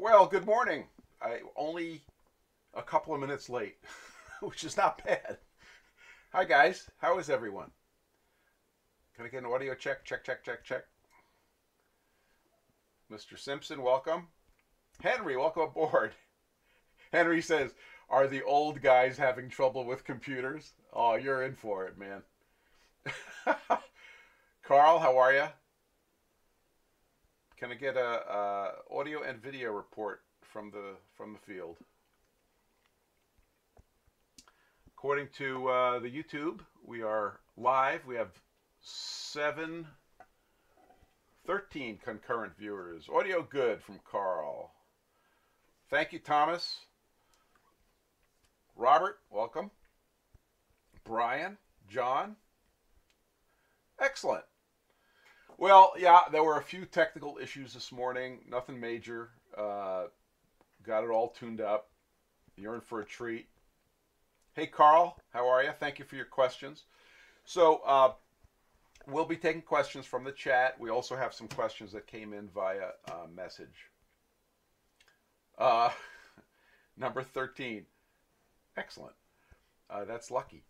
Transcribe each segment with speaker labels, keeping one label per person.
Speaker 1: Well, good morning. I only a couple of minutes late, which is not bad. Hi guys, how is everyone? Can I get an audio check? Check, check, check, check. Mr. Simpson, welcome. Henry, welcome aboard. Henry says, "Are the old guys having trouble with computers?" Oh, you're in for it, man. Carl, how are you? Can I get a, a audio and video report from the from the field? According to uh, the YouTube, we are live. We have seven, 13 concurrent viewers. Audio good from Carl. Thank you, Thomas. Robert, welcome. Brian, John. Excellent. Well, yeah, there were a few technical issues this morning. Nothing major. Uh, got it all tuned up. You're in for a treat. Hey, Carl, how are you? Thank you for your questions. So, uh, we'll be taking questions from the chat. We also have some questions that came in via uh, message. Uh, number 13. Excellent. Uh, that's lucky.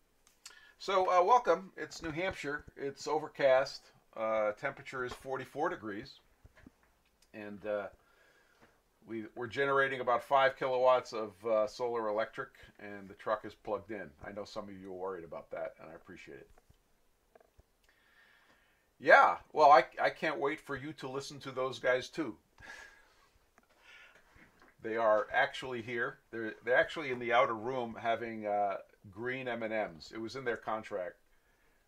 Speaker 1: So, uh, welcome. It's New Hampshire. It's overcast. Uh, temperature is 44 degrees. And uh, we, we're generating about 5 kilowatts of uh, solar electric, and the truck is plugged in. I know some of you are worried about that, and I appreciate it. Yeah, well, I, I can't wait for you to listen to those guys too. They are actually here. They're they're actually in the outer room having uh, green M and M's. It was in their contract.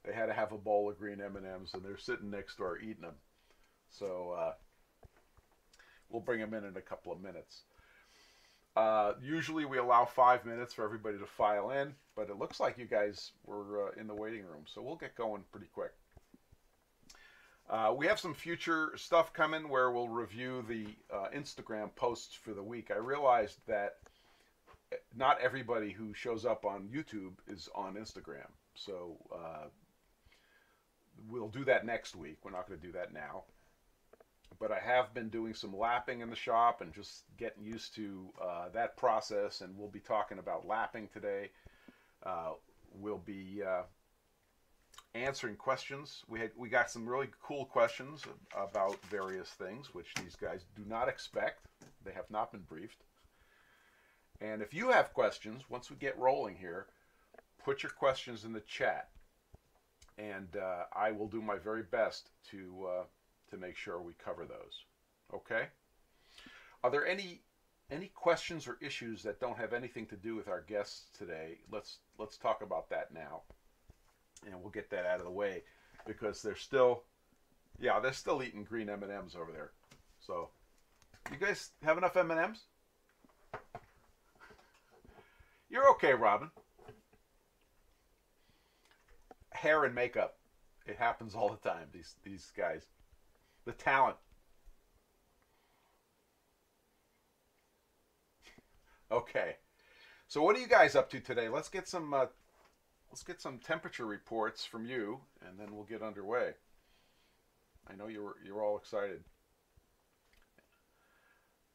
Speaker 1: They had to have a bowl of green M and they're sitting next door eating them. So uh, we'll bring them in in a couple of minutes. Uh, usually we allow five minutes for everybody to file in, but it looks like you guys were uh, in the waiting room, so we'll get going pretty quick. Uh, we have some future stuff coming where we'll review the uh, Instagram posts for the week. I realized that not everybody who shows up on YouTube is on Instagram, so uh, we'll do that next week. We're not going to do that now. But I have been doing some lapping in the shop and just getting used to uh, that process, and we'll be talking about lapping today. Uh, we'll be uh, answering questions. We had we got some really cool questions about various things, which these guys do not expect. They have not been briefed. And if you have questions, once we get rolling here, put your questions in the chat, and uh, I will do my very best to uh, to make sure we cover those. Okay. Are there any any questions or issues that don't have anything to do with our guests today? Let's let's talk about that now and we'll get that out of the way because they're still yeah they're still eating green m&ms over there so you guys have enough m&ms you're okay robin hair and makeup. It happens all the time these these guys. The talent. Okay. So what are you guys up to today? Let's get some uh, let's get some temperature reports from you, and then we'll get underway. I know you're you're all excited.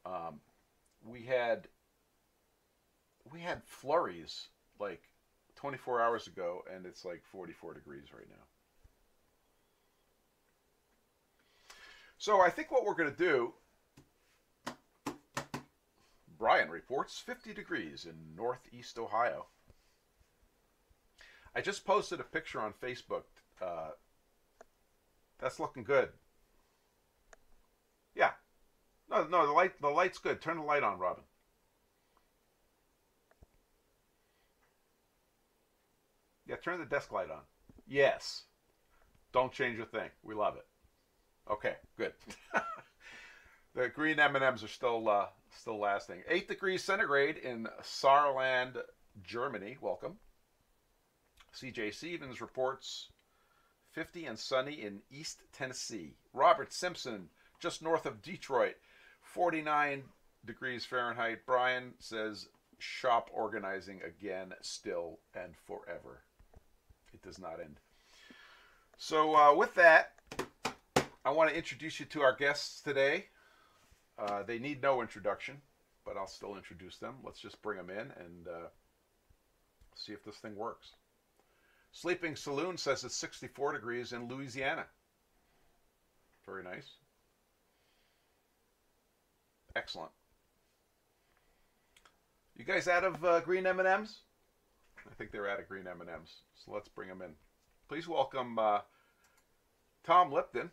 Speaker 1: Um, we had we had flurries like 24 hours ago, and it's like 44 degrees right now. So I think what we're going to do. Brian reports 50 degrees in northeast Ohio. I just posted a picture on Facebook. Uh, that's looking good. Yeah. No, no, the light, the light's good. Turn the light on, Robin. Yeah, turn the desk light on. Yes. Don't change a thing. We love it. Okay, good. the green M&Ms are still uh, still lasting. 8 degrees centigrade in Saarland, Germany. Welcome. CJ Stevens reports 50 and sunny in East Tennessee. Robert Simpson, just north of Detroit, 49 degrees Fahrenheit. Brian says shop organizing again, still and forever. It does not end. So, uh, with that, I want to introduce you to our guests today. Uh, they need no introduction, but I'll still introduce them. Let's just bring them in and uh, see if this thing works. Sleeping Saloon says it's 64 degrees in Louisiana. Very nice. Excellent. You guys out of uh, green M&Ms? I think they're out of green M&Ms. So let's bring them in. Please welcome uh, Tom Lipton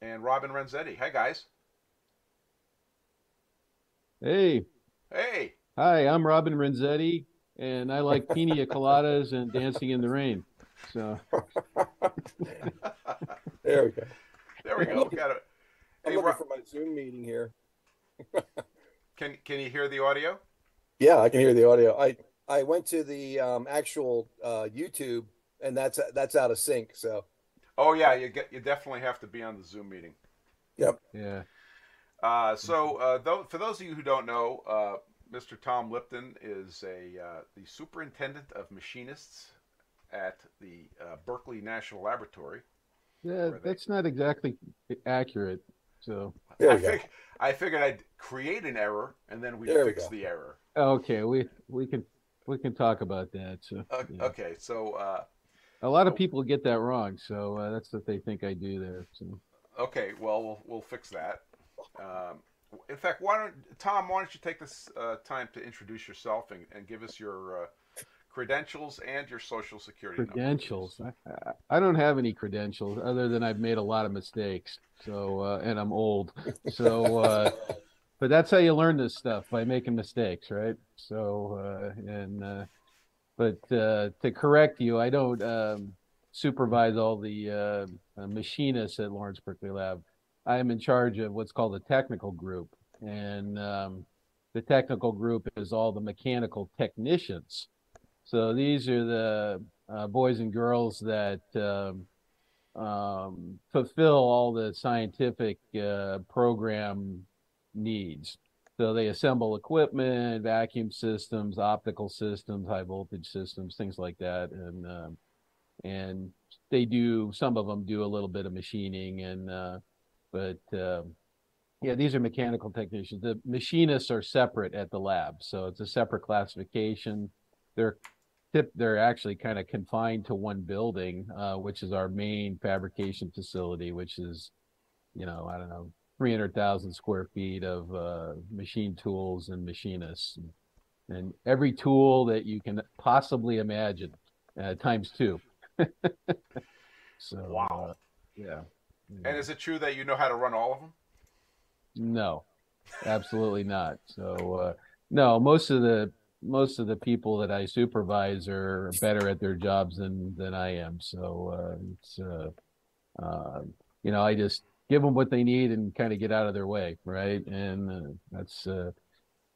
Speaker 1: and Robin Renzetti. Hi, guys.
Speaker 2: Hey.
Speaker 1: Hey.
Speaker 2: Hi, I'm Robin Renzetti, and I like pina coladas and dancing in the rain. So.
Speaker 3: there we go.
Speaker 1: There we go. Got it.
Speaker 3: I'm looking for my Zoom meeting here.
Speaker 1: can Can you hear the audio?
Speaker 3: Yeah, I can hear the audio. I I went to the um, actual uh, YouTube, and that's that's out of sync. So.
Speaker 1: Oh yeah, you get you definitely have to be on the Zoom meeting.
Speaker 3: Yep.
Speaker 2: Yeah.
Speaker 1: Uh, so, uh, though, for those of you who don't know, uh, Mr. Tom Lipton is a uh, the superintendent of machinists at the uh, Berkeley National Laboratory.
Speaker 2: Yeah, that's not exactly accurate. So
Speaker 1: I, fig- I, figured I'd create an error and then we fix
Speaker 3: we
Speaker 1: the error.
Speaker 2: Okay, we we can we can talk about that. So
Speaker 1: yeah. okay, so uh,
Speaker 2: a lot of people get that wrong, so uh, that's what they think I do there. So
Speaker 1: okay, well we'll, we'll fix that. Um, in fact, why don't Tom? Why don't you take this uh, time to introduce yourself and, and give us your uh, credentials and your social security
Speaker 2: credentials. I, I, don't have any credentials other than I've made a lot of mistakes. So uh, and I'm old. So uh, but that's how you learn this stuff by making mistakes, right? So uh, and uh, but uh, to correct you, I don't um, supervise all the uh, machinists at Lawrence Berkeley Lab. I am in charge of what's called the technical group, and um, the technical group is all the mechanical technicians so these are the uh, boys and girls that um, um, fulfill all the scientific uh, program needs. So they assemble equipment, vacuum systems, optical systems, high voltage systems, things like that, and um, and they do some of them do a little bit of machining, and uh, but um, yeah, these are mechanical technicians. The machinists are separate at the lab, so it's a separate classification. They're they're actually kind of confined to one building uh, which is our main fabrication facility which is you know i don't know 300000 square feet of uh, machine tools and machinists and, and, every tool that you can possibly imagine uh, times two. So
Speaker 1: wow.
Speaker 2: uh, yeah.
Speaker 1: And is it true that you know how to run all of them
Speaker 2: no absolutely not. So uh, no most of the most of the people that I supervise are better at their jobs than than I am. So uh, it's uh, uh, you know I just give them what they need and kind of get out of their way, right? And uh, that's uh,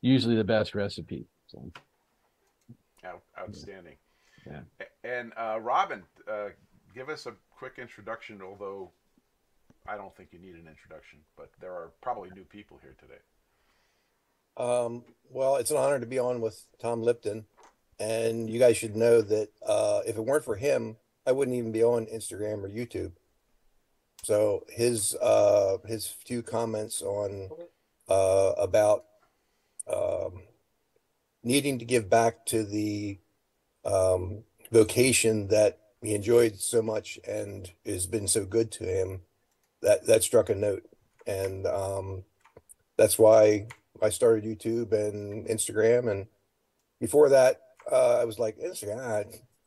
Speaker 2: usually the best recipe. So
Speaker 1: outstanding.
Speaker 2: Yeah.
Speaker 1: And uh, Robin, give us a quick introduction, although I don't think you need an introduction, but there are probably new people here today.
Speaker 3: Um, well, it's an honor to be on with Tom Lipton. And you guys should know that uh, if it weren't for him, I wouldn't even be on Instagram or YouTube. So his uh, his few comments on uh, about um, needing to give back to the um, vocation that he enjoyed so much and has been so good to him that that struck a note and um, that's why I started YouTube and Instagram, and before that, uh, I was like Instagram. Ah,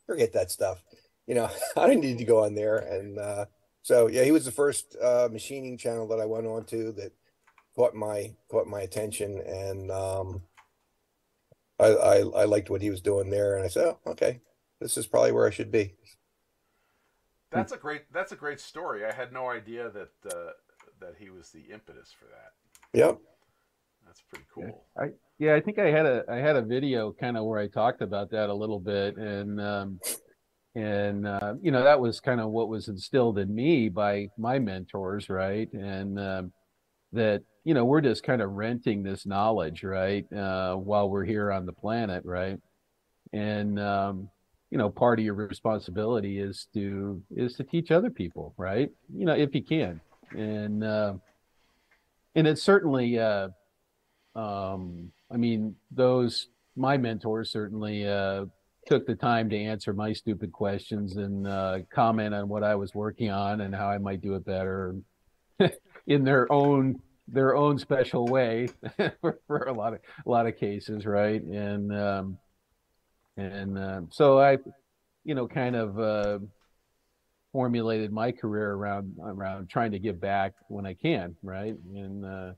Speaker 3: forget that stuff. You know, I didn't need to go on there. And uh, so, yeah, he was the first uh, machining channel that I went on to that caught my caught my attention, and um, I, I I liked what he was doing there. And I said, oh, okay, this is probably where I should be.
Speaker 1: That's a great that's a great story. I had no idea that uh, that he was the impetus for that.
Speaker 3: Yep.
Speaker 1: That's pretty cool.
Speaker 2: Yeah, I yeah, I think I had a I had a video kind of where I talked about that a little bit, and um, and uh, you know that was kind of what was instilled in me by my mentors, right? And um, that you know we're just kind of renting this knowledge, right, uh, while we're here on the planet, right? And um, you know, part of your responsibility is to is to teach other people, right? You know, if you can, and uh, and it's certainly, uh, um, I mean, those my mentors certainly uh, took the time to answer my stupid questions and uh, comment on what I was working on and how I might do it better in their own their own special way for, for, a lot of a lot of cases, right? And um, and uh, so I, you know, kind of uh, formulated my career around around trying to give back when I can, right? And uh,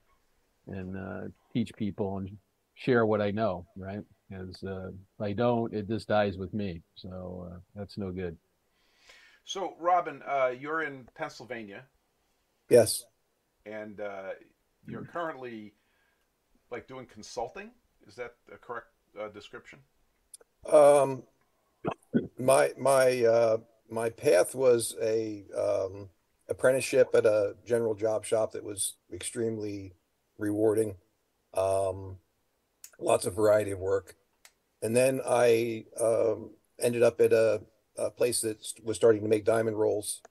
Speaker 2: and uh, teach people and share what I know, right? As uh, if I don't, it just dies with me. So uh, that's no good.
Speaker 1: So, Robin, uh, you're in Pennsylvania.
Speaker 3: Yes.
Speaker 1: And uh, you're currently like doing consulting. Is that a correct uh, description?
Speaker 3: Um, my my uh, my path was a um, apprenticeship at a general job shop that was extremely rewarding. Um, lots of variety of work. And then I um, ended up at a, a place that was starting to make diamond rolls.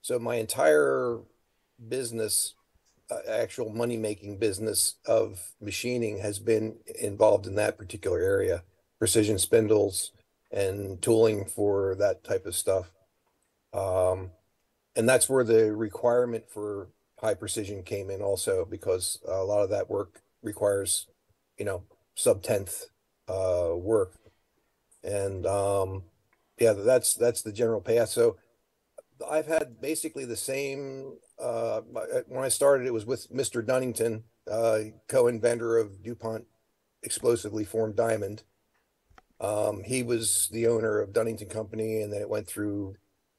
Speaker 3: So my entire business, uh, actual money making business of machining has been involved in that particular area, precision spindles and tooling for that type of stuff. Um, and that's where the requirement for high precision came in also because a lot of that work requires, you know, sub tenth uh, work, and um, yeah, that's that's the general path. So I've had basically the same. Uh, when I started, it was with Mr. Dunnington, uh, co-inventor of DuPont explosively formed diamond. Um, he was the owner of Dunnington Company, and then it went through.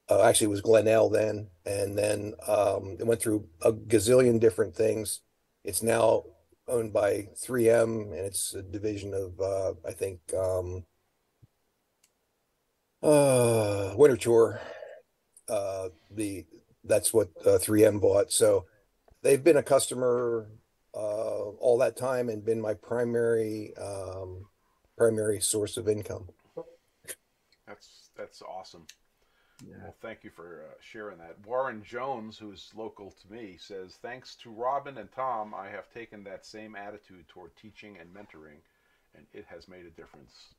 Speaker 3: Uh, actually, it was Glenel then, and then um, it went through a gazillion different things. It's now owned by 3M, and it's a division of uh, I think um, uh, Winterthur. Uh, the that's what uh, 3M bought. So they've been a customer uh, all that time and been my primary um, primary source of income.
Speaker 1: That's that's awesome. Yeah. Well, thank you for uh, sharing that. Warren Jones, who's local to me, says, Thanks to Robin and Tom, I have taken that same attitude toward teaching and mentoring, and it has made a difference.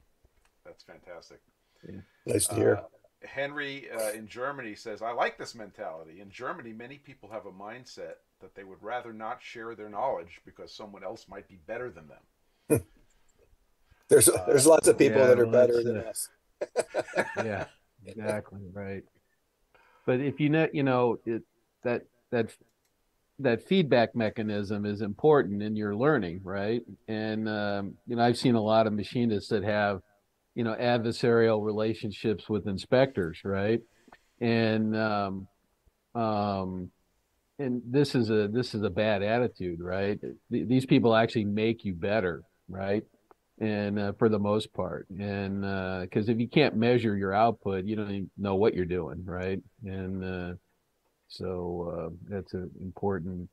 Speaker 1: That's fantastic.
Speaker 3: Yeah. Nice to hear.
Speaker 1: Uh, Henry uh, in Germany says, I like this mentality. In Germany, many people have a mindset that they would rather not share their knowledge because someone else might be better than them.
Speaker 3: there's there's lots of people yeah, that are better than us.
Speaker 2: yeah exactly right. But if you know you know it that that that feedback mechanism is important in your learning right? And um, you know i've seen a lot of machinists that have you know adversarial relationships with inspectors right? And um um and this is a this is a bad attitude right? Th- these people actually make you better right and uh, for the most part and because uh, if you can't measure your output you don't even know what you're doing right? And uh, so uh, that's an important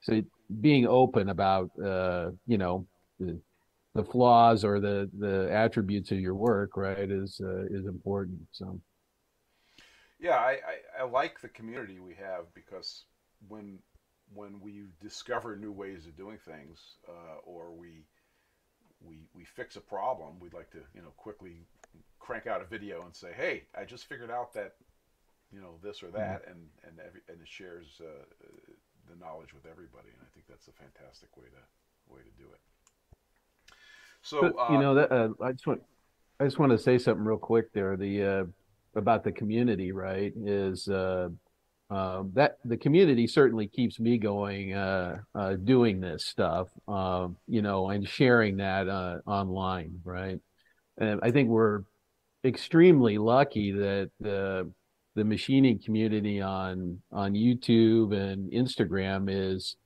Speaker 2: so being open about uh, you know the, the, flaws or the the attributes of your work right is uh, is important so.
Speaker 1: Yeah I, I, I like the community we have because when when we discover new ways of doing things or we we we fix a problem, we'd like to you know quickly crank out a video and say, hey, I just figured out that you know this or that, mm-hmm. and and every, and it shares uh, the knowledge with everybody, and I think that's a fantastic way to way to do it. So
Speaker 2: but, you know uh, that uh, I just want I just want to say something real quick there. The uh, about the community, right? Is um, that the community certainly keeps me going uh, uh, doing this stuff um, you know and sharing that uh, online right? And i think we're extremely lucky that the the machining community on on youtube and instagram is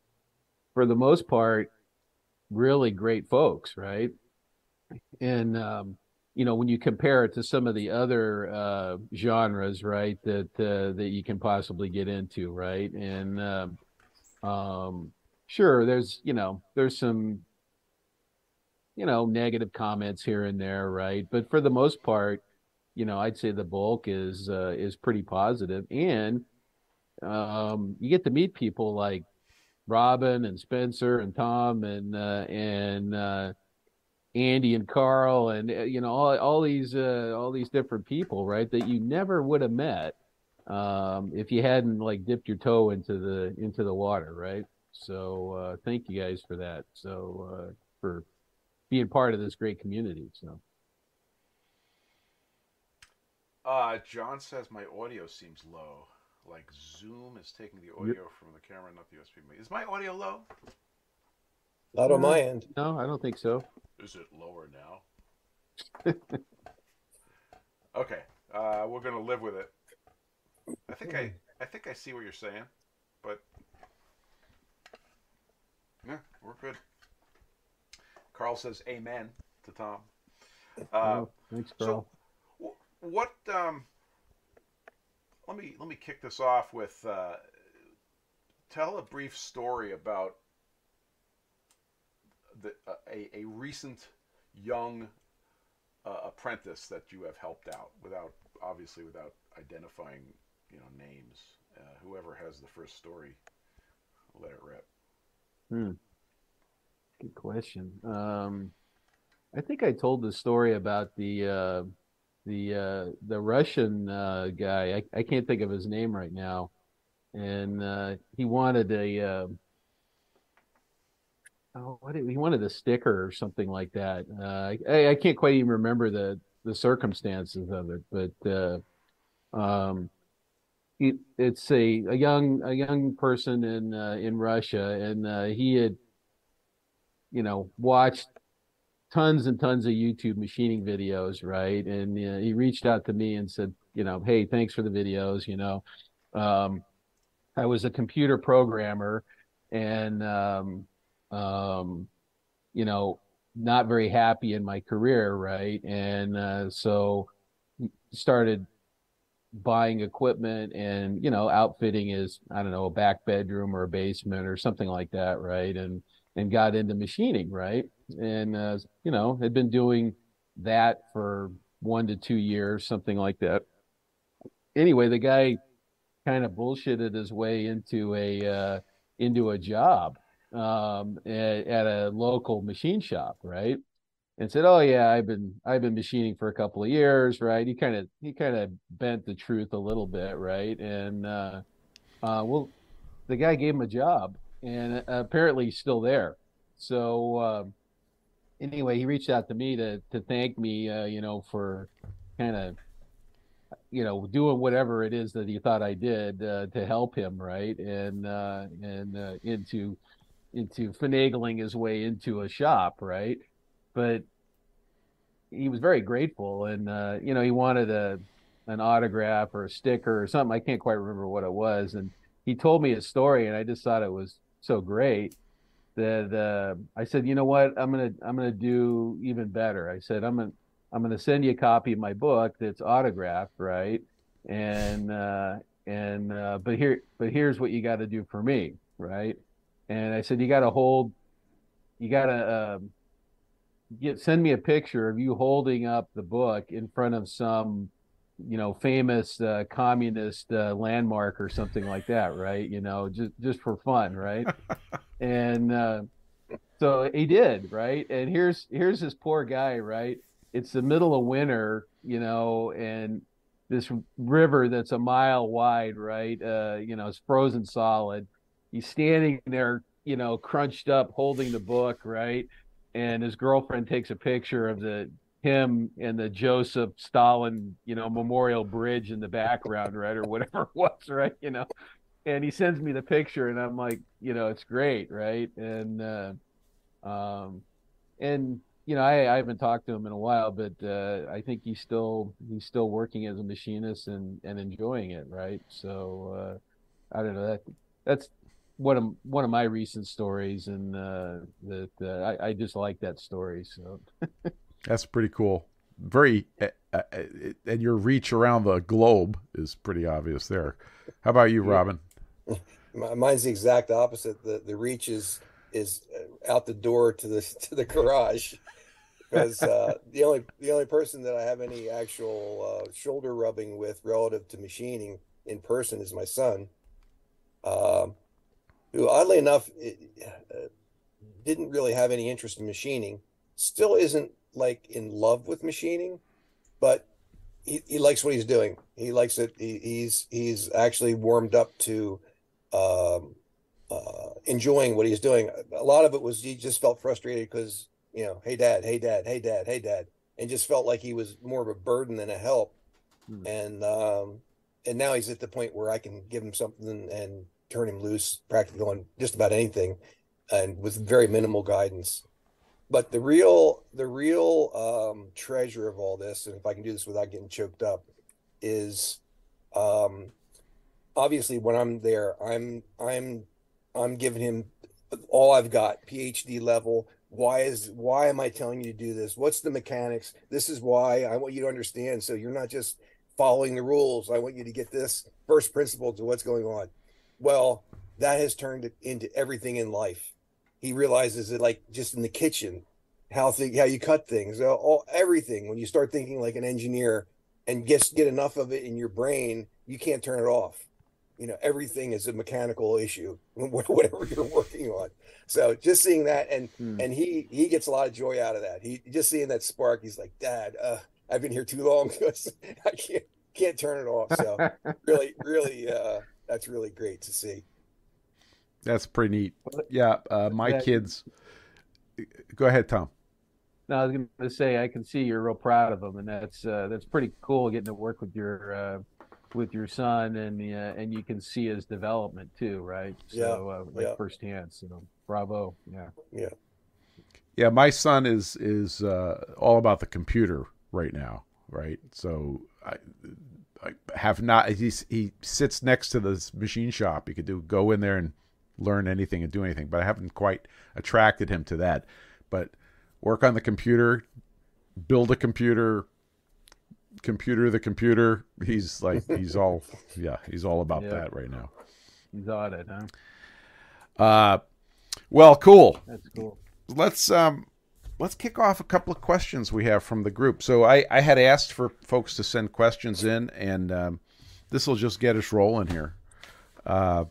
Speaker 2: for the most part really great folks right? And um, you know when you compare it to some of the other uh, genres right that uh, that you can possibly get into right? And um, um, sure there's you know there's some you know negative comments here and there right? But for the most part you know i'd say the bulk is uh, is pretty positive. And um, you get to meet people like Robin and Spencer and Tom and uh, and uh, Andy and Carl and uh, you know all all these uh, all these different people, right? That you never would have met um, if you hadn't like dipped your toe into the into the water, right? So uh, thank you guys for that. So uh, for being part of this great community. So.
Speaker 4: Uh, John says my audio seems low. Like Zoom is taking the audio from the camera, not the USB. Is my audio low?
Speaker 3: Not on my end.
Speaker 2: No, I don't think so.
Speaker 4: Is it lower now? okay, uh, we're gonna live with it. I think I, I think I see what you're saying, but yeah, we're good. Carl says amen to Tom. Uh,
Speaker 2: Oh, thanks,
Speaker 4: so-
Speaker 2: Carl.
Speaker 4: wh- what? Um, let me let me kick this off with uh, tell a brief story about the uh, a a recent young uh, apprentice that you have helped out without obviously without identifying you know names. Uh, whoever has the first story, let it rip.
Speaker 2: Hmm. Good question. Um, I think I told the story about the uh, the uh, the Russian uh, guy. I, I can't think of his name right now, and uh, he wanted a uh, oh, what he wanted a sticker or something like that. Uh, I, I can't quite even remember the the circumstances of it, but uh, um, it, it's a, a young a young person in uh, in Russia, and uh, he had you know watched tons and tons of YouTube machining videos, right? And uh, he reached out to me and said, you know, hey, thanks for the videos. You know, um, I was a computer programmer, and um, um, you know, not very happy in my career, right? And uh, so started buying equipment and you know outfitting his i don't know a back bedroom or a basement or something like that right? And and got into machining right? And uh, you know had been doing that for one to two years something like that. Anyway the guy kind of bullshitted his way into a uh, into a job um, at, at a local machine shop right and said, "Oh yeah, I've been I've been machining for a couple of years, right?" He kind of he kind of bent the truth a little bit, right? And uh, uh, well, the guy gave him a job, and uh, apparently he's still there. So uh, anyway, he reached out to me to to thank me, uh, you know, for kind of you know doing whatever it is that he thought I did uh, to help him, right? And uh, and uh, into into finagling his way into a shop, right? but he was very grateful and uh, you know he wanted a an autograph or a sticker or something. I can't quite remember what it was. And he told me his story and i just thought it was so great that uh, i said you know what? I'm gonna i'm gonna do even better. I said i'm gonna i'm gonna send you a copy of my book that's autographed right? And uh, and uh, but here but here's what you got to do for me right and i said you got to hold you got to um, get send me a picture of you holding up the book in front of some you know famous uh, communist uh, landmark or something like that right? You know just just for fun right? And uh, so he did right? And here's here's this poor guy right? It's the middle of winter you know and this river that's a mile wide right? Uh you know it's frozen solid he's standing there you know crunched up holding the book right and his girlfriend takes a picture of the him and the Joseph Stalin, you know, memorial bridge in the background, right, or whatever it was, right, you know. And he sends me the picture, and I'm like, you know, it's great, right, and uh, um, and you know, I, I haven't talked to him in a while, but uh, I think he's still he's still working as a machinist and and enjoying it, right. So uh, I don't know that that's one of one of my recent stories, and uh, that uh, I, I just like that story. So
Speaker 1: That's pretty cool. Very, uh, uh, and your reach around the globe is pretty obvious there. How about you, Robin?
Speaker 3: Mine's the exact opposite. The the reach is is uh, out the door to the to the garage because uh, the only the only person that I have any actual uh, shoulder rubbing with relative to machining in person is my son, um, who oddly enough it, uh, didn't really have any interest in machining, still isn't like in love with machining, but he, he likes what he's doing. He likes it. He, he's he's actually warmed up to um, uh, enjoying what he's doing. A lot of it was he just felt frustrated because you know, hey dad, hey dad, hey dad, hey dad, and just felt like he was more of a burden than a help.
Speaker 2: Hmm.
Speaker 3: And um, and now he's at the point where I can give him something and turn him loose practically on just about anything, and with very minimal guidance. But the real the real um, treasure of all this, and if I can do this without getting choked up, is um, obviously when I'm there, I'm I'm I'm giving him all I've got, PhD level. Why is why am I telling you to do this? What's the mechanics? This is why I want you to understand. So you're not just following the rules. I want you to get this first principle to what's going on. Well, that has turned into everything in life. He realizes that, like just in the kitchen, how th- how you cut things, all, all everything. When you start thinking like an engineer and just get enough of it in your brain, you can't turn it off. You know, everything is a mechanical issue, whatever you're working on. So just seeing that, and
Speaker 2: Hmm.
Speaker 3: and he he gets a lot of joy out of that. He just seeing that spark. He's like, Dad, uh, I've been here too long because I can't can't turn it off. So really, really, uh, that's really great to see.
Speaker 1: That's pretty neat. Yeah, uh, my
Speaker 2: Yeah.
Speaker 1: kids. Go ahead, Tom.
Speaker 2: No, I was going to say I can see you're real proud of them, and that's uh, that's pretty cool getting to work with your uh, with your son, and uh, and you can see his development too, right? So uh, like
Speaker 3: yeah.
Speaker 2: firsthand. So bravo, yeah.
Speaker 1: Yeah, Yeah, my son is is uh, all about the computer right now, right? So I, I have not. He's he sits next to this machine shop. He could do go in there and learn anything and do anything, but I haven't quite attracted him to that. But work on the computer, build a computer, computer the computer. He's like he's all yeah, he's all about
Speaker 2: Yeah.
Speaker 1: that right now.
Speaker 2: He's on it, huh?
Speaker 1: Uh, well, cool.
Speaker 2: That's cool.
Speaker 1: let's um let's kick off a couple of questions we have from the group. So I I had asked for folks to send questions in, and um, this will just get us rolling here, uh,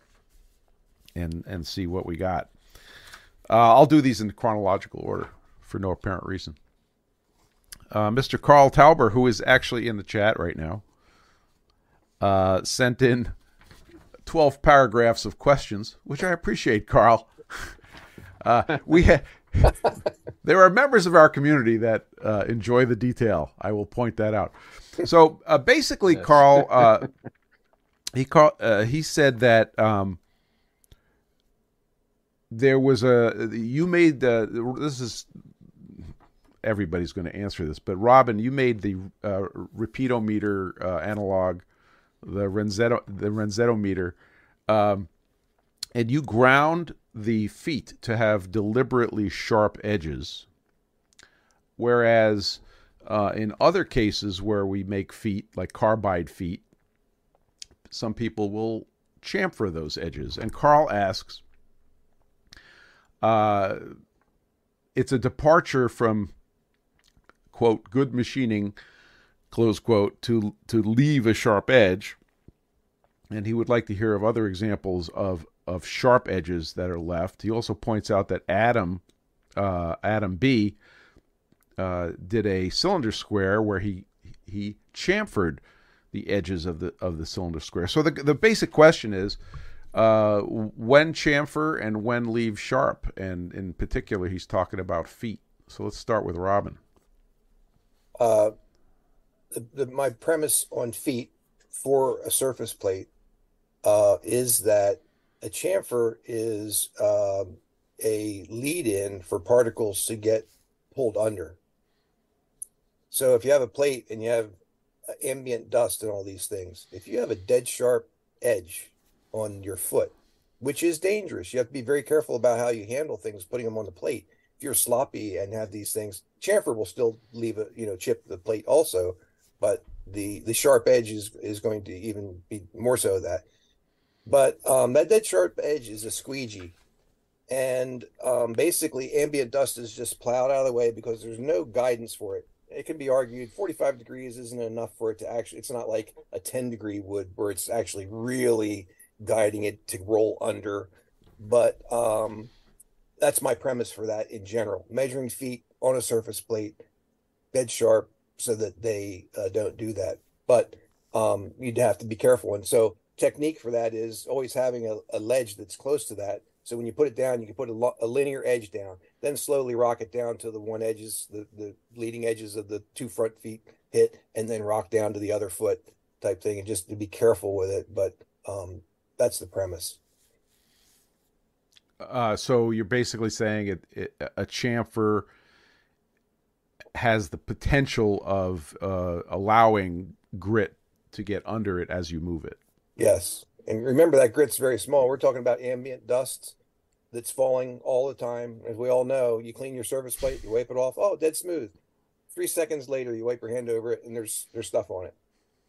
Speaker 1: and and see what we got. Uh, I'll do these in chronological order for no apparent reason. Uh, Mr. Carl Tauber, who is actually in the chat right now, uh, sent in 12 paragraphs of questions, which I appreciate, Carl. Uh, we ha- there are members of our community that uh, enjoy the detail. I will point that out. So uh, basically,
Speaker 2: Yes.
Speaker 1: Carl, uh, he call, uh, he said that um, there was a you made the this is everybody's going to answer this, but Robin, you made the uh, repeatometer uh, analog, the Renzetti the Renzetti meter, um, and you ground the feet to have deliberately sharp edges, whereas uh, in other cases where we make feet like carbide feet, some people will chamfer those edges. And Carl asks, uh, it's a departure from quote good machining close quote to to leave a sharp edge and he would like to hear of other examples of of sharp edges that are left. He also points out that adam uh, adam b uh, did a cylinder square where he he chamfered the edges of the of the cylinder square. So the the basic question is uh, when chamfer and when leave sharp? And in particular he's talking about feet. So let's start with robin.
Speaker 3: Uh, the, the, my premise on feet for a surface plate uh, is that a chamfer is um a lead in for particles to get pulled under. So if you have a plate and you have uh, ambient dust and all these things, if you have a dead sharp edge on your foot, which is dangerous, you have to be very careful about how you handle things, putting them on the plate. If you're sloppy and have these things, chamfer will still leave a you know chip the plate also, but the the sharp edge is is going to even be more so that. But um, that dead sharp edge is a squeegee, and um, basically ambient dust is just plowed out of the way because there's no guidance for it. It can be argued 45 degrees isn't enough for it to actually. It's not like a 10 degree wood where it's actually really guiding it to roll under. but um, that's my premise for that in general. Measuring feet on a surface plate, bed sharp, so that they uh, don't do that. But um, you'd have to be careful. And so, technique for that is always having a, a ledge that's close to that. So when you put it down, you can put a, lo- a linear edge down, then slowly rock it down to the one edges, the, the leading edges of the two front feet hit, and then rock down to the other foot type thing, and just to be careful with it. But um, that's the premise.
Speaker 1: Uh, so you're basically saying it, it, a chamfer has the potential of uh, allowing grit to get under it as you move it.
Speaker 3: Yes. And remember that grit's very small. We're talking about ambient dust that's falling all the time. As we all know, you clean your surface plate, you wipe it off. Oh, dead smooth. Three seconds later, you wipe your hand over it, and there's there's stuff on it.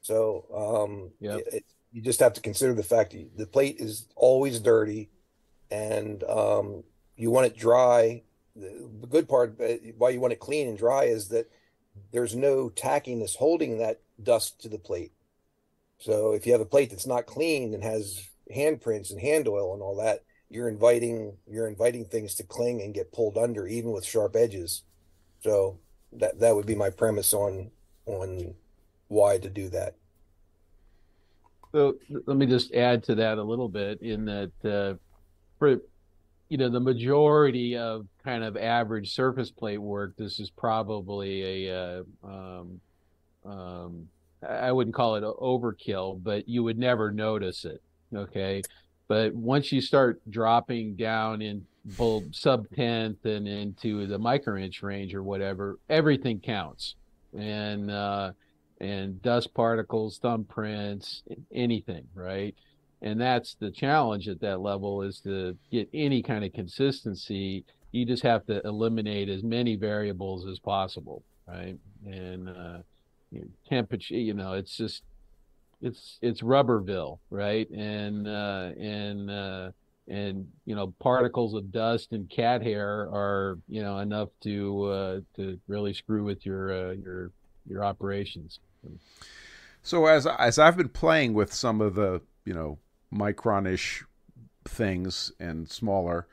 Speaker 3: So um,
Speaker 2: Yep.
Speaker 3: it, you just have to consider the fact that the plate is always dirty, and um, you want it dry. The, the good part, uh, why you want it clean and dry, is that there's no tackiness holding that dust to the plate. So if you have a plate that's not clean and has handprints and hand oil and all that, you're inviting you're inviting things to cling and get pulled under, even with sharp edges. So that that would be my premise on on why to do that.
Speaker 2: So let me just add to that a little bit in that uh, for you know the majority of kind of average surface plate work, this is probably a uh, um, um, I wouldn't call it overkill, but you would never notice it. Okay, but once you start dropping down in below sub tenth and into the micro inch range or whatever, everything counts, and uh, and dust particles, thumbprints, anything, right? And that's the challenge at that level is to get any kind of consistency. You just have to eliminate as many variables as possible, right? And uh, you know, temperature, you know, it's just it's it's Rubberville, right? And uh, and uh, and you know, particles of dust and cat hair are you know enough to uh, to really screw with your uh, your your operations.
Speaker 1: So as as I've been playing with some of the you know micronish things and smaller,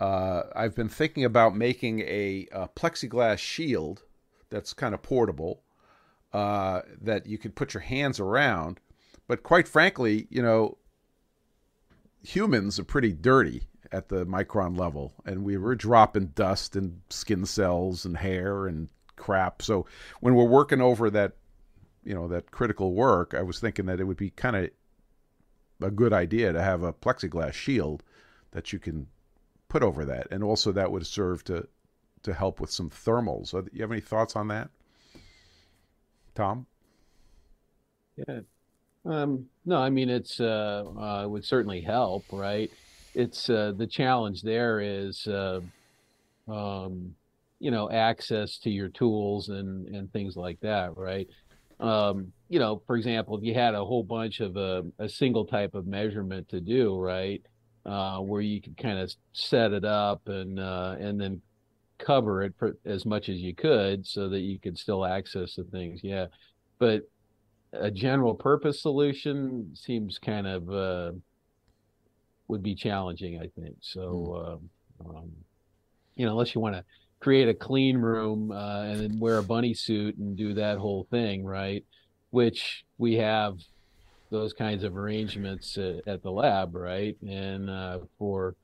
Speaker 1: uh, I've been thinking about making a, a plexiglass shield that's kind of portable uh, that you could put your hands around. But quite frankly, you know, humans are pretty dirty at the micron level, and we were dropping dust and skin cells and hair and crap. So when we're working over that, you know, that critical work, I was thinking that it would be kind of a good idea to have a plexiglass shield that you can put over that, and also that would serve to to help with some thermals. You have any thoughts on that, Tom?
Speaker 2: Yeah. Um, no, I mean it's uh, uh it would certainly help, right? It's uh the challenge there is uh um you know access to your tools and and things like that, right? Um, you know, for example, if you had a whole bunch of a, a single type of measurement to do, right? Uh, where you could kind of set it up and uh, and then cover it for as much as you could so that you could still access the things. Yeah. But a general purpose solution seems kind of uh, would be challenging, I think. So, um, um, you know, unless you want to create a clean room uh, and then wear a bunny suit and do that whole thing, right? Which we have those kinds of arrangements uh, at the lab, right? And uh, for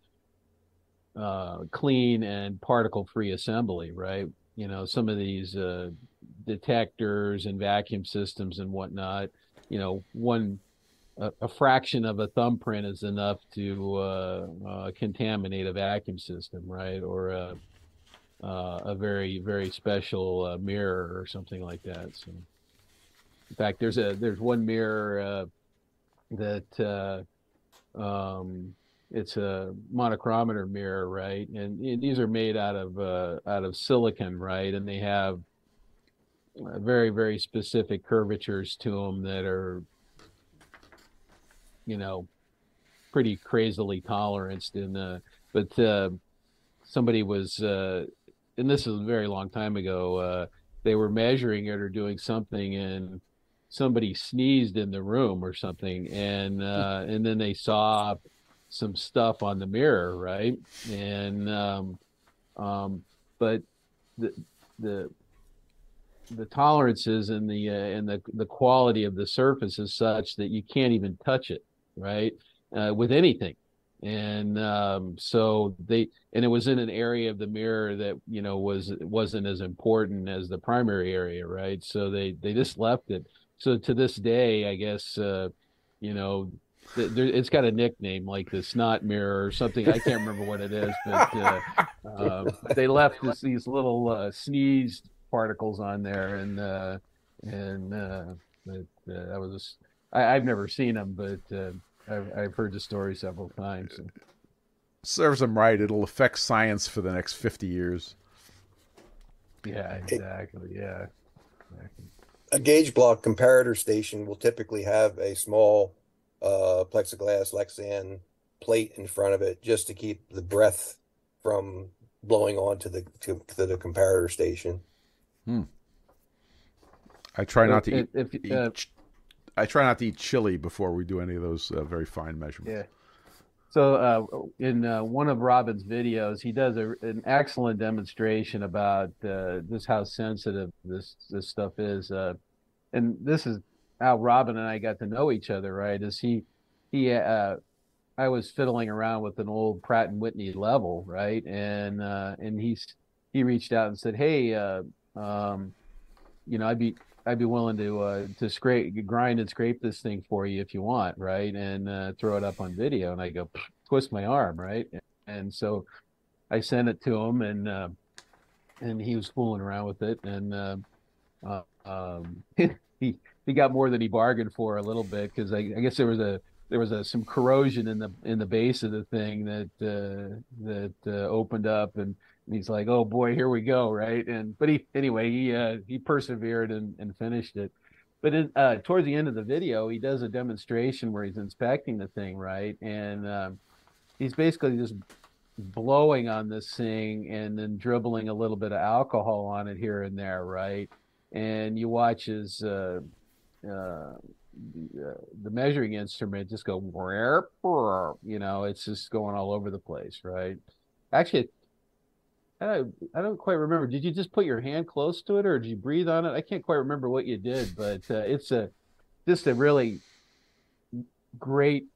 Speaker 2: uh, clean and particle-free assembly, right? You know, some of these uh, detectors and vacuum systems and whatnot, you know, one a, a fraction of a thumbprint is enough to uh, uh, contaminate a vacuum system, right? Or a, uh, a very very special mirror or something like that. So, in fact, there's a there's one mirror that um, it's a monochromator mirror, right? And, and these are made out of uh, out of silicon, right? And they have uh, very very specific curvatures to them that are you know pretty crazily toleranced in the but uh, somebody was uh, and this is a very long time ago uh, they were measuring it or doing something and somebody sneezed in the room or something and uh, and then they saw some stuff on the mirror, right? And um, um, but the the the tolerances and the uh, and the the quality of the surface is such that you can't even touch it, right? Uh, with anything, and um, so they and it was in an area of the mirror that you know was wasn't as important as the primary area, right? So they they just left it. So to this day, I guess uh, you know it's got a nickname like the snot mirror or something. I can't remember what it is, but uh, uh, they left this, these little uh, sneeze particles on there, and uh, and uh, but, uh, that was just, I, have never seen them, but I've, I've heard the story several times. So.
Speaker 1: Serves them right. It'll affect science for the next fifty years.
Speaker 2: Yeah, exactly. Yeah. Exactly.
Speaker 3: A gauge block comparator station will typically have a small uh, plexiglass Lexan plate in front of it just to keep the breath from blowing onto the to, to the comparator station.
Speaker 1: Hmm. I try not to eat.
Speaker 2: If, if, uh,
Speaker 1: eat, I try not to eat chili before we do any of those uh, very fine measurements.
Speaker 2: Yeah. So uh, in uh, one of Robin's videos, he does a, an excellent demonstration about uh, just how sensitive this this stuff is, uh, and this is how Robin and I got to know each other. Right? Is he he uh, I was fiddling around with an old Pratt and Whitney level, right? And uh, and he's he reached out and said, "Hey, uh, um, you know, I'd be I'd be willing to uh, to scrape, grind and scrape this thing for you if you want, right? And uh, throw it up on video." And I go, twist my arm, right? And so I sent it to him, and uh, and he was fooling around with it, and uh, uh, um, he he got more than he bargained for a little bit because I, I guess there was a there was a, some corrosion in the in the base of the thing that uh, that uh, opened up, and, and, he's like, "Oh boy, here we go!" Right? And but he anyway he uh, he persevered and, and finished it. But in, uh, towards the end of the video, he does a demonstration where he's inspecting the thing, right? And um, he's basically just blowing on this thing and then dribbling a little bit of alcohol on it here and there, right? And you watch his uh, uh, the, measuring instrument just go, you know, it's just going all over the place, right? Actually, I, I don't quite remember. Did you just put your hand close to it, or did you breathe on it? I can't quite remember what you did, but uh, it's a just a really great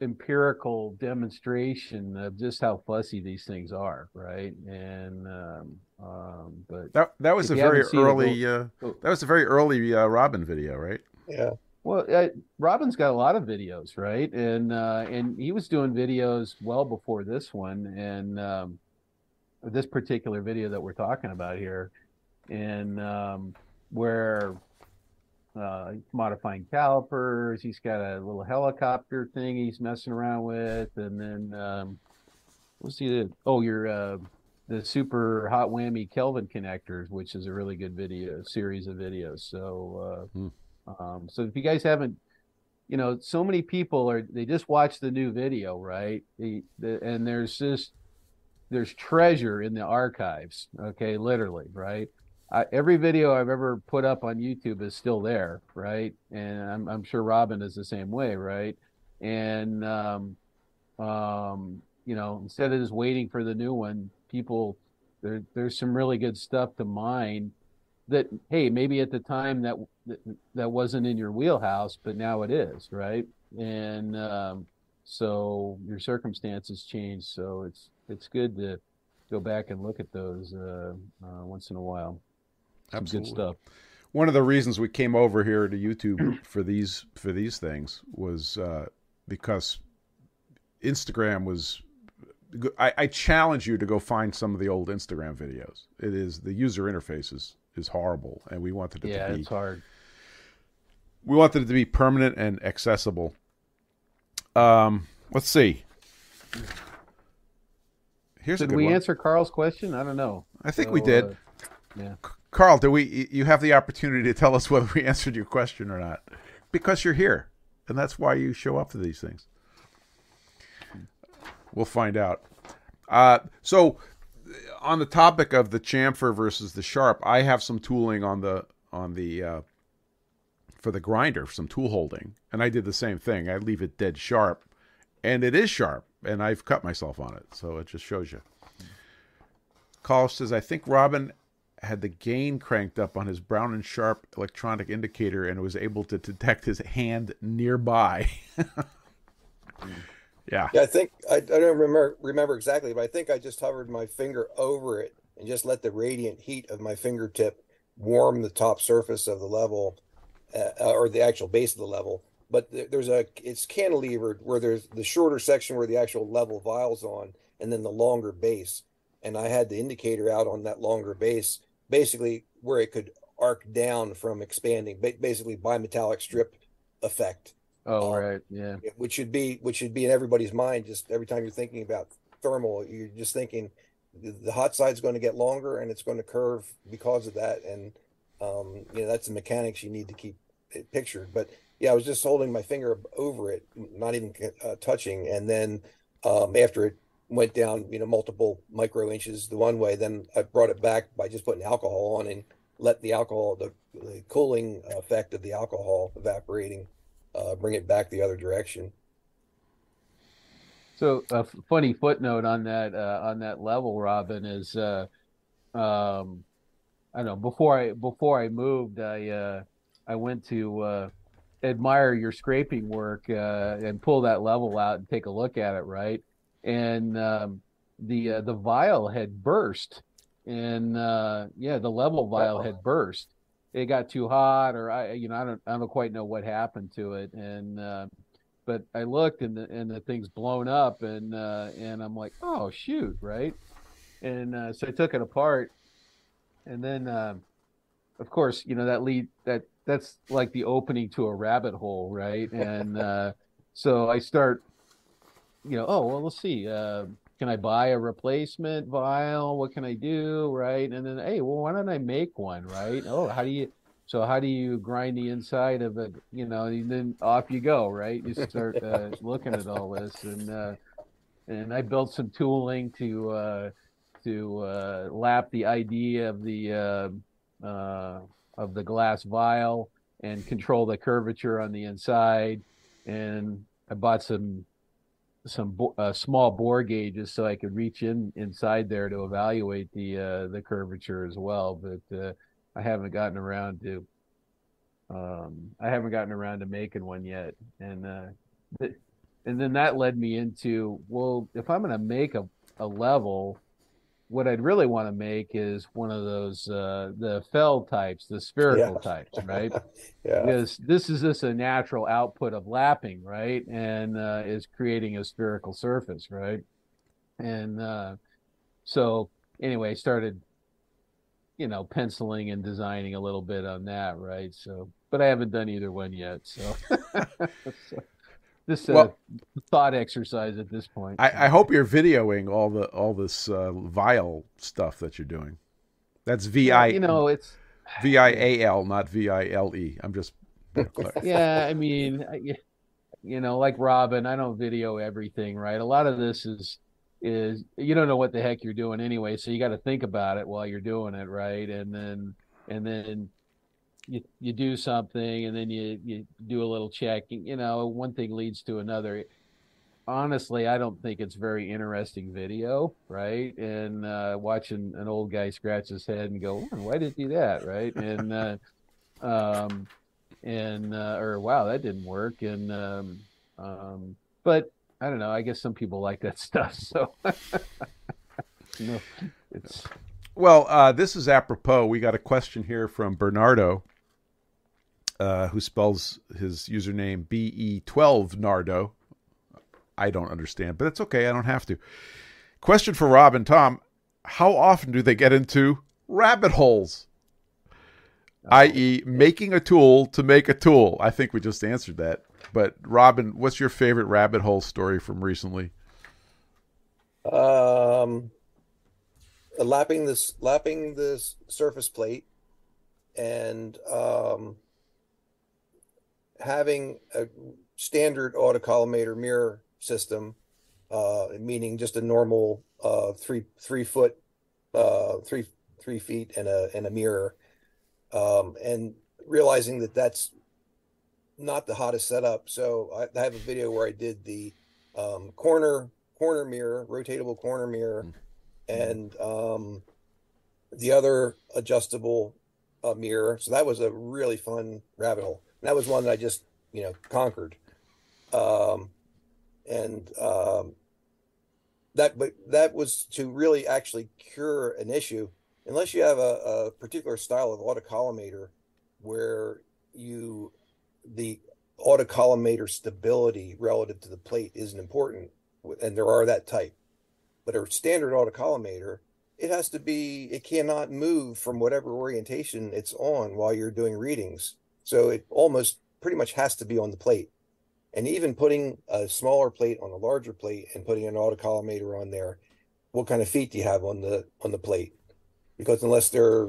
Speaker 2: empirical demonstration of just how fussy these things are, right? And um, um, but
Speaker 1: that that was a very early uh, oh. that was a very early uh, Robin video, right?
Speaker 3: Yeah.
Speaker 2: Well, uh, Robin's got a lot of videos, right? And uh, and he was doing videos well before this one, and um, this particular video that we're talking about here, and um, where uh, modifying calipers, he's got a little helicopter thing he's messing around with, and then um, what's he? Oh, your uh, the super hot whammy Kelvin connectors, which is a really good video series of videos. So. Uh, hmm um, so if you guys haven't, you know, so many people are they just watch the new video, right? The, the, and there's just there's treasure in the archives. Okay, literally, right? I, every video I've ever put up on YouTube is still there, right? And I'm, I'm sure Robin is the same way, right? And um, um, you know, instead of just waiting for the new one, people there there's some really good stuff to mine that hey maybe at the time that that wasn't in your wheelhouse but now it is right and um, so your circumstances change so it's it's good to go back and look at those uh, uh, once in a while Absolutely. good stuff
Speaker 1: one of the reasons we came over here to YouTube for these for these things was uh, because Instagram was I, I, challenge you to go find some of the old Instagram videos. It is the user interfaces is is horrible, and we wanted it
Speaker 2: yeah,
Speaker 1: to be.
Speaker 2: Yeah, it's hard.
Speaker 1: We wanted it to be permanent and accessible. Um, let's see.
Speaker 2: Here's did we one. answer Carl's question? I don't know.
Speaker 1: I think so, we did. Uh,
Speaker 2: yeah.
Speaker 1: Carl, do we? You have the opportunity to tell us whether we answered your question or not, because you're here, and that's why you show up to these things. We'll find out. Uh, so on the topic of the chamfer versus the sharp, I have some tooling on the on the uh, for the grinder, some tool holding, and I did the same thing. I leave it dead sharp, and it is sharp, and I've cut myself on it, so it just shows you. Carl says, I think Robin had the gain cranked up on his Brown and Sharpe electronic indicator and was able to detect his hand nearby. yeah.
Speaker 3: Yeah, I think I, I don't remember remember exactly, but I think I just hovered my finger over it and just let the radiant heat of my fingertip warm the top surface of the level, uh, or the actual base of the level. But th- there's a it's cantilevered where there's the shorter section where the actual level vial's on, and then the longer base. And I had the indicator out on that longer base, basically where it could arc down from expanding, basically bimetallic strip effect
Speaker 2: Oh,
Speaker 3: Um,
Speaker 2: right. Yeah.
Speaker 3: which should be which should be in everybody's mind just every time you're thinking about thermal you're just thinking the, the hot side's going to get longer and it's going to curve because of that and um you know that's the mechanics you need to keep it pictured but yeah i was just holding my finger over it not even uh, touching and then um after it went down you know multiple micro inches the one way then i brought it back by just putting alcohol on and let the alcohol the, the cooling effect of the alcohol evaporating uh, bring it back the other direction.
Speaker 2: So a f- funny footnote on that uh, on that level, Robin, is uh, um, I don't know before I before I moved, I uh, I went to uh, admire your scraping work uh, and pull that level out and take a look at it, right? And um, the uh, the vial had burst, and uh, yeah, the level vial had burst. It got too hot, or I you know I don't I don't quite know what happened to it, and uh, but I looked and the and the thing's blown up and uh and I'm like, oh shoot, right? And uh, so I took it apart and then um of course, you know, that lead that that's like the opening to a rabbit hole, right? And uh so I start you know, oh well let's see, uh can I buy a replacement vial? What can I do? Right. And then, hey, well, why don't I make one? Right. Oh, how do you, so how do you grind the inside of it? You know, and then off you go. Right. You start uh, looking at all this. And, uh, and I built some tooling to, uh, to uh, lap the idea of the, uh, uh, of the glass vial and control the curvature on the inside. And I bought some some bo- uh, small bore gauges so I could reach in inside there to evaluate the uh, the curvature as well. But uh, I haven't gotten around to um, I haven't gotten around to making one yet. And uh, th- and then that led me into well, if I'm going to make a, a level, what I'd really want to make is one of those uh, the fell types, the spherical
Speaker 3: Yeah.
Speaker 2: types, right?
Speaker 3: Yeah.
Speaker 2: because this is just a natural output of lapping, right? And uh, is creating a spherical surface, right? And uh, so anyway, started, you know, penciling and designing a little bit on that, right? So, but I haven't done either one yet. So, so this uh,
Speaker 1: Well-
Speaker 2: thought exercise at this point.
Speaker 1: I, I hope you're videoing all the all this uh, vial stuff that you're doing. That's V I
Speaker 2: you know, it's
Speaker 1: V I A L, not V I L E. I'm just
Speaker 2: yeah, I mean, you know, like Robin, I don't video everything, right? A lot of this is is you don't know what the heck you're doing anyway, so you got to think about it while you're doing it, right? And then and then you you do something, and then you you do a little checking. You know, one thing leads to another. Honestly, I don't think it's very interesting video, right? And uh, watching an old guy scratch his head and go, "Hmm, "Why did you do that?" Right? And uh, um, and uh, or wow that didn't work and um, um, but i don't know i guess some people like that stuff so you know it's
Speaker 1: Well, uh, this is apropos. We got a question here from Bernardo, uh, who spells his username B E12 Nardo. I don't understand, but it's okay. I don't have to. Question for Rob and Tom How often do they get into rabbit holes? I.e., making a tool to make a tool. I think we just answered that. But, Robin, what's your favorite rabbit hole story from recently?
Speaker 3: Um, lapping this, lapping this surface plate, and um, having a standard autocollimator mirror system, uh, meaning just a normal uh, three three foot, uh, three three feet and a and a mirror, um, and realizing that that's not the hottest setup. So I, I have a video where I did the um, corner corner mirror, rotatable corner mirror,
Speaker 1: Mm.
Speaker 3: And um, the other adjustable uh, mirror. So that was a really fun rabbit hole. And that was one that I just you know conquered. Um, and um, that but that was to really actually cure an issue. Unless you have a, a particular style of autocollimator where you the autocollimator stability relative to the plate isn't important, and there are that type. But a standard autocollimator, it has to be, it cannot move from whatever orientation it's on while you're doing readings. So it almost pretty much has to be on the plate. And even putting a smaller plate on a larger plate and putting an autocollimator on there, what kind of feet do you have on the on the plate? Because unless they're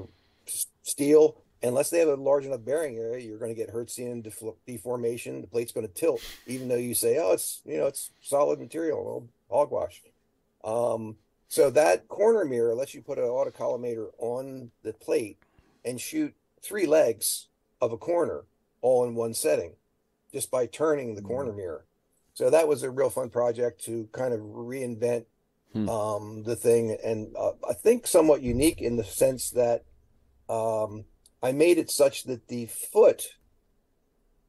Speaker 3: steel, unless they have a large enough bearing area, you're going to get Hertzian defl- deformation. The plate's going to tilt, even though you say, "Oh, it's you know it's solid material, well, hogwash." Um, so that corner mirror lets you put an autocollimator on the plate and shoot three legs of a corner all in one setting, just by turning the corner mirror. So that was a real fun project to kind of reinvent
Speaker 1: Hmm.
Speaker 3: um, the thing, and uh, I think somewhat unique in the sense that um, I made it such that the foot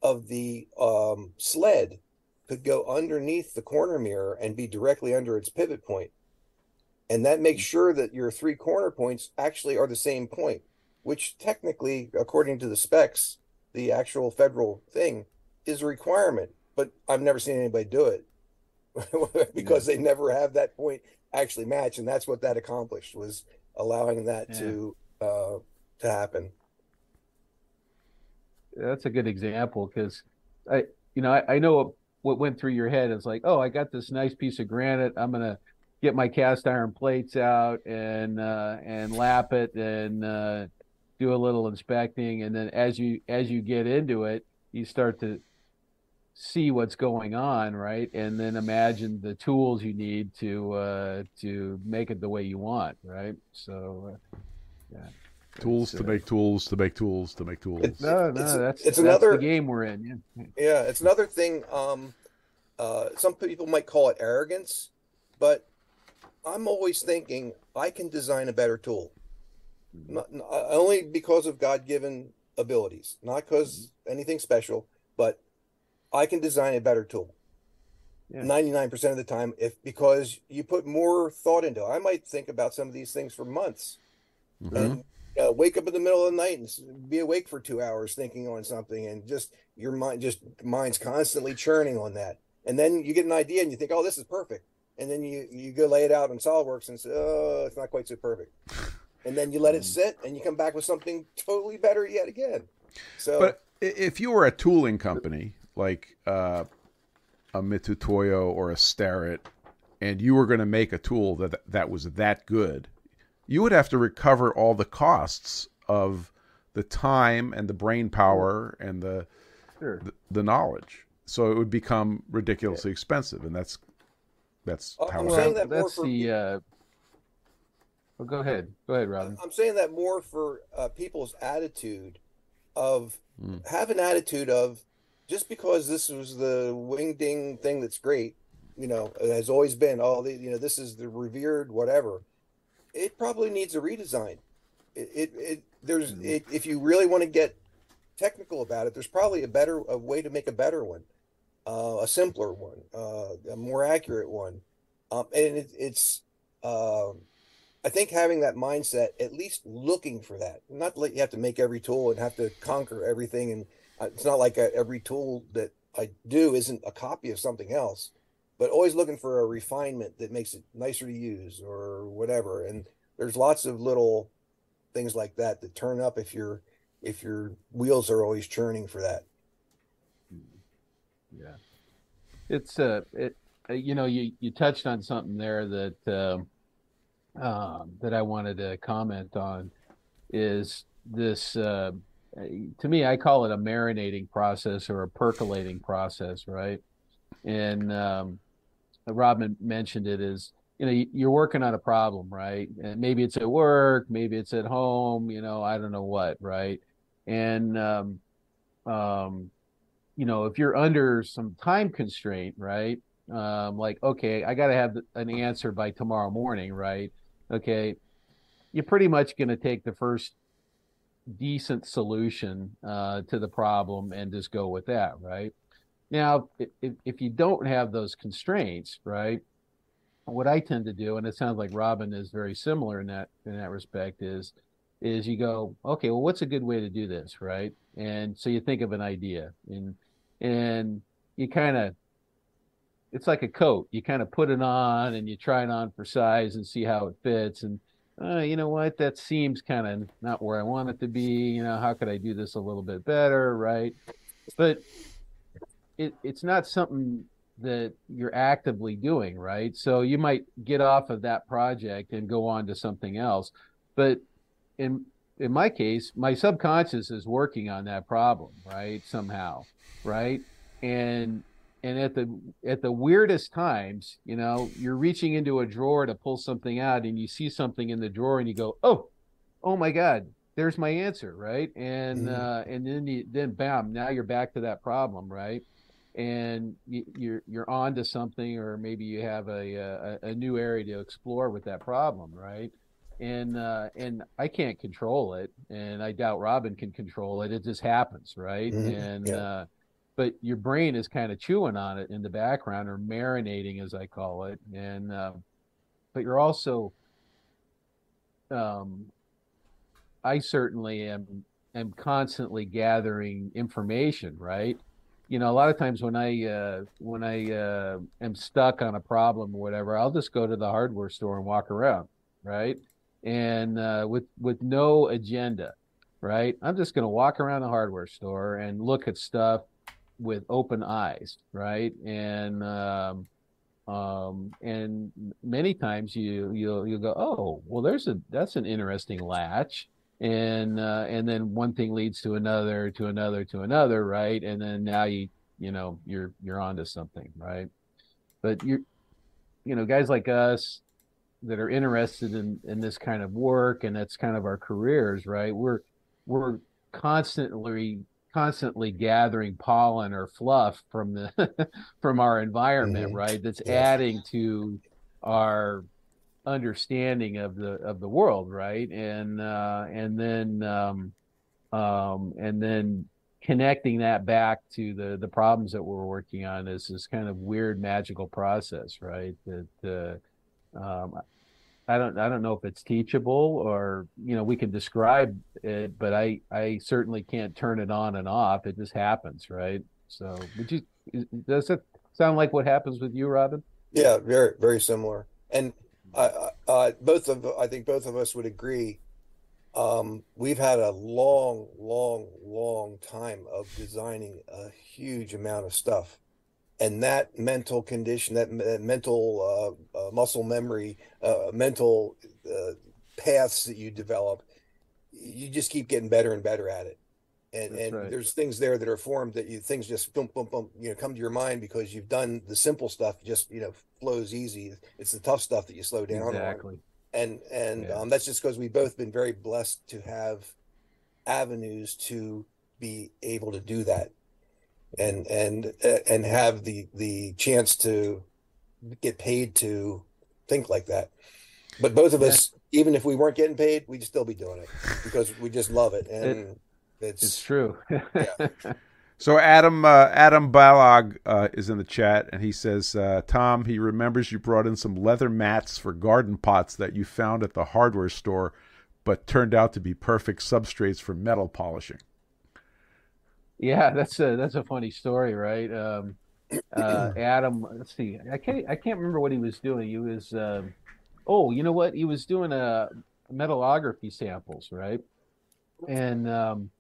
Speaker 3: of the um, sled could go underneath the corner mirror and be directly under its pivot point. And that makes sure that your three corner points actually are the same point, which technically, according to the specs, the actual federal thing is a requirement. But I've never seen anybody do it because they never have that point actually match. And that's what that accomplished was allowing that
Speaker 2: Yeah.
Speaker 3: to uh, to happen.
Speaker 2: That's a good example because I, you know, I, I know what went through your head. It's like, oh, I got this nice piece of granite. I'm gonna get my cast iron plates out and uh, and lap it and uh, do a little inspecting. And then as you as you get into it, you start to see what's going on, right? And then imagine the tools you need to uh, to make it the way you want, right? So, uh, yeah.
Speaker 1: Tools to
Speaker 2: uh,
Speaker 1: make tools to make tools to make tools.
Speaker 3: It's-
Speaker 2: No, no,
Speaker 3: It's-
Speaker 2: that's
Speaker 3: it's
Speaker 2: that's
Speaker 3: another-
Speaker 2: the game we're in. Yeah.
Speaker 3: Yeah, it's another thing. Um, uh, some people might call it arrogance, but I'm always thinking I can design a better tool. Not, not- only because of God-given abilities, not because anything special, but I can design a better tool.
Speaker 2: Yeah.
Speaker 3: 99% of the time, if because you put more thought into it. I might think about some of these things for months
Speaker 1: Mhm.
Speaker 3: and uh, wake up in the middle of the night and be awake for two hours thinking on something and just your mind just mind's constantly churning on that. And then you get an idea and you think oh this is perfect. And then you you go lay it out in solidworks and say oh it's not quite so perfect. And then you let it sit and you come back with something totally better yet again. So
Speaker 1: But if you were a tooling company like uh, a Mitutoyo or a Starrett, and you were going to make a tool that that was that good, you would have to recover all the costs of the time and the brain power and the
Speaker 2: Sure.
Speaker 1: the, the knowledge. So it would become ridiculously expensive, and that's that's
Speaker 3: Uh,
Speaker 1: how
Speaker 3: I'm
Speaker 1: it
Speaker 3: saying
Speaker 1: happens.
Speaker 3: that more
Speaker 2: that's
Speaker 3: for
Speaker 2: the. Uh... Well, go ahead. Go ahead, Robin.
Speaker 3: I'm saying that more for uh, people's attitude of
Speaker 1: Mm.
Speaker 3: have an attitude of just because this was the wing ding thing that's great, you know, it has always been all the you know this is the revered whatever. It probably needs a redesign. It it, it there's
Speaker 2: Mhm.
Speaker 3: it, if you really want to get technical about it, there's probably a better a way to make a better one, uh, a simpler one, uh, a more accurate one, um, and it, it's. Um, I think having that mindset, at least looking for that, not like you have to make every tool and have to conquer everything. And uh, it's not like uh every tool that I do isn't a copy of something else, but always looking for a refinement that makes it nicer to use or whatever. And there's lots of little things like that that turn up if your if your wheels are always churning for that.
Speaker 2: Yeah. It's uh it uh, you know you you touched on something there that um um that I wanted to comment on is this uh to me I call it a marinating process or a percolating process, right? And um Robin mentioned it is you know you- you're working on a problem, right? And maybe it's at work, maybe it's at home, you know, I don't know what, right? And um um you know, if you're under some time constraint, right? um, like okay, I got to have an answer by tomorrow morning, right? Okay, you're pretty much going to take the first decent solution uh, to the problem and just go with that, right? Now, if, if you don't have those constraints, right, what I tend to do, and it sounds like Robin is very similar in that in that respect, is is you go, okay, well, what's a good way to do this, right? And so you think of an idea, and and you kind of, it's like a coat. You kind of put it on, and you try it on for size and see how it fits, and uh, you know what, that seems kind of not where I want it to be. You know, how could I do this a little bit better, right? But it, it's not something that you're actively doing, right? So you might get off of that project and go on to something else. But in in my case, my subconscious is working on that problem, right? Somehow, right? And and at the at the weirdest times, you know, you're reaching into a drawer to pull something out and you see something in the drawer and you go, "Oh, oh my god, there's my answer," right? And mm-hmm. uh and then you, then bam, now you're back to that problem, right? And you're you're on to something or maybe you have a, a, a new area to explore with that problem right? And uh, and I can't control it and I doubt Robin can control it. It just happens right? Mm-hmm. and yeah. uh, but your brain is kind of chewing on it in the background or marinating as I call it. And uh, but you're also um, I certainly am am constantly gathering information right you know, a lot of times when I uh, when I uh, am stuck on a problem or whatever, I'll just go to the hardware store and walk around, right? And uh, with with no agenda, right? I'm just going to walk around the hardware store and look at stuff with open eyes, right? And um, um, and many times you you'll you'll go, oh, well, there's a that's an interesting latch, and uh, and then one thing leads to another to another to another right and then now you you know you're you're onto something right but you're you know guys like us that are interested in in this kind of work and that's kind of our careers right we're we're constantly constantly gathering pollen or fluff from the from our environment mm-hmm. right that's yeah. adding to our understanding of the of the world, right? And uh, and then um, um, and then connecting that back to the the problems that we're working on is this kind of weird magical process, right? That uh, um, I don't I don't know if it's teachable or you know we can describe it, but I I certainly can't turn it on and off. It just happens, right? So, would you does it sound like what happens with you, Robin?
Speaker 3: Yeah, very very similar. And uh, both of I think both of us would agree. Um, we've had a long, long, long time of designing a huge amount of stuff, and that mental condition, that, that mental uh, uh muscle memory, uh, mental uh, paths that you develop, you just keep getting better and better at it and That's and right. there's things there that are formed that you things just boom boom boom you know come to your mind because you've done the simple stuff just you know flows easy it's the tough stuff that you slow down exactly. on and and yeah. um, that's just because we've both been very blessed to have avenues to be able to do that and and and have the the chance to get paid to think like that but both of yeah. us even if we weren't getting paid we'd still be doing it because we just love it and it,
Speaker 2: it's, it's true.
Speaker 1: yeah. So Adam uh, Adam Balog uh, is in the chat, and he says, uh, "Tom, he remembers you brought in some leather mats for garden pots that you found at the hardware store, but turned out to be perfect substrates for metal polishing."
Speaker 2: Yeah, that's a that's a funny story, right? Um, uh, Adam, let's see, I can't I can't remember what he was doing. He was, um, oh, you know what? He was doing a uh, metallography samples, right? And um,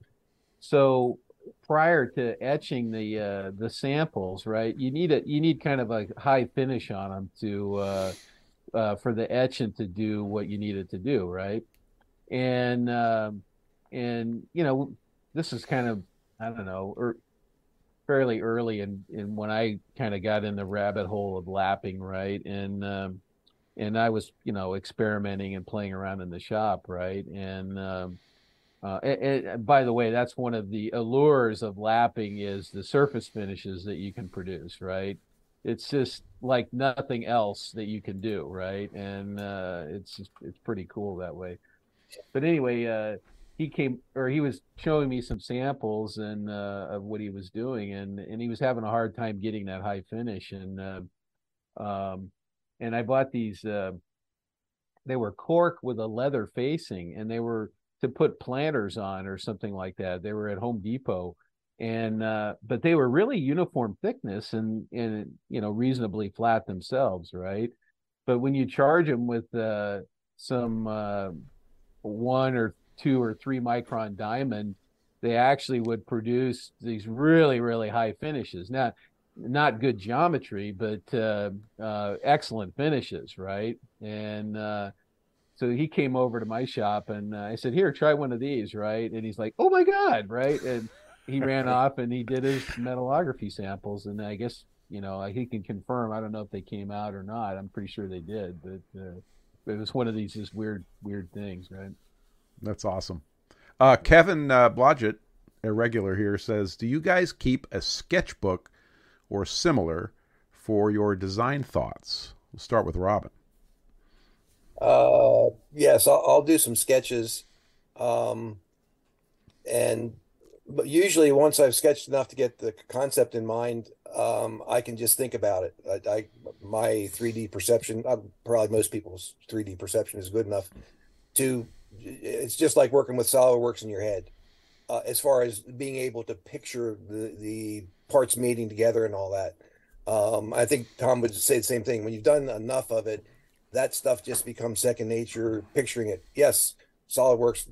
Speaker 2: so prior to etching the uh, the samples, right, you need a you need kind of a high finish on them to uh, uh, for the etching to do what you need it to do, right? And um, and you know this is kind of I don't know or er, fairly early in in when I kind of got in the rabbit hole of lapping, right? And um, and I was you know experimenting and playing around in the shop, right? And um, uh, by the way, that's one of the allures of lapping is the surface finishes that you can produce, right? it's just like nothing else that you can do, right? And uh, it's just, it's pretty cool that way. But anyway, uh, he came or he was showing me some samples and uh, of what he was doing, and and he was having a hard time getting that high finish, and uh, um, and I bought these. They were cork with a leather facing, and they were to put planters on or something like that. They were at Home Depot, and uh, but they were really uniform thickness and and you know reasonably flat themselves, right? But when you charge them with uh, some uh, one or two or three micron diamond, they actually would produce these really really high finishes. Now, not good geometry, but uh, uh, excellent finishes, right? And uh, so he came over to my shop, and uh, I said, "Here, try one of these," right? And he's like, "Oh my god!" Right? And he ran off and he did his metallography samples, and I guess you know he can confirm. I don't know if they came out or not. I'm pretty sure they did, but uh, it was one of these just weird, weird things, right?
Speaker 1: That's awesome. Uh, Kevin uh, Blodgett, a regular here, says, "Do you guys keep a sketchbook or similar for your design thoughts?" We'll start with Robin.
Speaker 3: Uh, yes, I'll, I'll do some sketches, um, and but usually once I've sketched enough to get the concept in mind, um, I can just think about it. I, I my 3D perception, uh, probably most people's 3D perception is good enough to. It's just like working with SolidWorks in your head, uh, as far as being able to picture the the parts meeting together and all that. Um, I think Tom would say the same thing. When you've done enough of it, that stuff just becomes second nature. Picturing it, yes, SolidWorks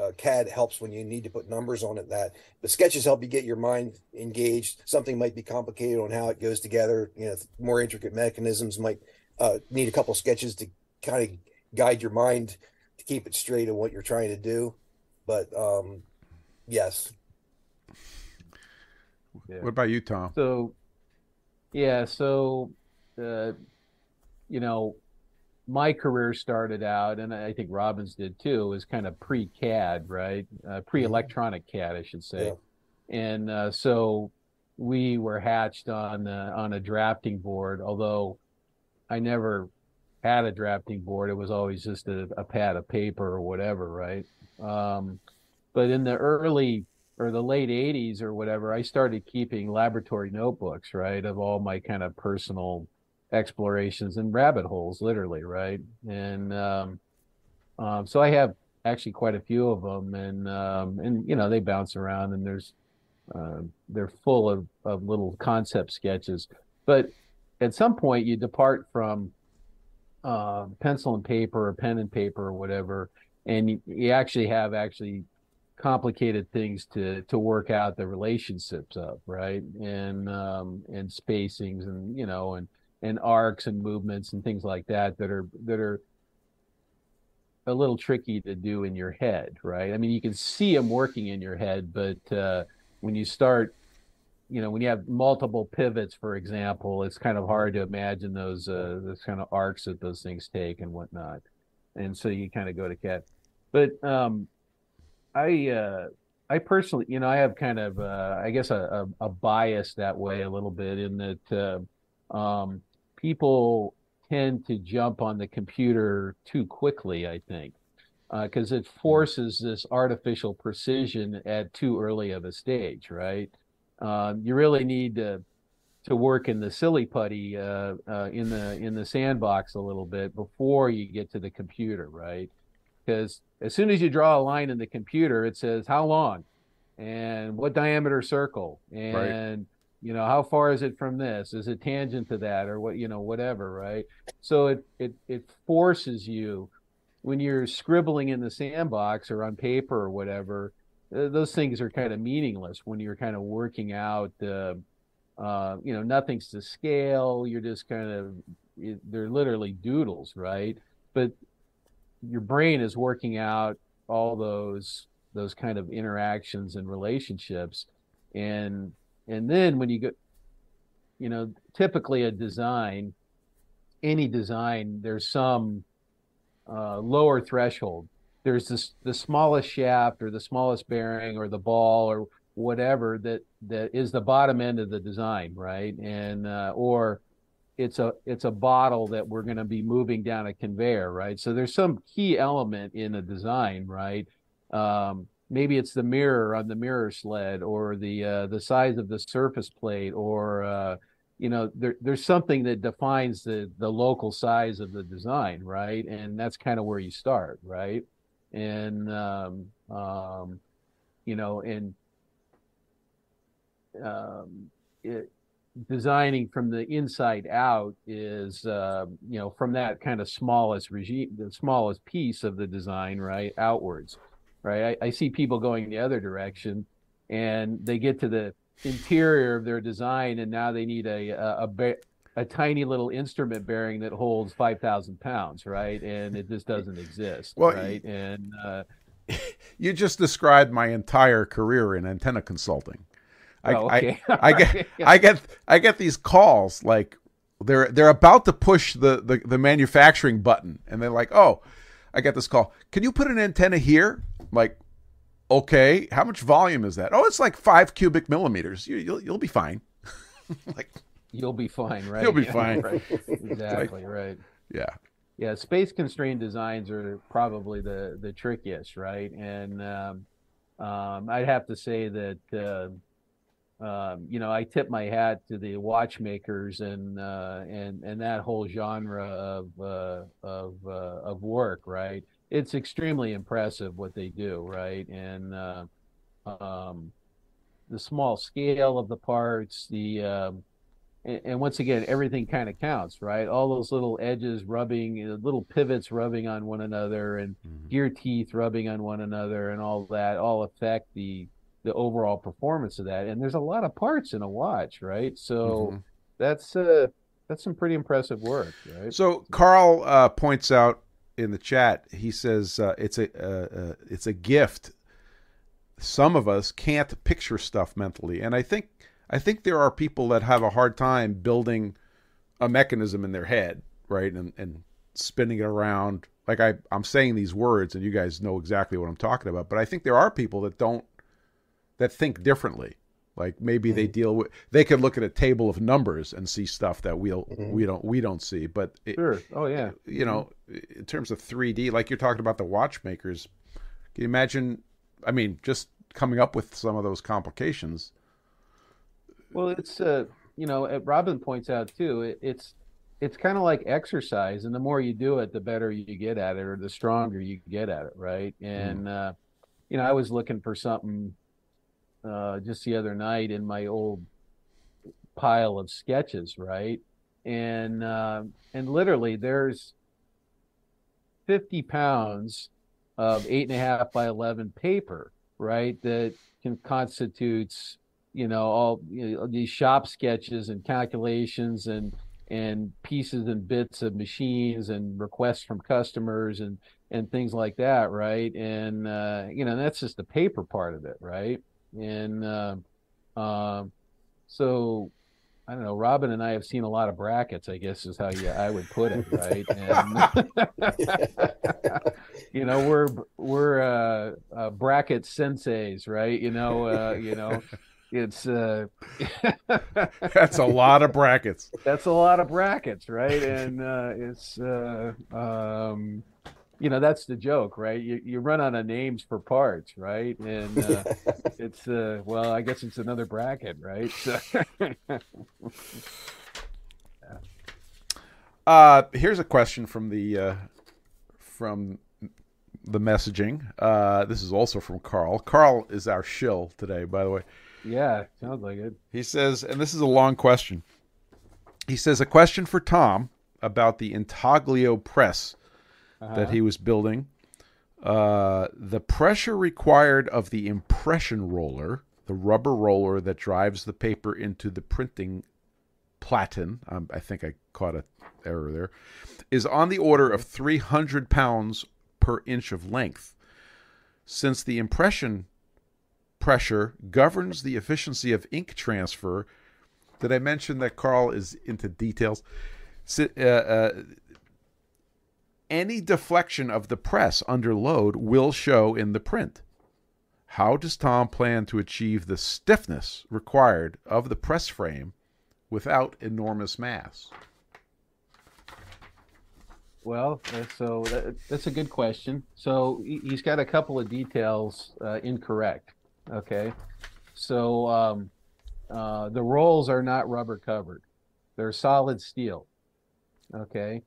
Speaker 3: uh, CAD helps when you need to put numbers on it. That the sketches help you get your mind engaged. Something might be complicated on how it goes together. You know, more intricate mechanisms might uh, need a couple sketches to kind of guide your mind to keep it straight on what you're trying to do. But um, yes.
Speaker 1: Yeah. What about you, Tom?
Speaker 2: So, yeah, so uh, you know, my career started out, and I think Robin's did too, was kind of pre CAD, right? Uh, pre electronic CAD, I should say. Yeah. And uh, so we were hatched on uh, on a drafting board, although I never had a drafting board. It was always just a, a pad of paper or whatever, right? Um, but in the early or the late 80s or whatever, I started keeping laboratory notebooks, right, of all my kind of personal explorations and rabbit holes, literally, right? And um, um, so I have actually quite a few of them, and um, and you know they bounce around, and there's uh, they're full of of little concept sketches. But at some point, you depart from uh, pencil and paper or pen and paper or whatever, and you, you actually have actually complicated things to to work out the relationships of right and um and spacings and you know and and arcs and movements and things like that that are that are a little tricky to do in your head, right? I mean, you can see them working in your head, but uh, when you start, you know, when you have multiple pivots, for example, it's kind of hard to imagine those uh, those kind of arcs that those things take and whatnot. And so you kind of go to CAD. But um, I uh, I personally, you know, I have kind of uh, I guess a, a, a bias that way a little bit in that. Um, people tend to jump on the computer too quickly, I think, because uh, it hmm. forces this artificial precision at too early of a stage, right? Um, you really need to to work in the silly putty uh, uh, in the in the sandbox a little bit before you get to the computer, right? Because as soon as you draw a line in the computer, it says how long and what diameter circle and right you know how far is it from this? Is it tangent to that or what you know whatever right? So it it it forces you when you're scribbling in the sandbox or on paper or whatever uh, those things are kind of meaningless when you're kind of working out uh, uh, you know nothing's to scale you're just kind of they're literally doodles right? But your brain is working out all those those kind of interactions and relationships and and then when you go, you know, typically a design, any design, there's some uh, lower threshold. There's this the smallest shaft or the smallest bearing or the ball or whatever that that is the bottom end of the design, right? And uh, or it's a it's a bottle that we're going to be moving down a conveyor, right? So there's some key element in a design, right? Um, maybe it's the mirror on the mirror sled, or the uh, the size of the surface plate, or uh, you know, there, there's something that defines the the local size of the design, right? And that's kind of where you start, right? And um, um, you know, and um, it, designing from the inside out is uh, you know from that kind of smallest regime the smallest piece of the design right outwards right? I, I, see people going the other direction and they get to the interior of their design and now they need a a, a, a tiny little instrument bearing that holds 5000 pounds right? And it just doesn't exist well, right? And uh,
Speaker 1: you just described my entire career in antenna consulting. I, oh, okay. I, I get I get I get these calls like they're they're about to push the, the the manufacturing button and they're like, "Oh, I get this call. Can you put an antenna here?" I'm like, "Okay, how much volume is that?" "Oh, it's like 5 cubic millimeters. You you'll you'll be fine."
Speaker 2: like you'll be fine, right?
Speaker 1: You'll be fine.
Speaker 2: Right. Exactly, like, right.
Speaker 1: Yeah.
Speaker 2: Yeah, space constrained designs are probably the the trickiest, right? And um, um, I'd have to say that uh, um, you know, I tip my hat to the watchmakers and uh, and and that whole genre of uh, of uh, of work, right? It's extremely impressive what they do, right? And uh, um, the small scale of the parts, the um, and, and, once again, everything kind of counts, right? All those little edges rubbing, little pivots rubbing on one another, and mm-hmm. gear teeth rubbing on one another, and all that all affect the the overall performance of that. And there's a lot of parts in a watch, right? So mm-hmm. that's uh that's some pretty impressive work, right?
Speaker 1: So Carl uh, points out in the chat. He says uh, it's a uh, uh, it's a gift. Some of us can't picture stuff mentally, and I think I think there are people that have a hard time building a mechanism in their head, right, and and spinning it around. Like I, I'm saying these words, and you guys know exactly what I'm talking about. But I think there are people that don't that think differently. Like maybe mm-hmm. they deal with they could look at a table of numbers and see stuff that we'll mm-hmm. we don't we don't see. But
Speaker 2: it, sure, oh yeah,
Speaker 1: you know, in terms of 3D, like you're talking about the watchmakers, can you imagine? I mean, just coming up with some of those complications.
Speaker 2: Well, it's uh, you know, Robin points out too. It, it's it's kind of like exercise, and the more you do it, the better you get at it, or the stronger you get at it, right? And mm. uh, you know, I was looking for something uh, just the other night in my old pile of sketches, right? And uh, and literally, there's 50 pounds of eight and a half by 11 paper, right? That can constitutes, you know, all you know, these shop sketches and calculations and and pieces and bits of machines and requests from customers and and things like that, right? And uh, you know, that's just the paper part of it, right? And uh, uh, so I don't know. Robin and I have seen a lot of brackets. I guess is how you I would put it, right? And you know, we're we're uh, uh, bracket senseis, right? You know, uh, you know, it's uh,
Speaker 1: that's a lot of brackets.
Speaker 2: That's a lot of brackets, right? And uh, it's uh, um, you know that's the joke right? You, you run out of names for parts right? And uh, it's uh well i guess it's another bracket right?
Speaker 1: Uh here's a question from the uh from the messaging. Uh this is also from carl. Carl is our shill today by the way.
Speaker 2: Yeah sounds like it.
Speaker 1: He says and this is a long question. He says a question for tom about the intaglio press uh-huh. that he was building. Uh, the pressure required of the impression roller, the rubber roller that drives the paper into the printing platen, um, I think I caught an error there, is on the order of 300 pounds per inch of length. Since the impression pressure governs the efficiency of ink transfer, did I mention that Carl is into details? Uh, uh, any deflection of the press under load will show in the print. How does Tom plan to achieve the stiffness required of the press frame without enormous mass?
Speaker 2: Well, so that's a good question. So he- he's got a couple of details uh, incorrect. Okay, so um, uh, the rolls are not rubber covered; they're solid steel. Okay,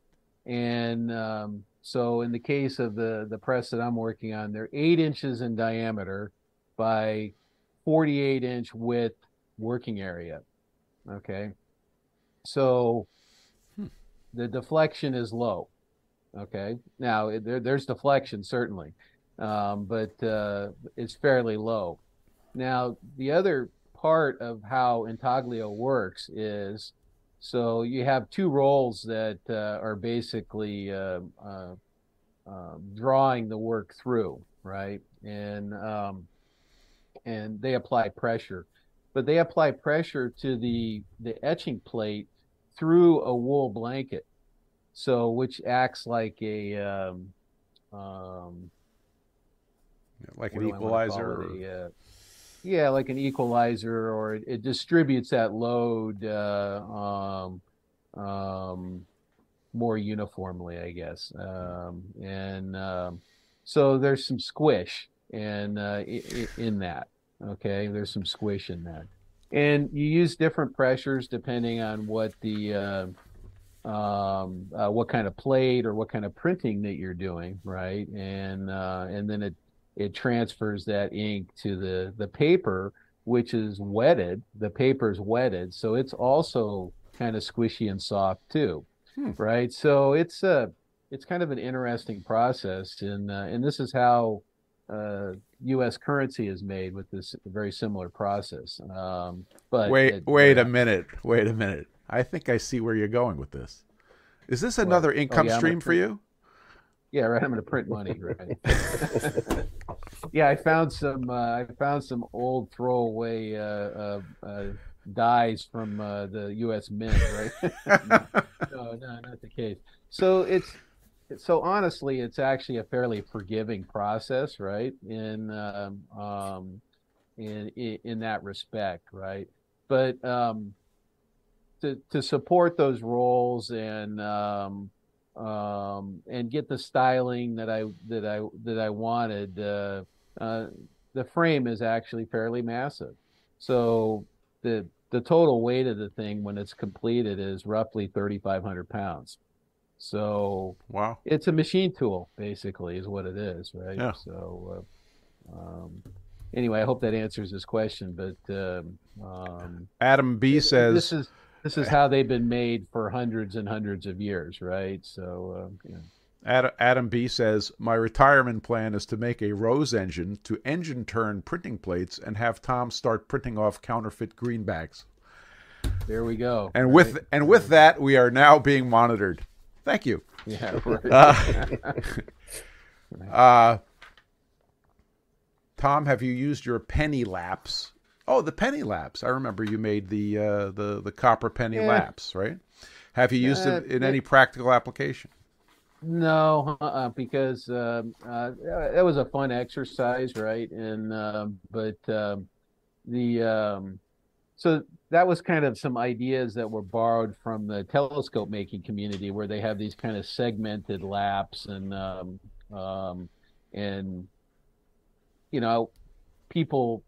Speaker 2: and um, so in the case of the the press that I'm working on, they're eight inches in diameter by 48 inch width working area. Okay, so the deflection is low. Okay. Now there, there's deflection certainly, um, but uh, it's fairly low. Now the other part of how Intaglio works is so you have two rolls that uh, are basically uh, uh, uh, drawing the work through, right? And um, and they apply pressure, but they apply pressure to the the etching plate through a wool blanket so which acts like a um, um,
Speaker 1: Like an
Speaker 2: do I wanna
Speaker 1: equalizer?
Speaker 2: it? Yeah, like an equalizer, or it, it distributes that load uh, um, um, more uniformly, I guess. Um, and um, so there's some squish and uh, in that. Okay, there's some squish in that, and you use different pressures depending on what the uh, um, uh, what kind of plate or what kind of printing that you're doing, right? And uh, and then it it transfers that ink to the the paper, which is wetted. The paper's wetted, so it's also kind of squishy and soft too,
Speaker 1: Hmm.
Speaker 2: right? So it's a it's kind of an interesting process, and uh, and this is how uh, U.S. currency is made with this very similar process. Um, but
Speaker 1: Wait,
Speaker 2: it-
Speaker 1: wait a minute. Wait a minute. I think I see where you're going with this. Is this another income
Speaker 2: yeah,
Speaker 1: stream for you?
Speaker 2: Yeah, right. I'm going to print money, right? yeah, I found some. Uh, I found some old throwaway uh, uh, uh, dies from uh, the U.S. Mint, right? no, no, not the case. So it's so honestly, it's actually a fairly forgiving process, right? In um, um, in in in that respect, right? But um, to to support those roles and um, um, and get the styling that I that I that I wanted. Uh, uh, the frame is actually fairly massive, so the the total weight of the thing when it's completed is roughly 3,500 pounds. So
Speaker 1: wow.
Speaker 2: it's a machine tool, basically, is what it is, right?
Speaker 1: Yeah.
Speaker 2: So uh, um, anyway, I hope that answers this question. But um, um,
Speaker 1: Adam B says
Speaker 2: this is this is how they've been made for hundreds and hundreds of years, right? So you know.
Speaker 1: Adam B says, My retirement plan is to make a Rose engine to engine turn printing plates and have Tom start printing off counterfeit greenbacks.
Speaker 2: There we go.
Speaker 1: And with and with that, we are now being monitored. Thank you.
Speaker 2: yeah, right.
Speaker 1: Uh, uh, Tom, have you used your penny laps? Oh, the penny laps. I remember you made the uh, the the copper penny
Speaker 2: Yeah.
Speaker 1: laps, right? Have you used
Speaker 2: Uh,
Speaker 1: it in any practical application?
Speaker 2: No, uh-uh, because um, uh, that was a fun exercise, right? And um, but um, the um, so that was kind of some ideas that were borrowed from the telescope making community, where they have these kind of segmented laps and um, um, and you know people.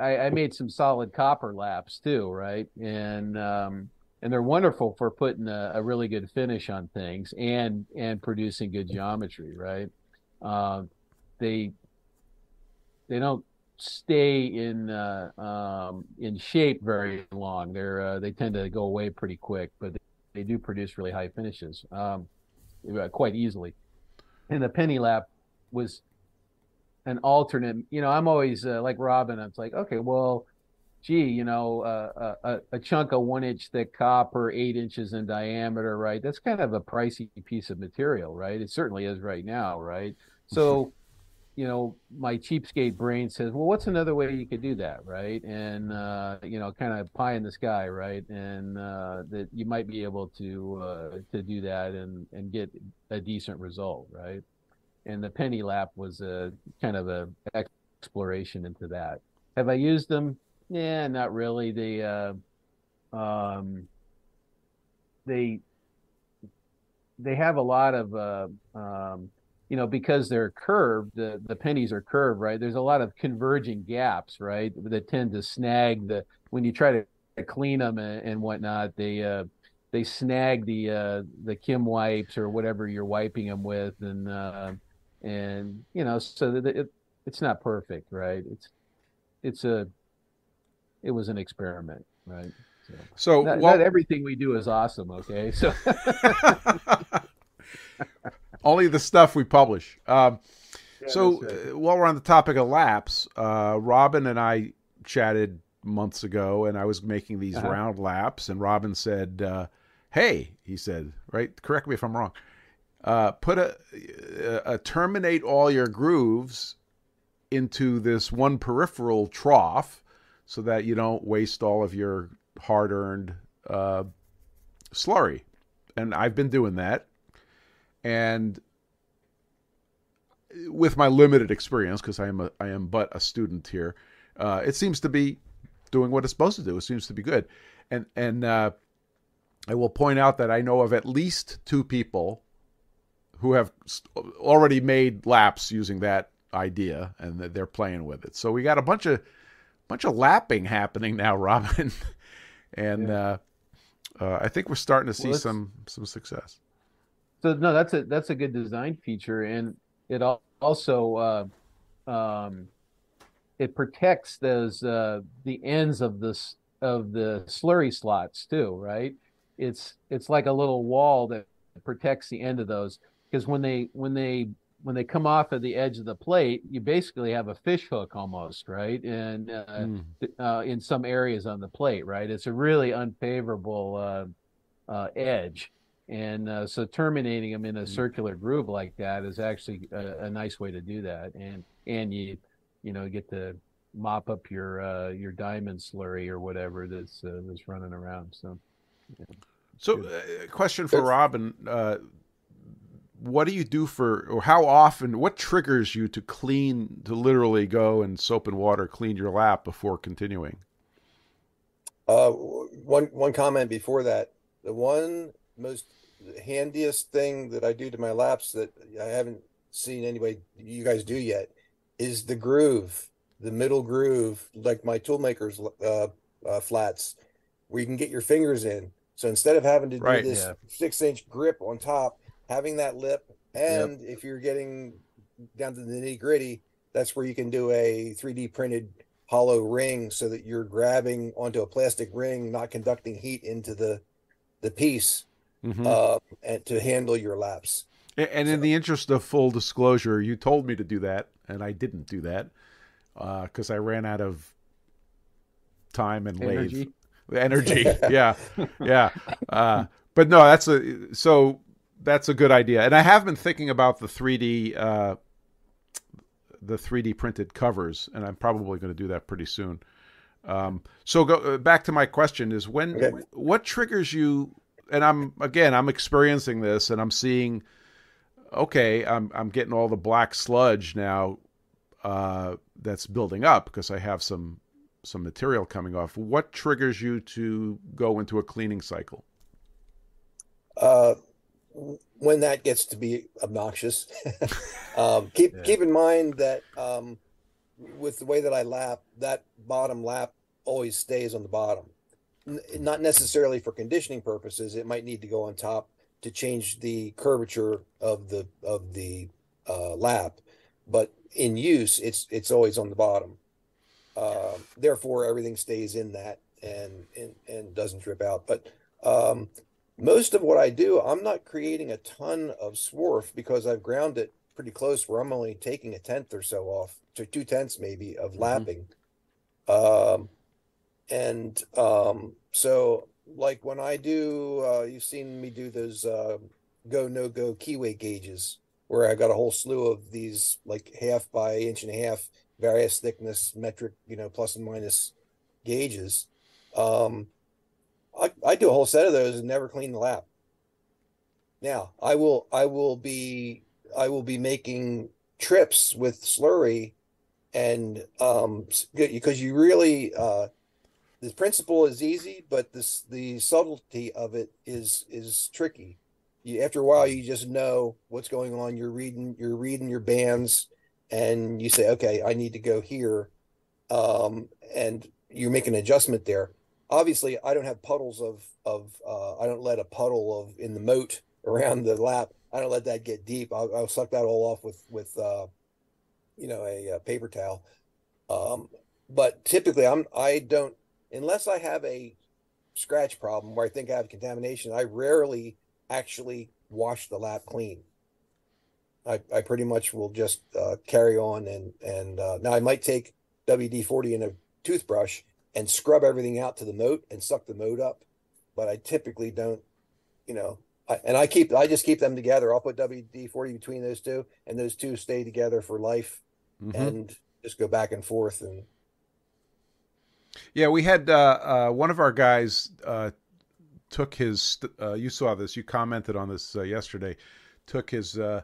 Speaker 2: I, I made some solid copper laps too, right? And um, and they're wonderful for putting a, a really good finish on things and and producing good geometry, right? Uh, they they don't stay in uh, um, in shape very long. They're uh, they tend to go away pretty quick, but they, do produce really high finishes um, quite easily. And the penny lap was an alternate. You know, I'm always uh, like Robin. I'm like, okay, well, gee, you know, uh, a, a chunk of one inch thick copper, eight inches in diameter, right? That's kind of a pricey piece of material, right? It certainly is right now, right? So, you know, my cheapskate brain says, well, what's another way you could do that, right? And, uh, you know, kind of pie in the sky, right? And uh, that you might be able to uh, to do that and and get a decent result, right? And the penny lap was a kind of a exploration into that. Have I used them? Yeah, not really. They, uh, um, they, they have a lot of, uh, um, you know, because they're curved, the, the pennies are curved, right? There's a lot of converging gaps, right? That tend to snag the, when you try to clean them and, and whatnot, they, uh, they snag the, uh, the Kimwipes or whatever you're wiping them with. And, uh, and, you know, so that it, it's not perfect, right? It's, it's a, it was an experiment, right? So,
Speaker 1: So
Speaker 2: not,
Speaker 1: while-
Speaker 2: not everything we do is awesome. Okay. So,
Speaker 1: only the stuff we publish. Um, so
Speaker 2: right.
Speaker 1: uh, while we're on the topic of laps, uh, Robin and I chatted months ago, and I was making these
Speaker 2: Uh-huh.
Speaker 1: round laps, and Robin said, uh, "Hey," he said, "right? Correct me if I'm wrong. Uh, put a, a, a terminate all your grooves into this one peripheral trough, so that you don't waste all of your hard-earned uh, slurry." And I've been doing that, and with my limited experience, because I am am but a student here, uh, it seems to be doing what it's supposed to do. It seems to be good, and and uh, I will point out that I know of at least two people who have already made laps using that idea, and that they're playing with it. So we got a bunch of bunch of lapping happening now, Robin, and uh, uh, I think we're starting to see
Speaker 2: Well,
Speaker 1: some some success.
Speaker 2: so no, that's a that's a good design feature, and it also uh, um, it protects those uh, the ends of this of the slurry slots too, right? It's it's like a little wall that protects the end of those because when they when they when they come off of the edge of the plate, you basically have a fish hook almost, right? And uh,
Speaker 1: Mm.
Speaker 2: uh, in some areas on the plate, right? It's a really unfavorable uh, uh, edge. And uh, so terminating them in a circular groove like that is actually a, a nice way to do that. And and you you know get to mop up your uh, your diamond slurry or whatever that's uh, that's running around. So
Speaker 1: So, uh, question for Robin: uh, What do you do for, or how often? What triggers you to clean, to literally go and soap and water clean your lap before continuing?
Speaker 3: Uh, one one comment before that. The one most handiest thing that I do to my laps that I haven't seen anybody you guys do yet is the groove, the middle groove, like my toolmakers uh, uh, flats, where you can get your fingers in. So instead of having to do
Speaker 1: Right.
Speaker 3: this
Speaker 2: Yeah.
Speaker 3: six inch grip on top, having that lip, and if you're getting down to the nitty gritty, that's where you can do a 3D printed hollow ring so that you're grabbing onto a plastic ring, not conducting heat into the the piece
Speaker 1: Mhm.
Speaker 3: uh, and to handle your laps.
Speaker 1: A- and in the interest of full disclosure, you told me to do that, and I didn't do that because I ran out of time and lathe
Speaker 2: energy.
Speaker 1: energy yeah yeah uh, but no that's a so that's a good idea and i have been thinking about the 3d uh, the 3d printed covers and i'm probably going to do that pretty soon um, so go uh, back to my question is when
Speaker 3: Okay.
Speaker 1: what triggers you and i'm again i'm experiencing this and i'm seeing okay i'm i'm getting all the black sludge now uh, that's building up because i have some some material coming off. What triggers you to go into a cleaning cycle?
Speaker 3: Uh, when that gets to be obnoxious, um, keep
Speaker 2: Yeah.
Speaker 3: keep in mind that um, with the way that I lap, that bottom lap always stays on the bottom. N- not necessarily for conditioning purposes. It might need to go on top to change the curvature of the of the uh, lap, but in use, it's it's always on the bottom. Uh, therefore, everything stays in that and and, and doesn't drip out. But um, most of what I do, I'm not creating a ton of swarf because I've ground it pretty close where I'm only taking a tenth or so off to two tenths maybe of lapping. Um, and um, so like when I do, uh, you've seen me do those uh, go no go keyway gauges where I got a whole slew of these like half by inch and a half various thickness metric, you know, plus and minus gauges. Um, I, I do a whole set of those and never clean the lap. Now I will I will be I will be making trips with slurry and um, because you really uh, the principle is easy, but this the subtlety of it is is tricky. You after a while, you just know what's going on. You're reading you're reading your bands, and you say, okay, I need to go here, um, and you make an adjustment there. Obviously, I don't have puddles of of uh, I don't let a puddle of in the moat around the lap. I don't let that get deep. I'll, I'll suck that all off with with uh, you know a, uh paper towel. Um, but typically, I'm I don't unless I have a scratch problem where I think I have contamination. I rarely actually wash the lap clean. I, I pretty much will just uh, carry on and and uh, now I might take WD forty in a toothbrush and scrub everything out to the moat and suck the moat up, but I typically don't, you know. I, and I keep I just keep them together. I'll put WD forty between those two, and those two stay together for life,
Speaker 1: Mhm.
Speaker 3: and just go back and forth. And
Speaker 1: Yeah, we had uh, uh, one of our guys uh, took his. Uh, you saw this. You commented on this uh, yesterday. Took his uh,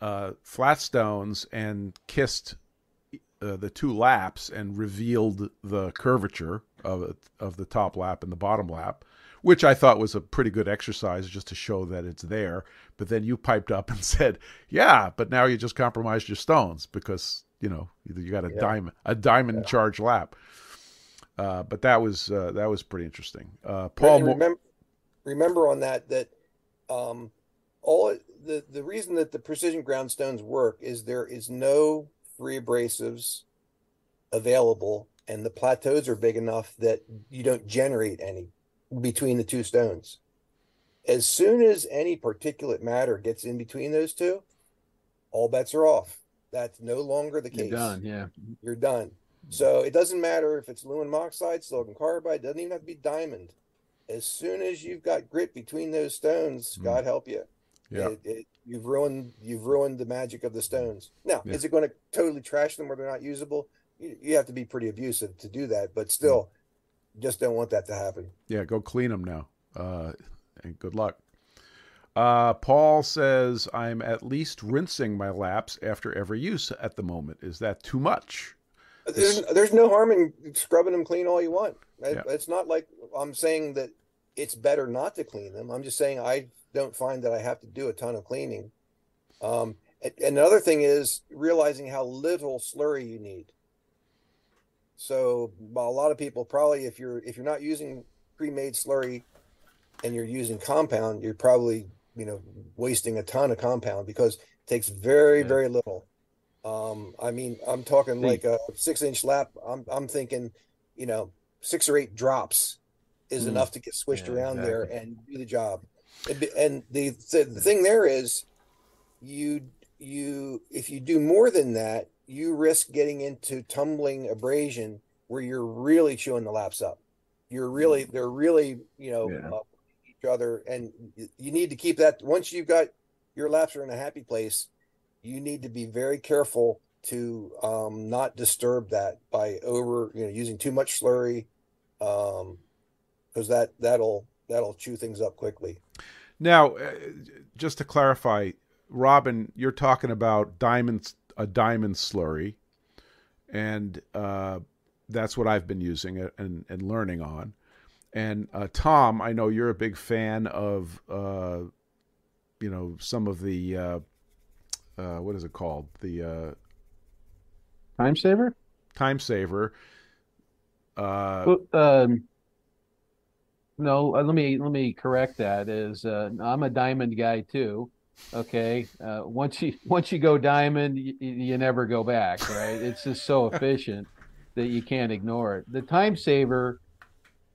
Speaker 1: uh, flat stones and kissed uh, the two laps and revealed the curvature of of the top lap and the bottom lap, which I thought was a pretty good exercise just to show that it's there. But then you piped up and said, "Yeah, but now you just compromised your stones because you know you got a
Speaker 3: Yeah.
Speaker 1: diamond a diamond charge lap." Uh, but that was uh, that was pretty interesting. Uh, Paul, Mo-
Speaker 3: remember, remember on that that um, all the the reason that the precision ground stones work is there is no free abrasives available, and the plateaus are big enough that you don't generate any between the two stones. As soon as any particulate matter gets in between those two, all bets are off. That's no longer the case.
Speaker 2: You're done. Yeah.
Speaker 3: you're done. So it doesn't matter if it's aluminum oxide, silicon carbide, doesn't even have to be diamond. As soon as you've got grit between those stones,
Speaker 1: Mm.
Speaker 3: God help you.
Speaker 1: Yeah.
Speaker 3: It, it, you've ruined you've ruined the magic of the stones. Now,
Speaker 1: Yeah.
Speaker 3: is it going to totally trash them where they're not usable? You, you have to be pretty abusive to do that, but still, just don't want that to happen.
Speaker 1: yeah, go clean them now. Uh, and good luck. Uh, Paul says I'm at least rinsing my laps after every use at the moment. Is that too much?
Speaker 3: There's, there's no harm in scrubbing them clean all you want.
Speaker 1: Yeah.
Speaker 3: It's not like I'm saying that it's better not to clean them. I'm just saying I don't find that I have to do a ton of cleaning. Um, another thing is realizing how little slurry you need. So a lot of people probably, if you're if you're not using pre-made slurry and you're using compound, you're probably you know wasting a ton of compound because it takes very
Speaker 2: Yeah.
Speaker 3: very little. Um, I mean, I'm talking like a six inch lap. I'm I'm thinking, you know, six or eight drops is
Speaker 2: Mm.
Speaker 3: enough to get swished
Speaker 2: Yeah,
Speaker 3: around there and do the job. And, the, the the thing there is, you you if you do more than that, you risk getting into tumbling abrasion where you're really chewing the laps up. You're really they're really you know
Speaker 2: Yeah.
Speaker 3: uh, each other, and you need to keep that. Once you've got your laps are in a happy place, you need to be very careful to um, not disturb that by over you know using too much slurry, because that that'll that'll chew things up quickly.
Speaker 1: Now, uh, just to clarify, Robin, you're talking about diamonds, a diamond slurry, and uh, that's what I've been using it and, and learning on. And uh, Tom, I know you're a big fan of, uh, you know, some of the uh, uh, what is it called? The uh,
Speaker 2: Time saver.
Speaker 1: time saver. Uh,
Speaker 2: Well, um, no, uh, let me let me correct that. Is uh, I'm a diamond guy too. Okay, uh, once you once you go diamond, you, you never go back. Right? It's just so efficient that you can't ignore it. The time saver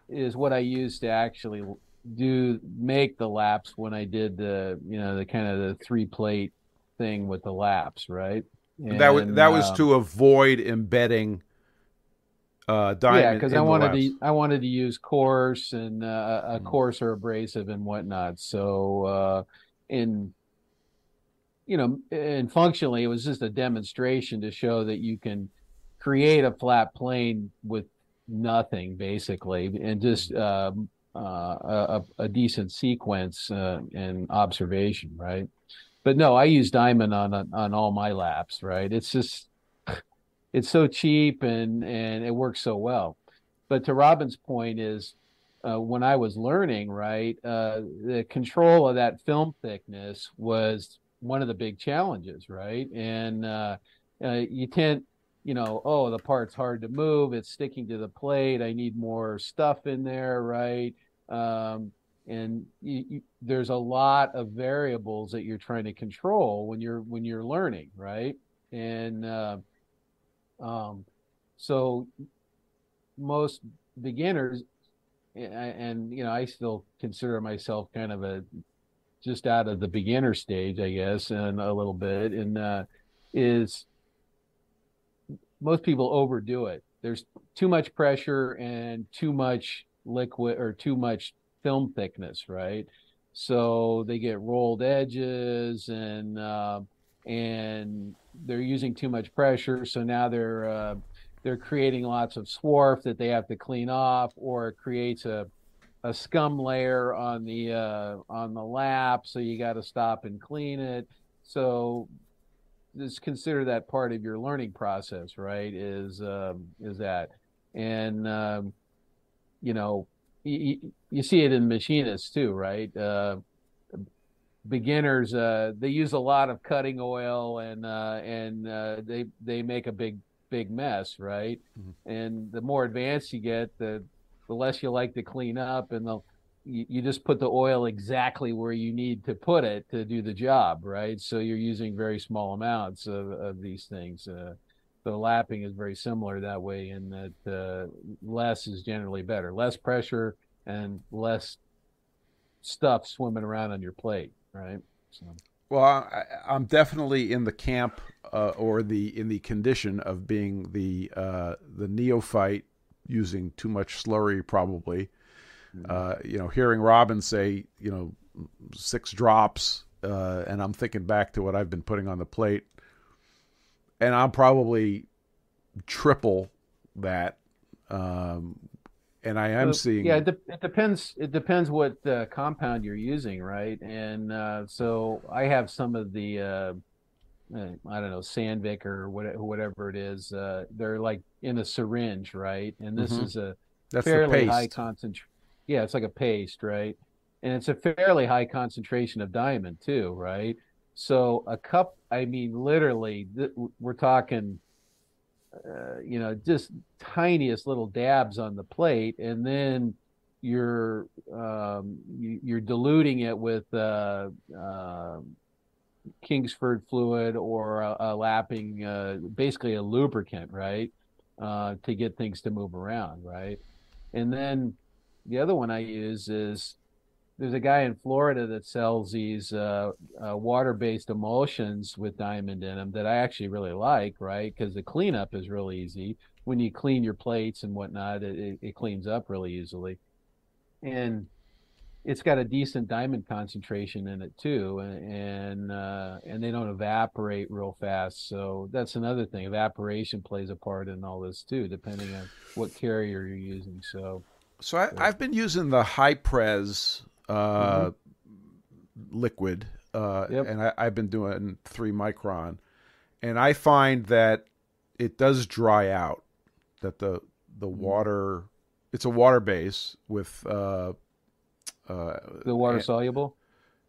Speaker 2: is what I used to actually do make the laps when I did the you know the kind of the three plate thing with the laps. Right?
Speaker 1: that was that was
Speaker 2: um,
Speaker 1: to avoid embedding uh, diamond.
Speaker 2: Yeah, because I wanted to I wanted to use coarse and uh, a
Speaker 1: Mhm.
Speaker 2: coarse or abrasive and whatnot. So uh, in you know, and functionally, it was just a demonstration to show that you can create a flat plane with nothing basically, and just um, uh, a, a decent sequence uh, and observation, right? But no, I use diamond on on all my laps, right? It's just it's so cheap and and it works so well. But to Robin's point is uh, when I was learning, right, uh, the control of that film thickness was one of the big challenges, right? And uh, uh, you tend, you know, oh, the part's hard to move, it's sticking to the plate. I need more stuff in there, right? Um, and you, you, there's a lot of variables that you're trying to control when you're when you're learning, right? And uh, um, so most beginners and you know i still consider myself kind of a just out of the beginner stage i guess and a little bit and uh, is most people overdo it. There's too much pressure and too much liquid or too much film thickness right? So they get rolled edges and uh, and they're using too much pressure so now they're uh, they're creating lots of swarf that they have to clean off, or it creates a a scum layer on the uh, on the lap, so you got to stop and clean it. So just consider that part of your learning process, right? Is um, is that, and um, you know, you, you see it in machinists too, right? Uh, beginners uh, they use a lot of cutting oil and uh, and uh, they they make a big big mess, right? Mm-hmm. And the more advanced you get, the the less you like to clean up, and the you, you just put the oil exactly where you need to put it to do the job, right? So you're using very small amounts of, of these things. Uh, the lapping is very similar that way, in that uh, less is generally better, less pressure and less stuff swimming around on your plate, right?
Speaker 1: So. Well, I, am definitely in the camp uh, or the in the condition of being the uh, the neophyte using too much slurry, probably. Mm-hmm. Uh, you know, hearing Robin say, you know, six drops, uh, and I'm thinking back to what I've been putting on the plate, and I'm probably triple that um, and I am so, seeing.
Speaker 2: Yeah, it, de- it, depends. It depends what uh, compound you're using, right? And uh, so I have some of the, uh, uh I don't know, Sandvik or whatever, whatever it is. Uh, they're like in a syringe, right? And this mm-hmm. is a That's fairly high concentration. Yeah, it's like a paste, right? And it's a fairly high concentration of diamond too, right? So a cup, I mean, literally, th- we're talking uh, you know, just tiniest little dabs on the plate, and then you're um, you, are diluting it with uh, uh, Kingsford fluid or a, a lapping, uh, basically a lubricant, right, uh, to get things to move around, right. And then the other one I use is there's a guy in Florida that sells these uh, uh, water-based emulsions with diamond in them that I actually really like, right? Because the cleanup is really easy. When you clean your plates and whatnot, it, it cleans up really easily, and it's got a decent diamond concentration in it too, and and, uh, and they don't evaporate real fast. So that's another thing. Evaporation plays a part in all this too, depending on what carrier you're using. So.
Speaker 1: So I, have been using the Hyprez uh, mm-hmm. liquid, uh, yep. and I, I've been doing three micron, and I find that it does dry out. That the the mm-hmm. water, it's a water base with uh,
Speaker 2: uh, the water soluble.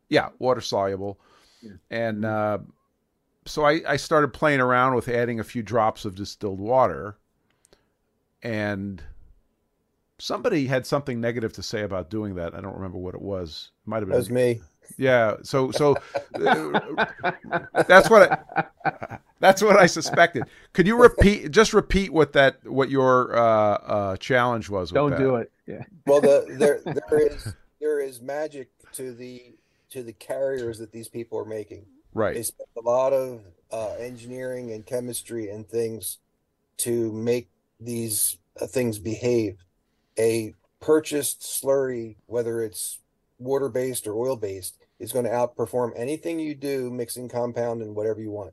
Speaker 1: Yeah, water soluble, yeah. and uh, so I, I started playing around with adding a few drops of distilled water, and somebody had something negative to say about doing that. I don't remember what it was. It might have been.
Speaker 3: That was me.
Speaker 1: Yeah. So so uh, that's what I, that's what I suspected. Could you repeat just repeat what that what your uh, uh, challenge was?
Speaker 2: Don't
Speaker 1: that?
Speaker 2: do it. Yeah.
Speaker 3: Well, the, there there is there is magic to the to the carriers that these people are making.
Speaker 1: Right.
Speaker 3: They spend a lot of uh, engineering and chemistry and things to make these uh, things behave a purchased slurry, whether it's water based or oil based, is going to outperform anything you do mixing compound and whatever you want.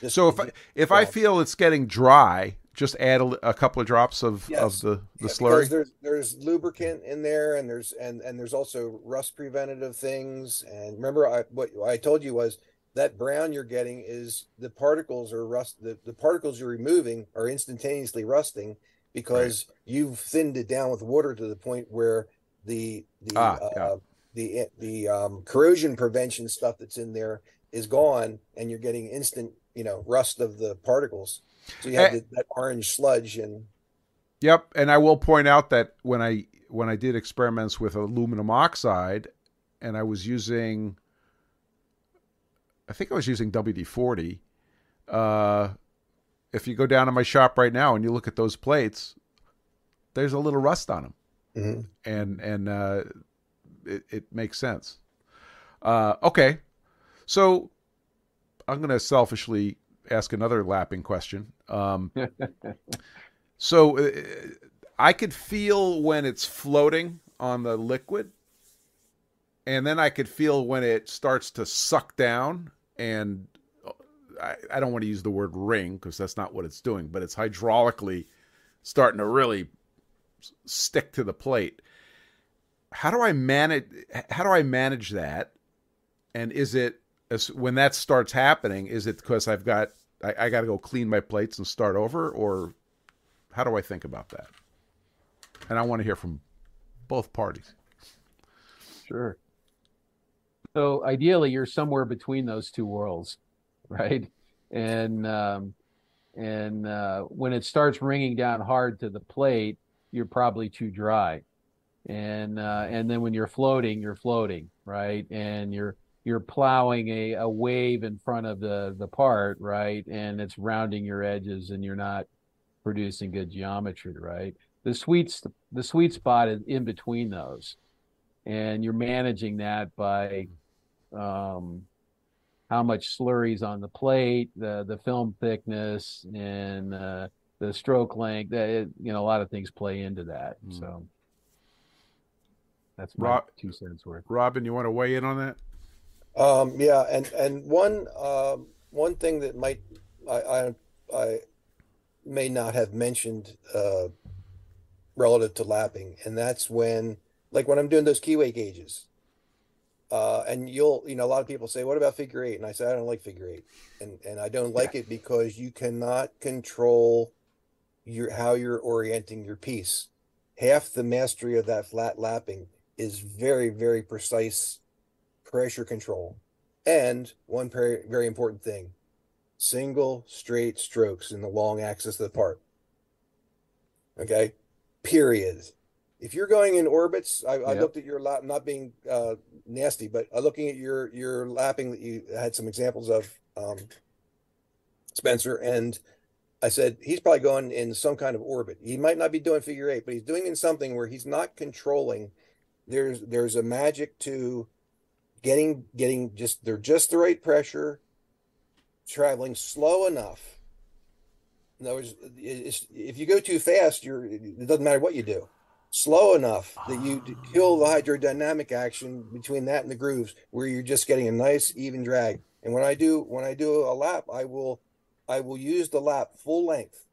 Speaker 1: Just so if I, if I feel it's getting dry, just add a, a couple of drops of, yes. of the, the yeah, slurry.
Speaker 3: There's there's lubricant in there, and there's and and there's also rust preventative things. And remember, I what I told you was that brown you're getting is the particles are rust. The, the particles you're removing are instantaneously rusting because you've thinned it down with water to the point where the the
Speaker 1: Ah,
Speaker 3: uh,
Speaker 1: yeah.
Speaker 3: the the um, corrosion prevention stuff that's in there is gone, and you're getting instant you know rust of the particles. So you have
Speaker 1: Eh.
Speaker 3: the, that orange sludge and
Speaker 1: Yep, and I will point out that when I when I did experiments with aluminum oxide, and I was using, I think I was using WD forty. Uh, if you go down to my shop right now and you look at those plates, there's a little rust on them,
Speaker 3: Mhm.
Speaker 1: and and uh, it, it makes sense. Uh, okay, so I'm going to selfishly ask another lapping question. Um, so uh, I could feel when it's floating on the liquid, and then I could feel when it starts to suck down. And I, I don't want to use the word ring because that's not what it's doing, but it's hydraulically starting to really stick to the plate. How do I manage? How do I manage that? And is it when that starts happening? Is it because I've got I, I got to go clean my plates and start over, or how do I think about that? And I want to hear from both parties.
Speaker 2: Sure. So ideally, you're somewhere between those two worlds, right? And um, and uh, when it starts ringing down hard to the plate, you're probably too dry. And uh, and then when you're floating, you're floating, right? And you're you're plowing a, a wave in front of the the part, right? And it's rounding your edges, and you're not producing good geometry, right? The sweet the sweet spot is in between those and you're managing that by um, how much slurry's on the plate, the the film thickness, and uh, the stroke length. That it, you know, a lot of things play into that.
Speaker 1: Mm.
Speaker 2: So that's my
Speaker 1: Rob-
Speaker 2: two cents worth.
Speaker 1: Robin, you want to weigh in on that?
Speaker 3: Um, yeah, and and one um, one thing that might I I, I may not have mentioned uh, relative to lapping, and that's when like when I'm doing those keyway gauges. Uh, and you'll, you know, a lot of people say, "What about figure eight? And I say, "I don't like figure eight, and and I don't like it because you cannot control your how you're orienting your piece. Half the mastery of that flat lapping is very, very precise pressure control. And one very, very important thing single straight strokes in the long axis of the part. Okay, period. If you're going in orbits, I, I
Speaker 2: Yep.
Speaker 3: looked at your lap, not being uh, nasty, but uh, looking at your your lapping that you had some examples of, um, Spencer, and I said he's probably going in some kind of orbit. He might not be doing figure eight, but he's doing in something where he's not controlling. There's there's a magic to getting getting just they're just the right pressure, traveling slow enough. In other words, if you go too fast, you're it doesn't matter what you do. Slow enough that you kill ah. the hydrodynamic action between that and the grooves, where you're just getting a nice even drag. And when I do when I do a lap, I will I will use the lap full length.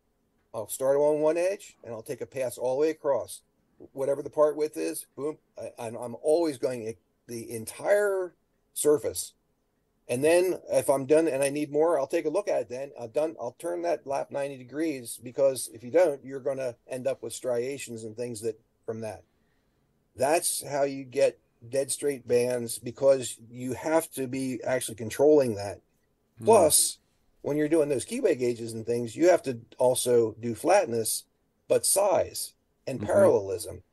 Speaker 3: I'll start on one edge and I'll take a pass all the way across. Whatever the part width is, boom. I, I'm I'm always going the entire surface. And then if I'm done and I need more, I'll take a look at it then. I've done I'll turn that lap 90 degrees because if you don't, you're gonna end up with striations and things that from that. That's how you get dead straight bands because you have to be actually controlling that.
Speaker 1: Hmm.
Speaker 3: Plus, when you're doing those keyway gauges and things, you have to also do flatness, but size and
Speaker 1: Mhm.
Speaker 3: parallelism.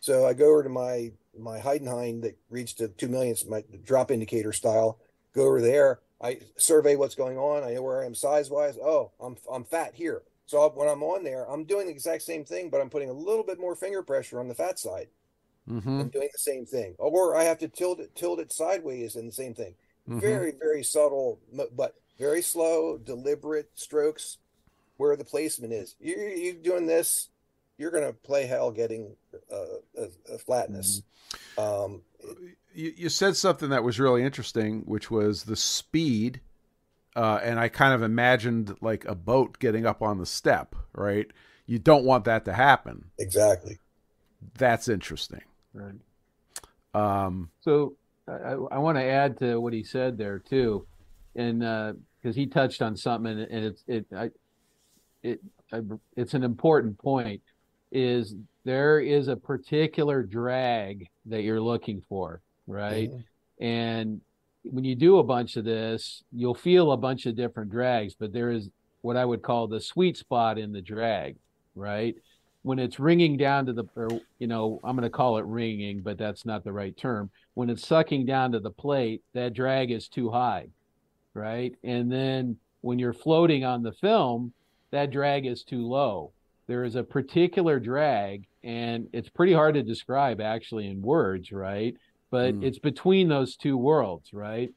Speaker 3: So I go over to my my Heidenhain that reached to two millionths, my drop indicator style. Go over there. I survey what's going on. I know where I am size wise. Oh, I'm I'm fat here. So when I'm on there, I'm doing the exact same thing, but I'm putting a little bit more finger pressure on the fat side.
Speaker 1: Mm-hmm.
Speaker 3: I'm doing the same thing, or I have to tilt it tilt it sideways and the same thing
Speaker 1: Mhm.
Speaker 3: very very subtle but very slow deliberate strokes where the placement is you you doing this you're going to play hell getting uh, a, a flatness um
Speaker 1: you, you said something that was really interesting, which was the speed. Uh, and I kind of imagined like a boat getting up on the step, right? You don't want that to happen.
Speaker 3: exactly
Speaker 1: That's interesting.
Speaker 2: Right.
Speaker 1: Um,
Speaker 2: So I, I want to add to what he said there too. and because he touched on something, and, and it's it I, it I, it's an important point. Is there is a particular drag that you're looking for, right?
Speaker 3: Mhm.
Speaker 2: And when you do a bunch of this, you'll feel a bunch of different drags, but there is what I would call the sweet spot in the drag, right? When it's ringing down to the, or, you know, I'm going to call it ringing, but that's not the right term. When it's sucking down to the plate, that drag is too high, right? And then when you're floating on the film, that drag is too low. There is a particular drag, and it's pretty hard to describe actually in words, right? But
Speaker 1: Mm.
Speaker 2: it's between those two worlds, right?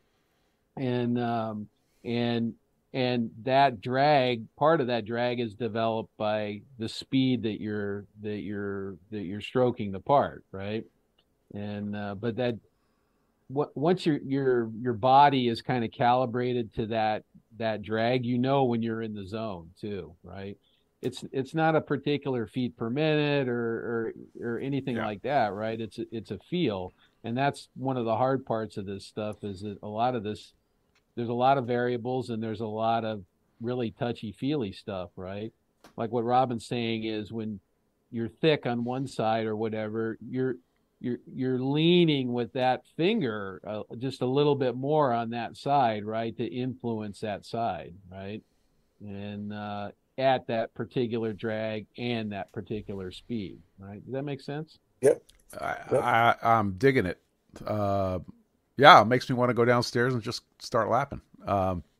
Speaker 2: And um, and and that drag, part of that drag is developed by the speed that you're that you're that you're stroking the part, right? And uh, but that what once your your your body is kind of calibrated to that that drag, you know when you're in the zone too, right? It's it's not a particular feet per minute or or, or anything
Speaker 1: Yeah.
Speaker 2: like that, right? It's it's a feel, and that's one of the hard parts of this stuff is that a lot of this there's a lot of variables and there's a lot of really touchy feely stuff, right? Like what Robin's saying is when you're thick on one side or whatever, you're you're you're leaning with that finger uh, just a little bit more on that side, right, to influence that side, right, and uh, at that particular drag and that particular speed, right? Does that make sense?
Speaker 1: I, I, I'm digging it. Uh, yeah, it makes me want to go downstairs and just start lapping. Um,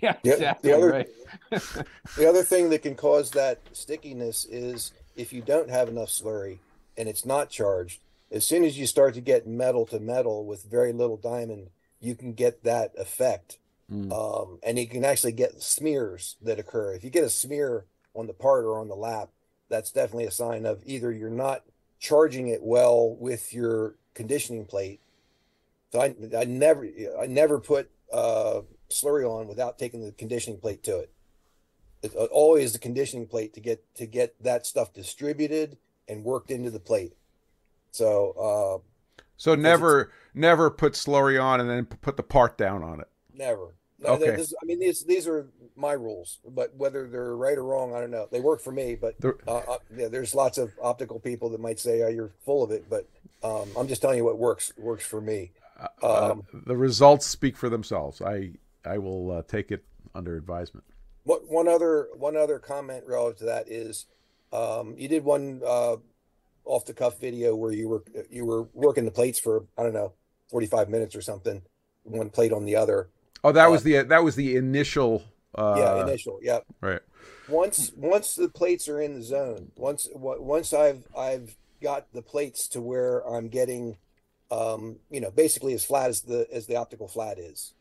Speaker 2: Yeah,
Speaker 3: Yeah, the
Speaker 2: exactly
Speaker 3: other-
Speaker 2: right.
Speaker 3: The other thing that can cause that stickiness is if you don't have enough slurry and it's not charged, as soon as you start to get metal to metal with very little diamond, you can get that effect.
Speaker 1: mm.
Speaker 3: Um, and you can actually get smears that occur. If you get a smear on the part or on the lap, that's definitely a sign of either you're not charging it well with your conditioning plate. So I, I never, I never put uh, slurry on without taking the conditioning plate to it. It's always the conditioning plate to get to get that stuff distributed and worked into the plate. So uh,
Speaker 1: so never, never put slurry on and then put the part down on it.
Speaker 3: Never. No,
Speaker 1: Okay.
Speaker 3: This, I mean, these these are my rules, but whether they're right or wrong, I don't know. They work for me, but uh, uh, yeah, there's lots of optical people that might say, "Oh, you're full of it," but um, I'm just telling you what works works for me.
Speaker 1: Uh,
Speaker 3: Um,
Speaker 1: the results speak for themselves. I, I will uh, take it under advisement.
Speaker 3: What one other one other comment relative to that is, um, you did one uh, off the cuff video where you were you were working the plates for I don't know 45 minutes or something, one plate on the other.
Speaker 1: Oh, that
Speaker 3: Uh,
Speaker 1: was the that was the initial. Uh,
Speaker 3: yeah, initial. Yep.
Speaker 1: right.
Speaker 3: once once the plates are in the zone once once i've i've got the plates to where i'm getting um you know basically as flat as the as the optical flat is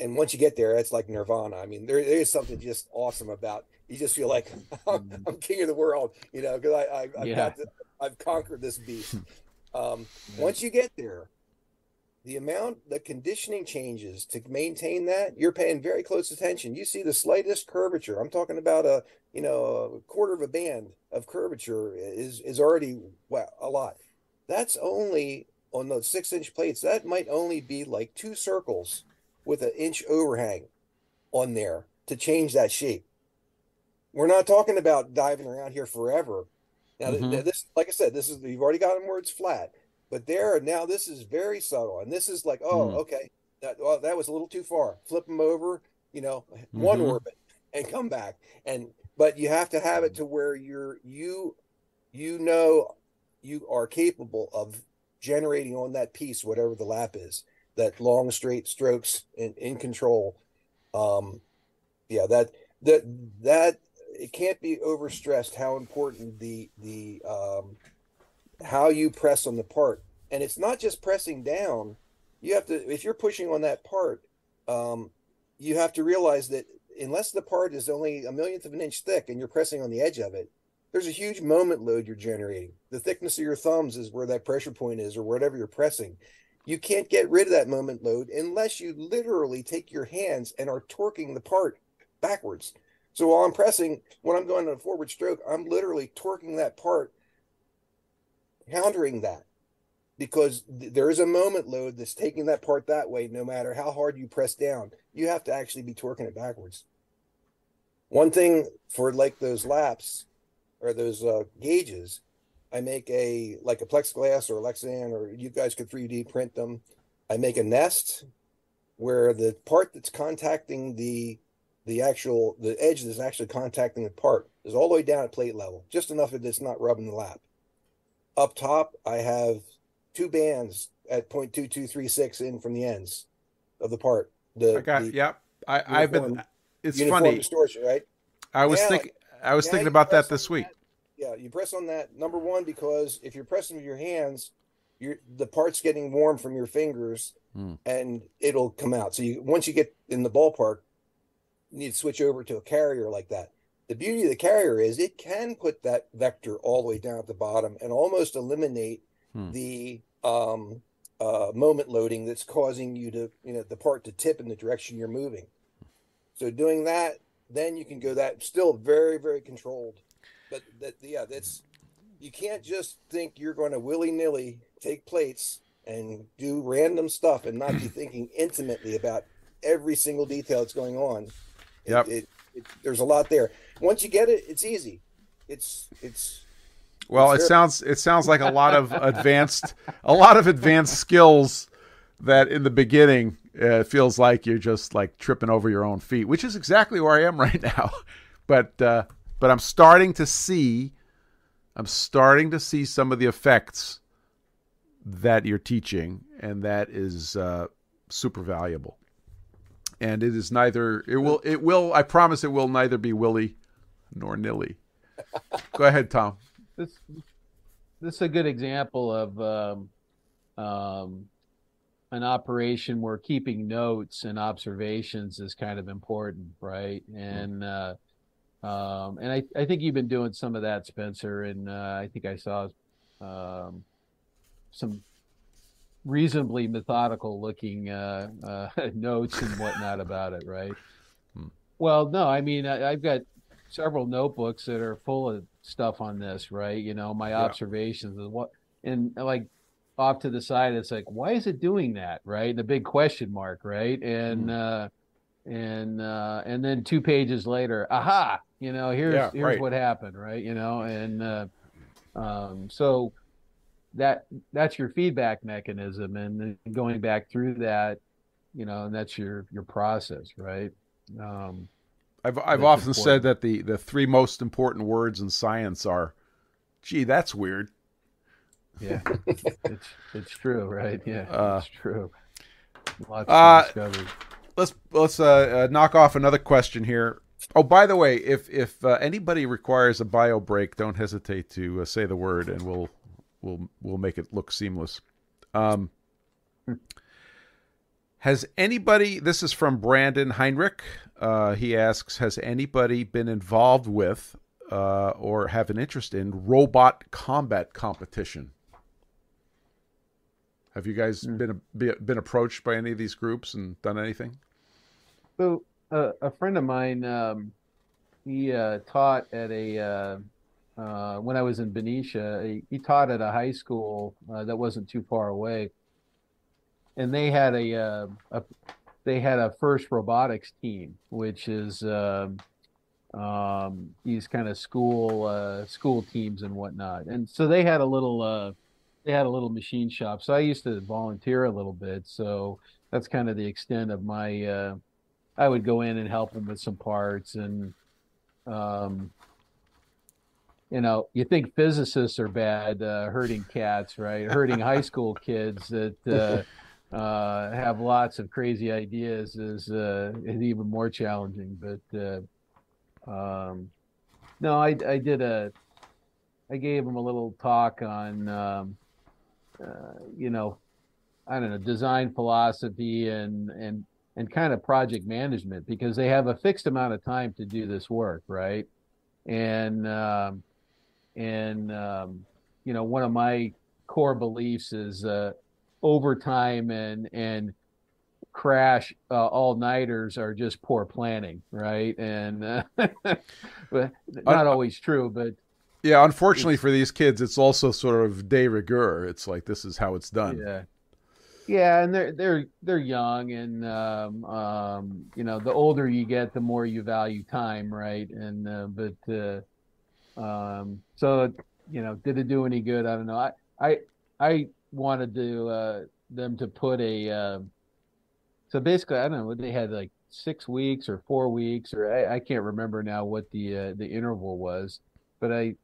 Speaker 3: and once you get there it's like nirvana i mean there, there is something just awesome about you just feel like i'm, I'm king of the world you know because i, I i've
Speaker 2: Mm-hmm. Yeah.
Speaker 3: got the, i've conquered this beast um once you get there the amount the conditioning changes to maintain that you're paying very close attention. You see the slightest curvature. I'm talking about a you know a quarter of a band of curvature is is already well a lot. That's only on those six inch plates. That might only be like two circles with an inch overhang on there to change that shape. We're not talking about diving around here forever. Now
Speaker 2: Mhm.
Speaker 3: th- this like i said this is you've already gotten where it's flat but there now this is very subtle and this is like oh
Speaker 1: Hmm.
Speaker 3: okay that well, that was a little too far flip them over you know one
Speaker 2: Mhm.
Speaker 3: orbit and come back and but you have to have it to where you're you you know you are capable of generating on that piece whatever the lap is that long straight strokes in, in control um yeah that that that it can't be overstressed how important the the um how you press on the part. And it's not just pressing down. You have to if you're pushing on that part um you have to realize that unless the part is only a millionth of an inch thick and you're pressing on the edge of it there's a huge moment load you're generating. The thickness of your thumbs is where that pressure point is or whatever you're pressing. You can't get rid of that moment load unless you literally take your hands and are torquing the part backwards. So while i'm pressing when i'm going on a forward stroke i'm literally torquing that part countering that because th- there is a moment load that's taking that part that way. No matter how hard you press down, you have to actually be torquing it backwards. One thing for like those laps or those uh, gauges, I make a like a plexiglass or a Lexan, or you guys could 3D print them. I make a nest where the part that's contacting the the actual the edge that's actually contacting the part is all the way down at plate level, just enough that it's not rubbing the lap. Up top, I have two bands at 0.2236 in from the ends of the part. The,
Speaker 1: I got.
Speaker 3: the
Speaker 1: Yep. I, I've been.
Speaker 3: uniform-
Speaker 1: It's
Speaker 3: uniform
Speaker 1: funny.
Speaker 3: distortion, right?
Speaker 1: I was
Speaker 3: Yeah,
Speaker 1: thinking. I was thinking about that this week.
Speaker 3: that- yeah, you press on that number one because if you're pressing with your hands, you're the part's getting warm from your fingers,
Speaker 1: Hmm.
Speaker 3: and it'll come out. So you once you get in the ballpark, you need to switch over to a carrier like that. The beauty of the carrier is it can put that vector all the way down at the bottom and almost eliminate
Speaker 1: Hmm.
Speaker 3: the um, uh, moment loading that's causing you to you know the part to tip in the direction you're moving. So doing that, then you can go that still very very controlled. But that yeah, that's you can't just think you're going to willy nilly take plates and do random stuff and not be thinking intimately about every single detail that's going on. It- It, it, there's a lot there. Once you get it, it's easy. It's it's
Speaker 1: Well, it sounds it sounds like a lot of advanced a lot of advanced skills that in the beginning uh, feels like you're just like tripping over your own feet, which is exactly where I am right now. But uh, but I'm starting to see I'm starting to see some of the effects that you're teaching, and that is uh, super valuable. And it is neither it will it will I promise it will neither be willy nor nilly. Go ahead, Tom.
Speaker 2: this this is a good example of um, um, an operation where keeping notes and observations is kind of important, right? And uh, um, and I, I think you've been doing some of that, Spencer. And uh, I think I saw um, some reasonably methodical looking uh, uh, notes and whatnot about it, right?
Speaker 1: Hmm.
Speaker 2: Well, no, I mean I, I've got several notebooks that are full of stuff on this, right? You know, my
Speaker 1: Yeah.
Speaker 2: observations and what, and like off to the side, it's like, why is it doing that, right? The big question mark, right? And uh, and uh, and then two pages later, aha, you know, here's
Speaker 1: Yeah,
Speaker 2: here's
Speaker 1: right.
Speaker 2: what happened, right? You know, and uh, um, so that that's your feedback mechanism, and then going back through that, you know, and that's your your process, right? Um,
Speaker 1: I've I've
Speaker 2: That's
Speaker 1: often
Speaker 2: important.
Speaker 1: said that the the three most important words in science are, "Gee, that's weird."
Speaker 2: Yeah, it's it's true, right? Yeah,
Speaker 1: Uh,
Speaker 2: it's true. Lots
Speaker 1: uh,
Speaker 2: to discover.
Speaker 1: Let's let's uh, uh, knock off another question here. Oh, by the way, if if uh, anybody requires a bio break, don't hesitate to uh, say the word, and we'll we'll we'll make it look seamless. Um, has anybody? This is from Brandon Heinrich. Uh, he asks, has anybody been involved with uh, or have an interest in robot combat competition? Have you guys
Speaker 2: Hmm.
Speaker 1: been be, been approached by any of these groups and done anything?
Speaker 2: So uh, a friend of mine, um, he uh, taught at a uh, uh, when I was in Benicia. He, he taught at a high school uh, that wasn't too far away, and they had a, uh, a they had a first robotics team, which is um, um, these kind of school uh, school teams and whatnot. And so they had a little uh, they had a little machine shop. So I used to volunteer a little bit. So that's kind of the extent of my. Uh, I would go in and help them with some parts and. Um, you know, you think physicists are bad, uh, hurting cats, right? Hurting high school kids that uh, uh, have lots of crazy ideas is uh, is even more challenging. But uh, um, no, I I did a I gave them a little talk on um, uh, you know I don't know design philosophy and and and kind of project management because they have a fixed amount of time to do this work, right? And um, and um, you know one of my core beliefs is uh, overtime and and crash uh, all nighters are just poor planning, right? And uh, but not always true, but
Speaker 1: Yeah, unfortunately for these kids, it's also sort of de rigueur. It's like this is how it's done.
Speaker 2: Yeah. Yeah, and they're they're they're young, and um, um, you know, the older you get, the more you value time, right? And uh, but uh, um, so you know, did it do any good? I don't know. I I I wanted to uh, them to put a uh, so basically, I don't know what they had like six weeks or four weeks, or I, I can't remember now what the uh, the interval was, but I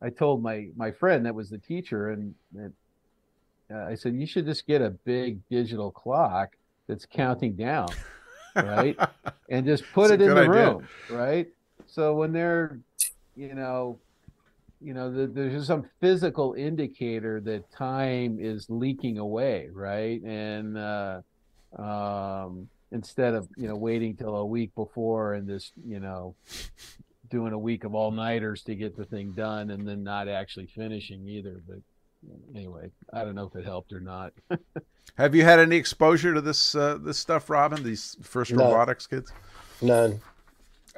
Speaker 2: I told my my friend that was the teacher, and, and uh, I said you should just get a big digital clock that's counting down, right, and just put
Speaker 1: That's
Speaker 2: it in the
Speaker 1: idea.
Speaker 2: room, right. So when they're, you know, you know, the, there's just some physical indicator that time is leaking away, right, and uh, um, instead of you know waiting till a week before and this, you know, doing a week of all nighters to get the thing done and then not actually finishing either. But anyway, I don't know if it helped or not.
Speaker 1: Have you had any exposure to this uh, this stuff, Robin? These first
Speaker 3: No.
Speaker 1: robotics kids?
Speaker 3: None.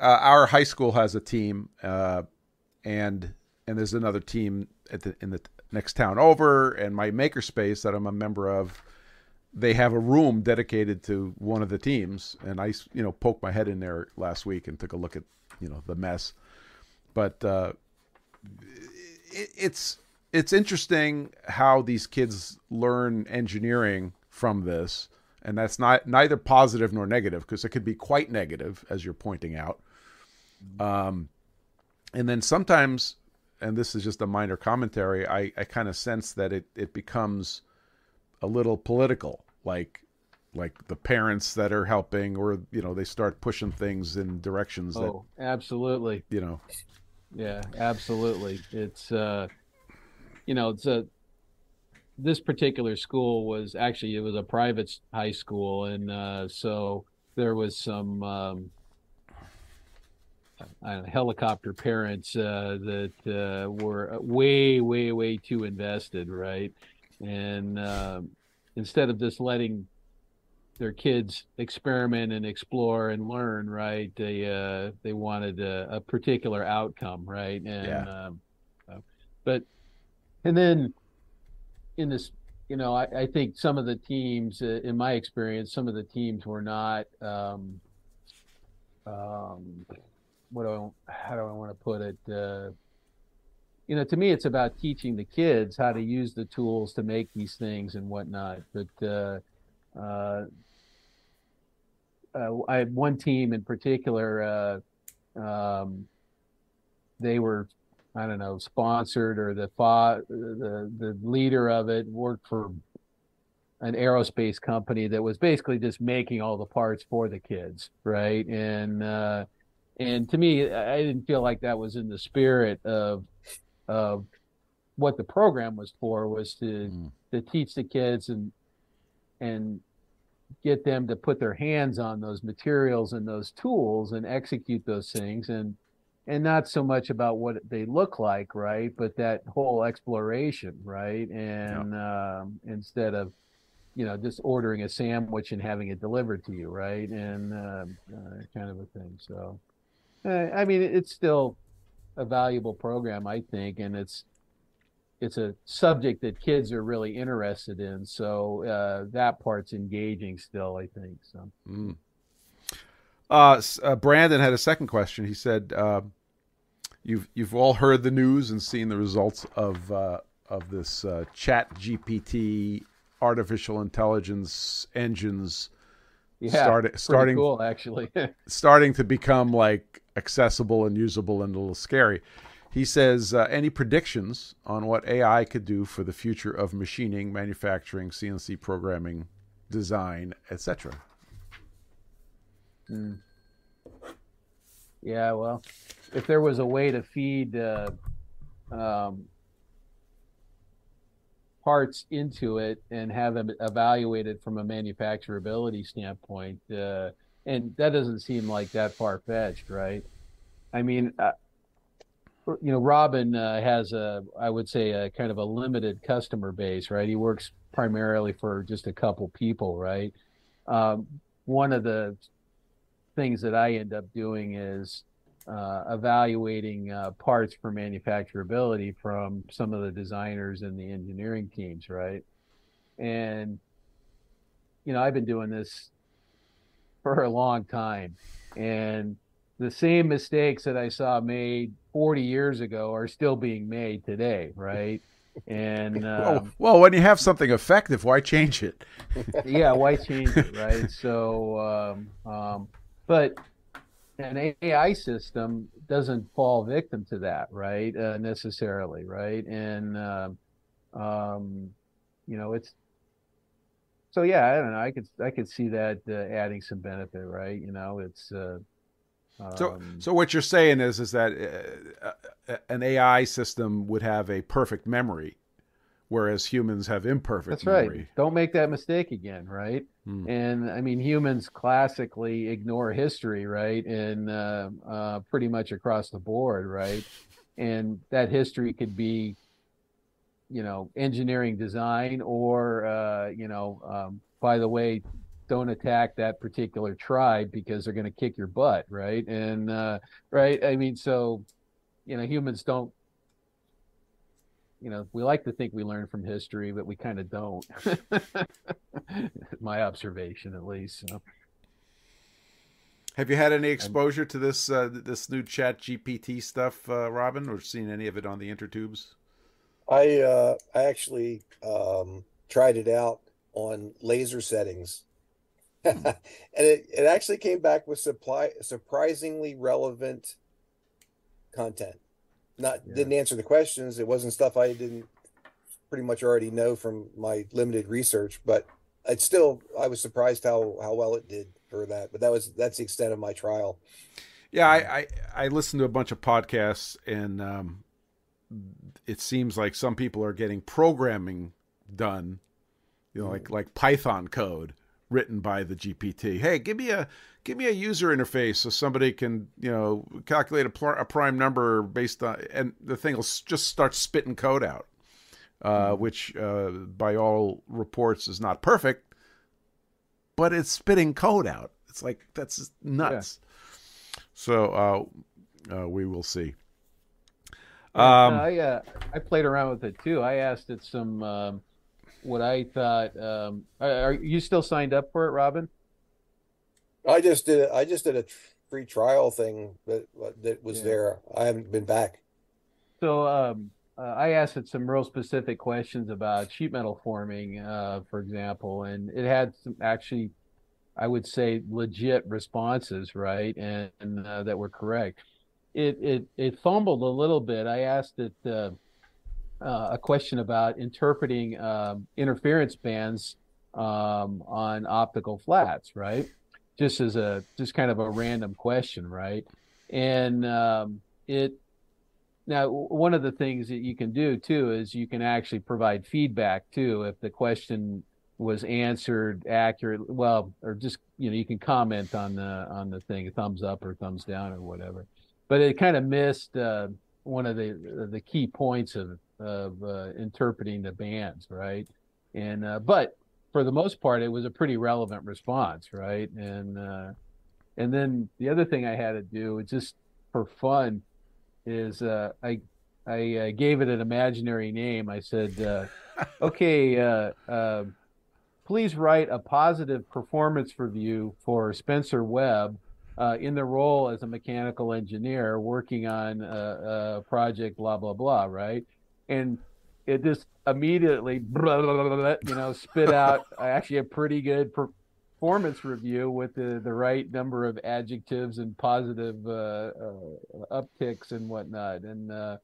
Speaker 1: uh, our high school has a team, uh, and and there's another team at the in the next town over, and my makerspace that I'm a member of, they have a room dedicated to one of the teams, and I you know poked my head in there last week and took a look at you know the mess, but uh, it, it's it's interesting how these kids learn engineering from this. And that's not neither positive nor negative because it could be quite negative as you're pointing out. Um, and then sometimes and this is just a minor commentary i, I kind of sense that it, it becomes a little political like like the parents that are helping or you know they start pushing things in directions that
Speaker 2: Oh, absolutely.
Speaker 1: you know
Speaker 2: Yeah, absolutely. It's uh you know, it's a this particular school was actually it was a private high school and uh so there was some um I helicopter parents uh that uh were way way way too invested, right? And um instead of just letting their kids experiment and explore and learn right they uh they wanted a, a particular outcome right and
Speaker 1: Yeah.
Speaker 2: um, uh, but and then in this you know I, I think some of the teams uh, in my experience some of the teams were not um um what do I, how do I want to put it uh you know to me it's about teaching the kids how to use the tools to make these things and whatnot but uh uh uh, I had one team in particular. Uh, um, they were, I don't know, sponsored or the fa- the the leader of it worked for an aerospace company that was basically just making all the parts for the kids, right? And uh, and to me, I didn't feel like that was in the spirit of of what the program was for. Was to
Speaker 1: Mm.
Speaker 2: to teach the kids and and get them to put their hands on those materials and those tools and execute those things and and not so much about what they look like right but that whole exploration right and um, instead of you know just ordering a sandwich and having it delivered to you right and um, uh, kind of a thing so i mean it's still a valuable program i think and it's it's a subject that kids are really interested in so uh, that part's engaging still i think so
Speaker 1: Mm. Uh, uh, Brandon had a second question. He said, uh, "You've you've all heard the news and seen the results of uh, of this uh, Chat GPT artificial intelligence engines
Speaker 2: yeah
Speaker 1: starting starting
Speaker 2: cool actually
Speaker 1: starting to become like accessible and usable and a little scary." He says, uh, "Any predictions on what AI could do for the future of machining, manufacturing, CNC programming, design, etc.?"
Speaker 2: Mm. Yeah, well, if there was a way to feed uh, um, parts into it and have them evaluated from a manufacturability standpoint, uh, and that doesn't seem like that far fetched, right? I mean, uh, you know, Robin uh, has a, I would say, a kind of a limited customer base, right? He works primarily for just a couple people, right? Um, one of the things that I end up doing is uh, evaluating uh, parts for manufacturability from some of the designers and the engineering teams, right? And you know, I've been doing this for a long time, and the same mistakes that I saw made 40 years ago are still being made today, right? And
Speaker 1: well,
Speaker 2: um,
Speaker 1: well, when you have something effective, why change it?
Speaker 2: yeah, why change it, right? So, um, um, but an AI system doesn't fall victim to that, right? Uh, necessarily, right? And um, um, you know, it's so yeah. I don't know. I could I could see that uh, adding some benefit, right? You know, it's. Uh,
Speaker 1: So,
Speaker 2: um,
Speaker 1: so what you're saying is, is that uh, uh, an AI system would have a perfect memory, whereas humans have imperfect
Speaker 2: That's
Speaker 1: memory.
Speaker 2: right. Don't make that mistake again, right?
Speaker 1: Hmm.
Speaker 2: And I mean, humans classically ignore history, right? And uh, uh, pretty much across the board, right? And that history could be, you know, engineering design, or uh, you know, um, by the way, don't attack that particular tribe because they're going to kick your butt, right? And uh, right, I mean, so you know, humans don't you know, we like to think we learn from history, but we kind of don't. My observation, at least. So.
Speaker 1: Have you had any exposure to this uh, this new Chat GPT stuff, uh, Robin, or seen any of it on the intertubes?
Speaker 3: I uh, I actually um, tried it out on laser settings, and it, it actually came back with supply surprisingly relevant content. Not
Speaker 2: Yeah.
Speaker 3: didn't answer the questions. It wasn't stuff I didn't pretty much already know from my limited research, but it's still I was surprised how how well it did for that. But that was that's the extent of my trial.
Speaker 1: Yeah, I, I I listened to a bunch of podcasts, and um, it seems like some people are getting programming done, you know, like like Python code written by the GPT. Hey, give me a give me a user interface so somebody can you know calculate a, pr- a prime number based on, and the thing will s- just start spitting code out, uh, which uh, by all reports is not perfect, but it's spitting code out. It's like that's nuts. So uh, uh, we will see. Um,
Speaker 2: I uh, I played around with it too. I asked it some um, what I thought. Um, are, are you still signed up for it, Robin?
Speaker 3: I just did I just did a free trial thing that that was
Speaker 2: Yeah.
Speaker 3: there. I haven't been back.
Speaker 2: So um, uh, I asked it some real specific questions about sheet metal forming, uh, for example, and it had some actually, I would say, legit responses, right, and, and uh, that were correct. It it it fumbled a little bit. I asked it uh, a question about interpreting um, interference bands um, on optical flats, right? Just as a just kind of a random question, right? And um, it now, one of the things that you can do too is you can actually provide feedback too if the question was answered accurately. Well, or just you know you can comment on the on the thing, thumbs up or thumbs down or whatever. But it kind of missed uh, one of the the key points of of uh, interpreting the bands, right? And uh, but for the most part, it was a pretty relevant response, right? And uh, and then the other thing I had to do, just for fun, is uh, I I uh, gave it an imaginary name. I said, uh, "Okay, uh, uh, please write a positive performance review for Spencer Webb uh, in the role as a mechanical engineer working on a, a project, blah blah blah." Right, and it just immediately, blah, blah, blah, blah, you know, spit out actually a pretty good performance review with the, the right number of adjectives and positive uh, uh, upticks and whatnot. And uh,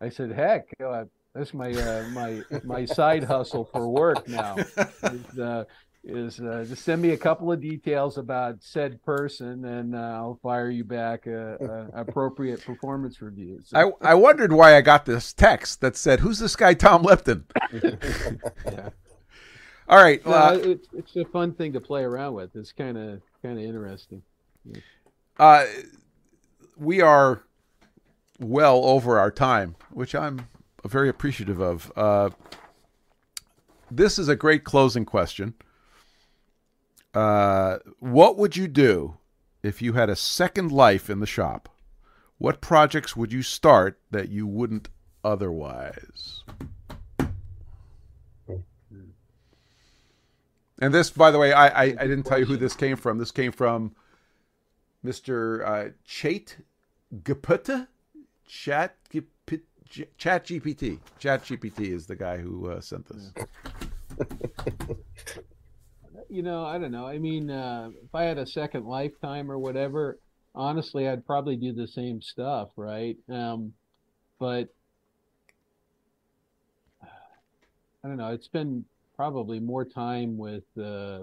Speaker 2: I said, "Heck, uh, that's my uh, my my side hustle for work now. Is, uh, is uh, just send me a couple of details about said person, and uh, I'll fire you back a, a appropriate performance review." So,
Speaker 1: I I wondered why I got this text that said, "Who's this guy, Tom Lipton?"
Speaker 2: yeah.
Speaker 1: All right,
Speaker 2: No,
Speaker 1: uh,
Speaker 2: it's it's a fun thing to play around with. It's kind of kind of interesting.
Speaker 1: uh, we are well over our time, which I'm very appreciative of. Uh, this is a great closing question. Uh, what would you do if you had a second life in the shop? What projects would you start that you wouldn't otherwise? And this, by the way, I, I, I didn't tell you who this came from. This came from Mr. Uh, Chait Chat Chat GPT. Chat GPT is the guy who uh, sent this.
Speaker 2: you know, I don't know. I mean, uh, if I had a second lifetime or whatever, honestly, I'd probably do the same stuff, right? Um, but I don't know. It's been probably more time with uh,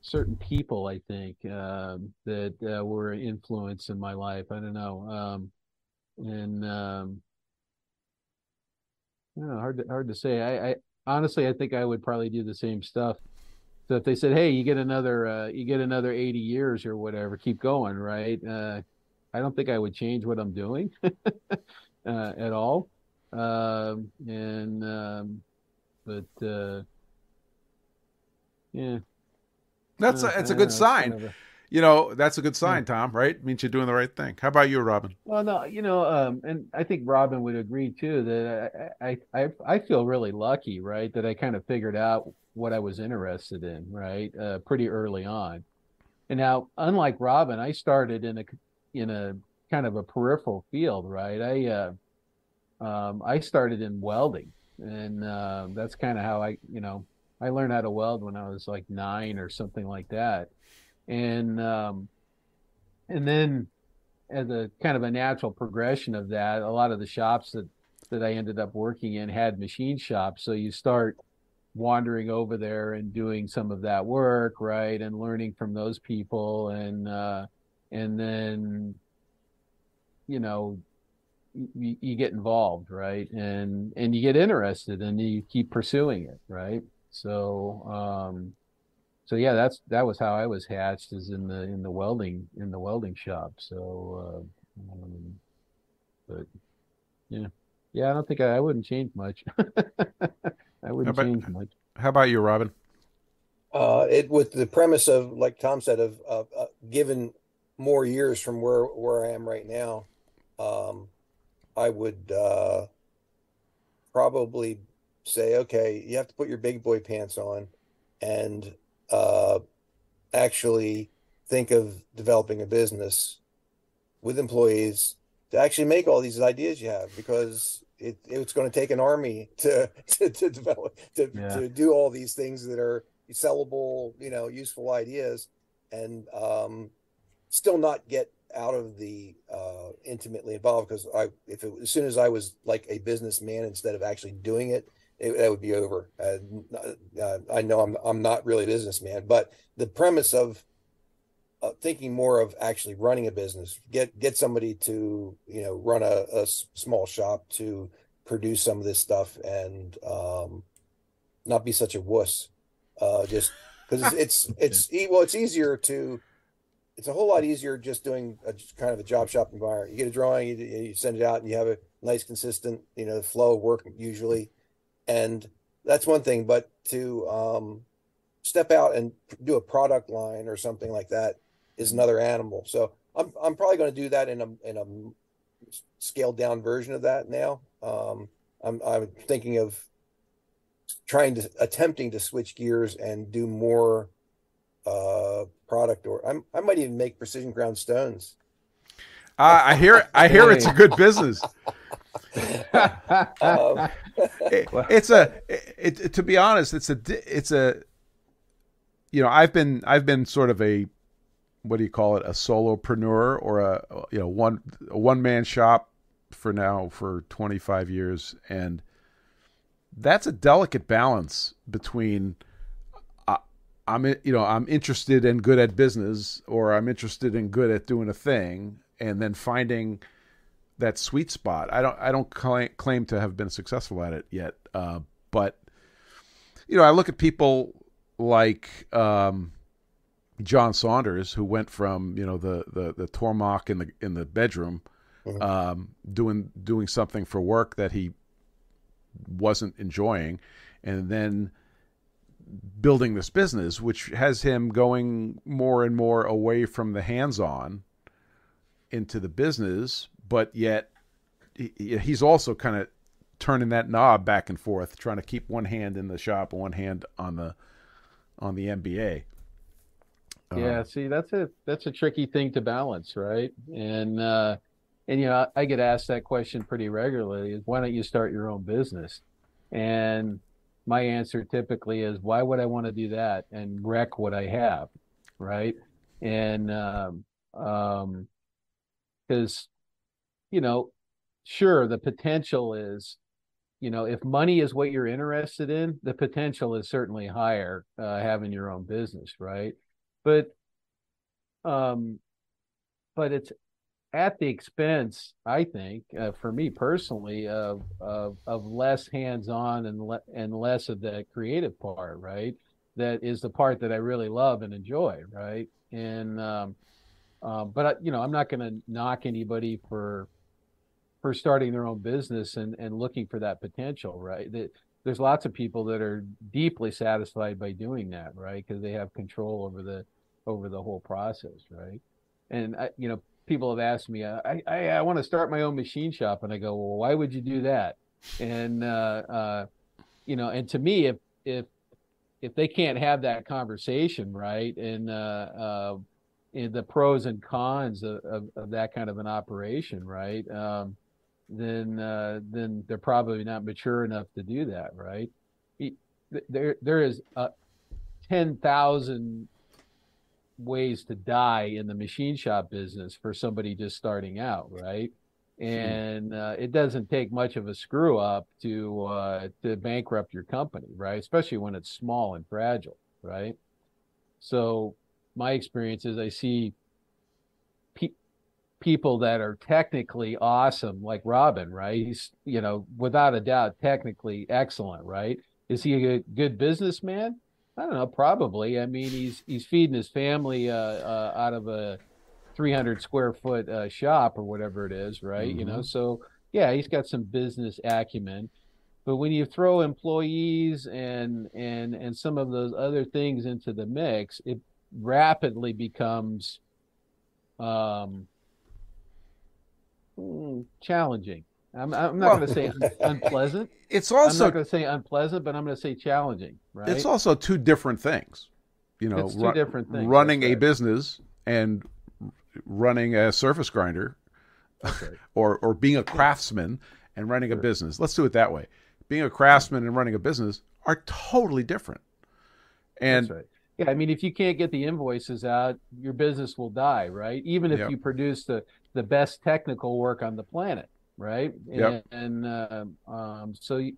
Speaker 2: certain people, I think, um, that uh, were an influence in my life. I don't know. Um, and um, I don't know, hard to, hard to say. I, I honestly, I think I would probably do the same stuff. So if they said, "Hey, you get another, uh, you get another eighty years or whatever, keep going," right? Uh, I don't think I would change what I'm doing uh, at all. Um, and um, but uh, yeah,
Speaker 1: That's a,
Speaker 2: uh,
Speaker 1: it's a
Speaker 2: I
Speaker 1: good
Speaker 2: don't know, it's
Speaker 1: sign.
Speaker 2: a-
Speaker 1: You know, that's a good sign, Tom. Right? means you're doing the right thing. How about you, Robin?
Speaker 2: Well, no, you know, um, and I think Robin would agree too that I, I, I, I feel really lucky, right, that I kind of figured out what I was interested in, right, uh, pretty early on. And now, unlike Robin, I started in a, in a kind of a peripheral field, right? I, uh, um, I started in welding, and uh, that's kind of how I, you know, I learned how to weld when I was like nine or something like that, and um, and then as a kind of a natural progression of that, a lot of the shops that that I ended up working in had machine shops. So you start wandering over there and doing some of that work, right, and learning from those people, and uh, and then you know you, get involved, right, and and you get interested, and you keep pursuing it, right. So um, so yeah, that's that was how I was hatched, is in the in the welding in the welding shop. So, uh, um, but yeah, yeah, I don't think I, I wouldn't change much. I wouldn't
Speaker 1: about-
Speaker 2: change much.
Speaker 1: How about you, Robin?
Speaker 3: Uh, it with the premise of like Tom said of of uh, given more years from where where I am right now, um, I would uh, probably say, okay, you have to put your big boy pants on, and uh, actually think of developing a business with employees to actually make all these ideas you have because it it's going to take an army to to, to develop to,
Speaker 2: Yeah.
Speaker 3: to do all these things that are sellable you know useful ideas and um still not get out of the uh intimately involved because i if it as soon as i was like a businessman instead of actually doing it it, that would be over. Uh, uh, i know i'm i'm not really a businessman but the premise of uh, thinking more of actually running a business get get somebody to you know run a, a s- small shop to produce some of this stuff and um not be such a wuss uh just because it's it's, it's e- well it's easier to it's a whole lot easier just doing a just kind of a job shop environment. You get a drawing you, you send it out and you have a nice consistent you know flow of work usually and that's one thing but to um step out and do a product line or something like that is another animal. So I'm I'm probably going to do that in a in a scaled down version of that now. Um, I'm I'm thinking of trying to attempting to switch gears and do more uh product or I'm I might even make precision ground stones.
Speaker 1: Uh, I hear. I hear it's a good business.
Speaker 3: Um,
Speaker 1: It- it's a. It, it- to be honest, it's a. It's a. You know, I've been. I've been sort of a. What do you call it? A solopreneur or a you know one a one man shop for now for twenty five years, and that's a delicate balance between. uh, I'm you know I'm interested and good at business, or I'm interested and good at doing a thing, and then finding that sweet spot. I don't I don't claim, claim to have been successful at it yet, uh, but you know I look at people like um, John Saunders, who went from you know the the the Tormach in the in the bedroom,
Speaker 3: Mhm.
Speaker 1: um, doing doing something for work that he wasn't enjoying, and then building this business, which has him going more and more away from the hands-on into the business, but yet he, he's also kind of turning that knob back and forth, trying to keep one hand in the shop one hand on the on the MBA.
Speaker 2: Yeah,
Speaker 1: Um,
Speaker 2: see, that's a that's a tricky thing to balance, right? And uh and you know, I, I get asked that question pretty regularly is why don't you start your own business? And my answer typically is why would I want to do that and wreck what I have, right? And um um because you know, sure, the potential is you know, if money is what you're interested in, the potential is certainly higher uh, having your own business, right? But um, but it's at the expense, I think, uh, for me personally, of of, of less hands-on and le- and less of the creative part, right? That is the part that I really love and enjoy, right? And um, um, but you know, I'm not going to knock anybody for for starting their own business and and looking for that potential, right? That there's lots of people that are deeply satisfied by doing that, right? Because they have control over the over the whole process, right? And I, you know, people have asked me, I I, I want to start my own machine shop, and I go, well, why would you do that? And uh, uh, you know, and to me, if if if they can't have that conversation, right, and uh, uh, in the pros and cons of, of, of that kind of an operation, right, um, then uh, then they're probably not mature enough to do that, right? There there is uh, ten thousand ways to die in the machine shop business for somebody just starting out, right? And uh, it doesn't take much of a screw up to uh, to bankrupt your company, right? Especially when it's small and fragile, right? So my experience is I see people that are technically awesome, like Robin, right? He's you know without a doubt technically excellent, right? Is he a good businessman? I don't know, probably. I mean, he's he's feeding his family uh, uh, out of a 300 square foot uh, shop or whatever it is, right? You know, so yeah, he's got some business acumen. But when you throw employees and and and some of those other things into the mix, it rapidly becomes um, mm, challenging. I'm, I'm not
Speaker 1: Well-
Speaker 2: going to say un- unpleasant.
Speaker 1: It's
Speaker 2: I'm
Speaker 1: also
Speaker 2: not going to say unpleasant, but I'm going to say challenging. Right?
Speaker 1: it's also two different things. You know,
Speaker 2: It's two different things,
Speaker 1: Running
Speaker 2: that's
Speaker 1: a business and running a surface grinder,
Speaker 2: right.
Speaker 1: or or being a craftsman and running a business. Let's do it that way. Being a craftsman and running a business are totally different. And
Speaker 2: That's right. Yeah, I mean, if you can't get the invoices out, your business will die, right? Even if
Speaker 1: Yep.
Speaker 2: you produce the the best technical work on the planet, right?
Speaker 1: Yep.
Speaker 2: And, and uh, um, so, you,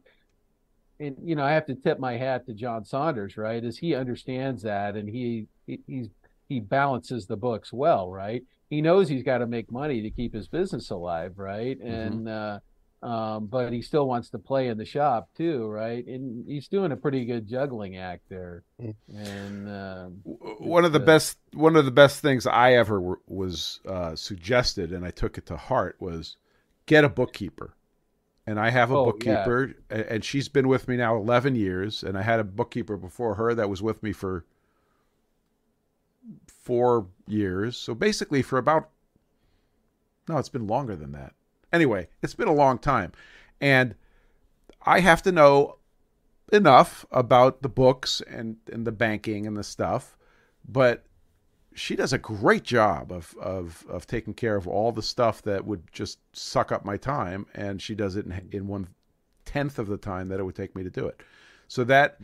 Speaker 2: and you know, I have to tip my hat to John Saunders, right? As he understands that, and he, he he's he balances the books well, right? He knows he's got to make money to keep his business alive, right?
Speaker 1: Mm-hmm.
Speaker 2: And uh, um, but he still wants to play in the shop too, right? And he's doing a pretty good juggling act there.
Speaker 3: Mm.
Speaker 2: And um,
Speaker 1: w- one of the
Speaker 2: uh,
Speaker 1: best one of the best things I ever w- was uh, suggested, and I took it to heart, was get a bookkeeper. And I have a
Speaker 2: Oh,
Speaker 1: bookkeeper, a- and she's been with me now eleven years. And I had a bookkeeper before her that was with me for four years. So basically, for about no, it's been longer than that. Anyway, it's been a long time, and I have to know enough about the books and and the banking and the stuff, but she does a great job of of of taking care of all the stuff that would just suck up my time, and she does it in, in one tenth of the time that it would take me to do it. So that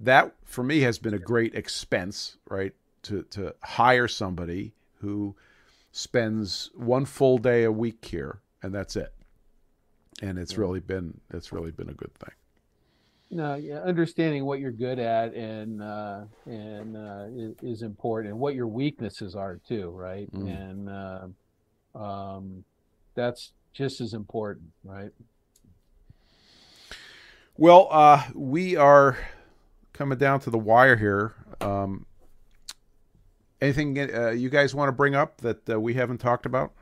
Speaker 1: that for me has been a great expense, right? To to hire somebody who spends one full day a week here, and that's it. And it's really been it's really been a good thing.
Speaker 2: no, yeah, understanding what you're good at and uh, and uh, is, is important, and what your weaknesses are too, right?
Speaker 1: Mm.
Speaker 2: And uh, um, that's just as important, right?
Speaker 1: Well, uh, we are coming down to the wire here. Um, anything uh, you guys want to bring up that uh, we haven't talked about?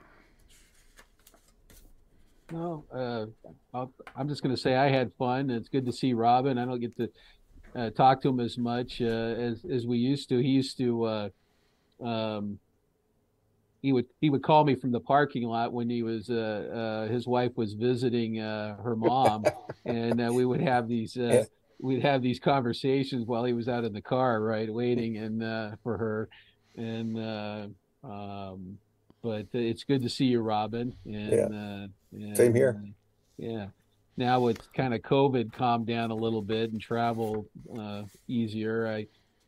Speaker 2: No, uh, I'm just going to say I had fun. It's good to see Robin. I don't get to uh, talk to him as much uh, as as we used to. He used to, uh, um, he would he would call me from the parking lot when he was uh, uh his wife was visiting uh her mom and uh, we would have these uh we'd have these conversations while he was out in the car right waiting and uh for her and uh um but it's good to see you robin and
Speaker 3: Yeah.
Speaker 2: And,
Speaker 3: Same here.
Speaker 2: uh, yeah now with kind of covid calmed down a little bit and travel uh easier i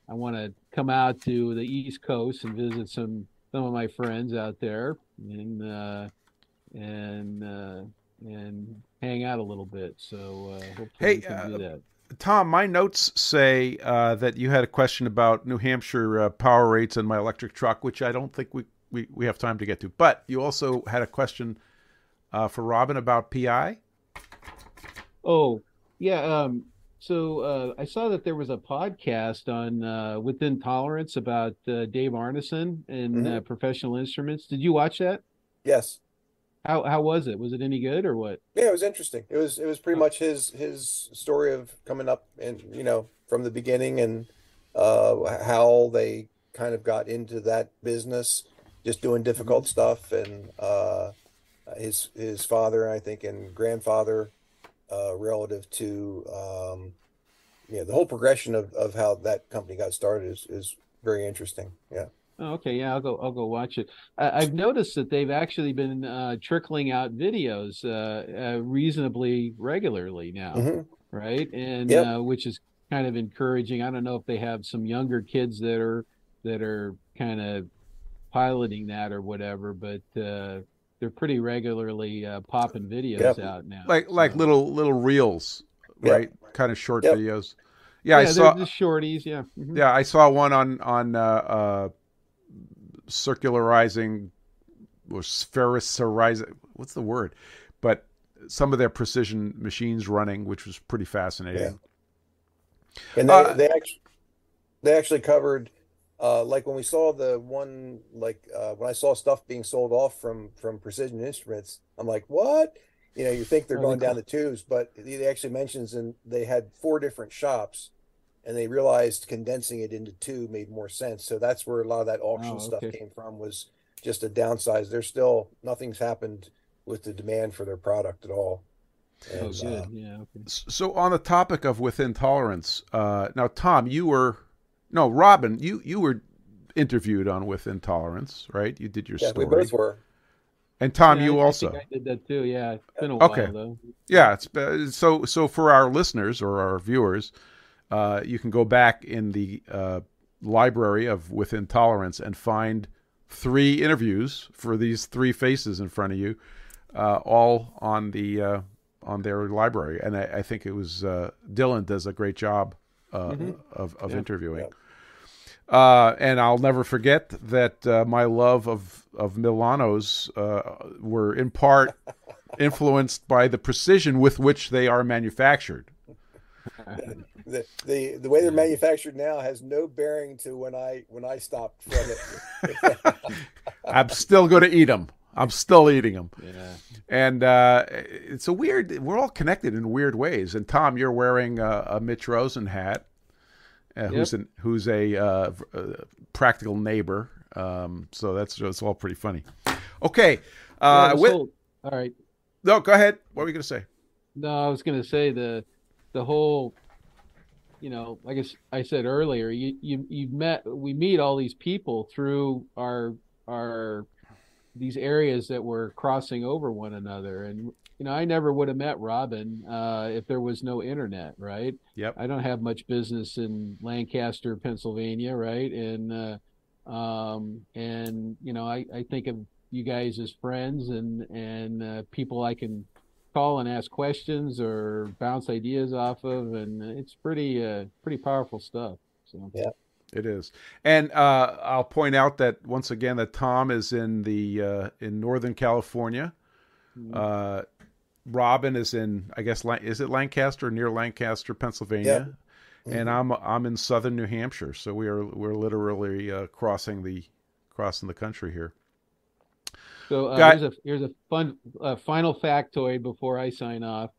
Speaker 2: i want to come out to the east coast and visit some some of my friends out there and uh and uh and hang out a little bit so uh hopefully
Speaker 1: Hey,
Speaker 2: we can do
Speaker 1: uh,
Speaker 2: that
Speaker 1: Tom, my notes say uh, that you had a question about New Hampshire uh, power rates and my electric truck, which I don't think we, we, we have time to get to. But you also had a question uh, for Robin about PI.
Speaker 2: Oh, yeah. Um, so uh, I saw that there was a podcast on uh, Within Tolerance about uh, Dave Arneson and uh, professional instruments. Did you watch that?
Speaker 3: Yes.
Speaker 2: How how was it? Was it any good or what?
Speaker 3: Yeah, it was interesting. It was it was pretty much his his story of coming up and you know from the beginning and uh how they kind of got into that business, just doing difficult stuff and uh his his father I think and grandfather uh relative to um yeah the whole progression of of how that company got started is is very interesting. Yeah.
Speaker 2: Oh, okay, yeah, I'll go. I'll go watch it. I, I've noticed that they've actually been uh, trickling out videos uh, uh, reasonably regularly now,
Speaker 3: Mhm.
Speaker 2: right? And
Speaker 3: Yep.
Speaker 2: uh, which is kind of encouraging. I don't know if they have some younger kids that are that are kind of piloting that or whatever, but uh, they're pretty regularly uh, popping videos
Speaker 3: Yep.
Speaker 2: out now.
Speaker 1: Like like
Speaker 2: So-
Speaker 1: little little reels,
Speaker 3: Yep.
Speaker 1: right? Kind of short
Speaker 3: Yep.
Speaker 1: videos. Yeah, I saw.
Speaker 2: just shorties. Yeah. Mhm.
Speaker 1: Yeah, I saw one on on uh, uh, circularizing or sphericizing. What's the word? But some of their precision machines running, which was pretty fascinating. Yeah.
Speaker 3: And they
Speaker 1: Uh,
Speaker 3: they actually they actually covered uh like when we saw the one like uh when I saw stuff being sold off from from Precision Instruments, I'm like, what? You know, you think they're
Speaker 2: Oh,
Speaker 3: going down the tubes, but he actually mentions and they had four different shops and they realized condensing it into two made more sense. So that's where a lot of that auction
Speaker 2: Oh,
Speaker 3: stuff came from was just a downsize. There's still nothing's happened with the demand for their product at all.
Speaker 2: Oh,
Speaker 3: And,
Speaker 2: good.
Speaker 3: uh,
Speaker 2: yeah. Okay.
Speaker 1: So on the topic of within tolerance, uh, now Tom, you were no Robin, you you were interviewed on Within Tolerance, right? You did your
Speaker 3: yeah,
Speaker 1: story,
Speaker 3: we both were.
Speaker 1: and Tom,
Speaker 2: Yeah,
Speaker 1: you
Speaker 2: I- I
Speaker 1: also.
Speaker 2: think I did that too. Yeah. It's been a
Speaker 1: Okay.
Speaker 2: while though.
Speaker 1: Yeah, it's uh, so so for our listeners or our viewers, uh, you can go back in the uh, library of Within Tolerance and find three interviews for these three faces in front of you, uh, all on the uh, on their library, and I, I think it was uh, Dylan does a great job uh, of of
Speaker 2: Yeah.
Speaker 1: interviewing. Uh, and I'll never forget that uh, my love of of Milanos uh, were in part influenced by the precision with which they are manufactured.
Speaker 3: the the the way they're manufactured now has no bearing to when I when I stopped from it.
Speaker 1: I'm still going to eat them. I'm still eating them.
Speaker 2: Yeah.
Speaker 1: And uh, it's a weird. We're all connected in weird ways. And Tom, you're wearing a, a Mitch Rosen hat, uh, who's an, who's a uh, v- uh, practical neighbor. Um, so that's that's all pretty funny. Okay. Uh, with,
Speaker 2: all right.
Speaker 1: no, go ahead. What were you going to say?
Speaker 2: No, I was going to say the the whole, you know, like I said earlier, you you you met we meet all these people through our our these areas that we're crossing over one another, and you know, I never would have met Robin uh, if there was no internet, right?
Speaker 1: Yep.
Speaker 2: I don't have much business in Lancaster, Pennsylvania, right? And uh, um, and you know, I, I think of you guys as friends and and uh, people I can call and ask questions or bounce ideas off of, and it's pretty uh, pretty powerful stuff. So
Speaker 1: It is, and uh, I'll point out that once again that Tom is in the uh, in Northern California. Uh, Robin is in, I guess, is it Lancaster near Lancaster, Pennsylvania, and I'm I'm in Southern New Hampshire. So we are we're literally uh, crossing the crossing the country here.
Speaker 2: So uh,
Speaker 1: Got-
Speaker 2: here's a here's a fun uh, final factoid before I sign off.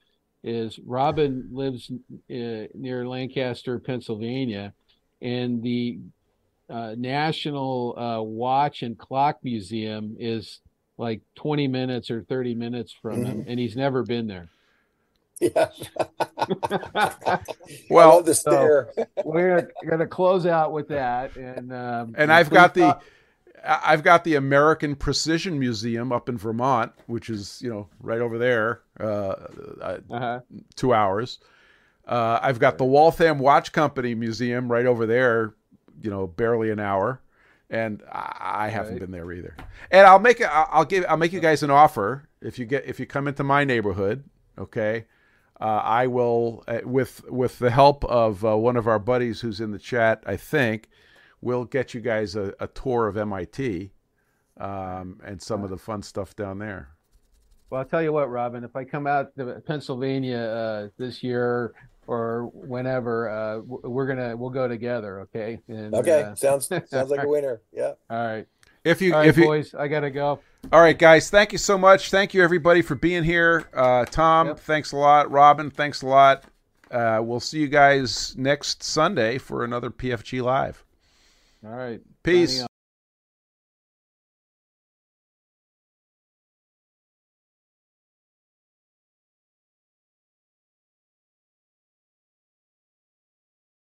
Speaker 2: Is Robin lives uh, near Lancaster, Pennsylvania, and the uh, National uh, Watch and Clock Museum is like 20 minutes or 30 minutes from him, and he's never been there.
Speaker 3: Yeah.
Speaker 1: Well,
Speaker 3: the stare.
Speaker 2: We're going to close out with that, and um,
Speaker 1: and I've got the
Speaker 2: talk-
Speaker 1: I- I've got the American Precision Museum up in Vermont, which is you know right over there, uh, uh,
Speaker 2: uh-huh.
Speaker 1: two hours. Uh, I've got the Waltham Watch Company Museum right over there, you know, barely an hour, and I, haven't
Speaker 2: Right.
Speaker 1: been there either. And I'll make it. I'll I'll give. I'll make you guys an offer if you get if you come into my neighborhood. Okay, uh, I will uh, with with the help of uh, one of our buddies who's in the chat. I think we'll get you guys a, a tour of MIT um, and some of the fun stuff down there.
Speaker 2: Well, I'll tell you what, Robin. If I come out to Pennsylvania uh, this year or whenever, uh, we're gonna we'll go together. Okay. And,
Speaker 3: Okay,
Speaker 2: uh,
Speaker 3: sounds sounds like a winner. Yeah.
Speaker 2: all right.
Speaker 1: If you
Speaker 2: All right,
Speaker 1: if you.
Speaker 2: I gotta go.
Speaker 1: All right, guys. Thank you so much. Thank you, everybody, for being here. Uh, Tom,
Speaker 2: Yep.
Speaker 1: thanks a lot. Robin, thanks a lot. Uh, we'll see you guys next Sunday for another PFG Live.
Speaker 2: All right.
Speaker 1: Peace.
Speaker 2: Signing off.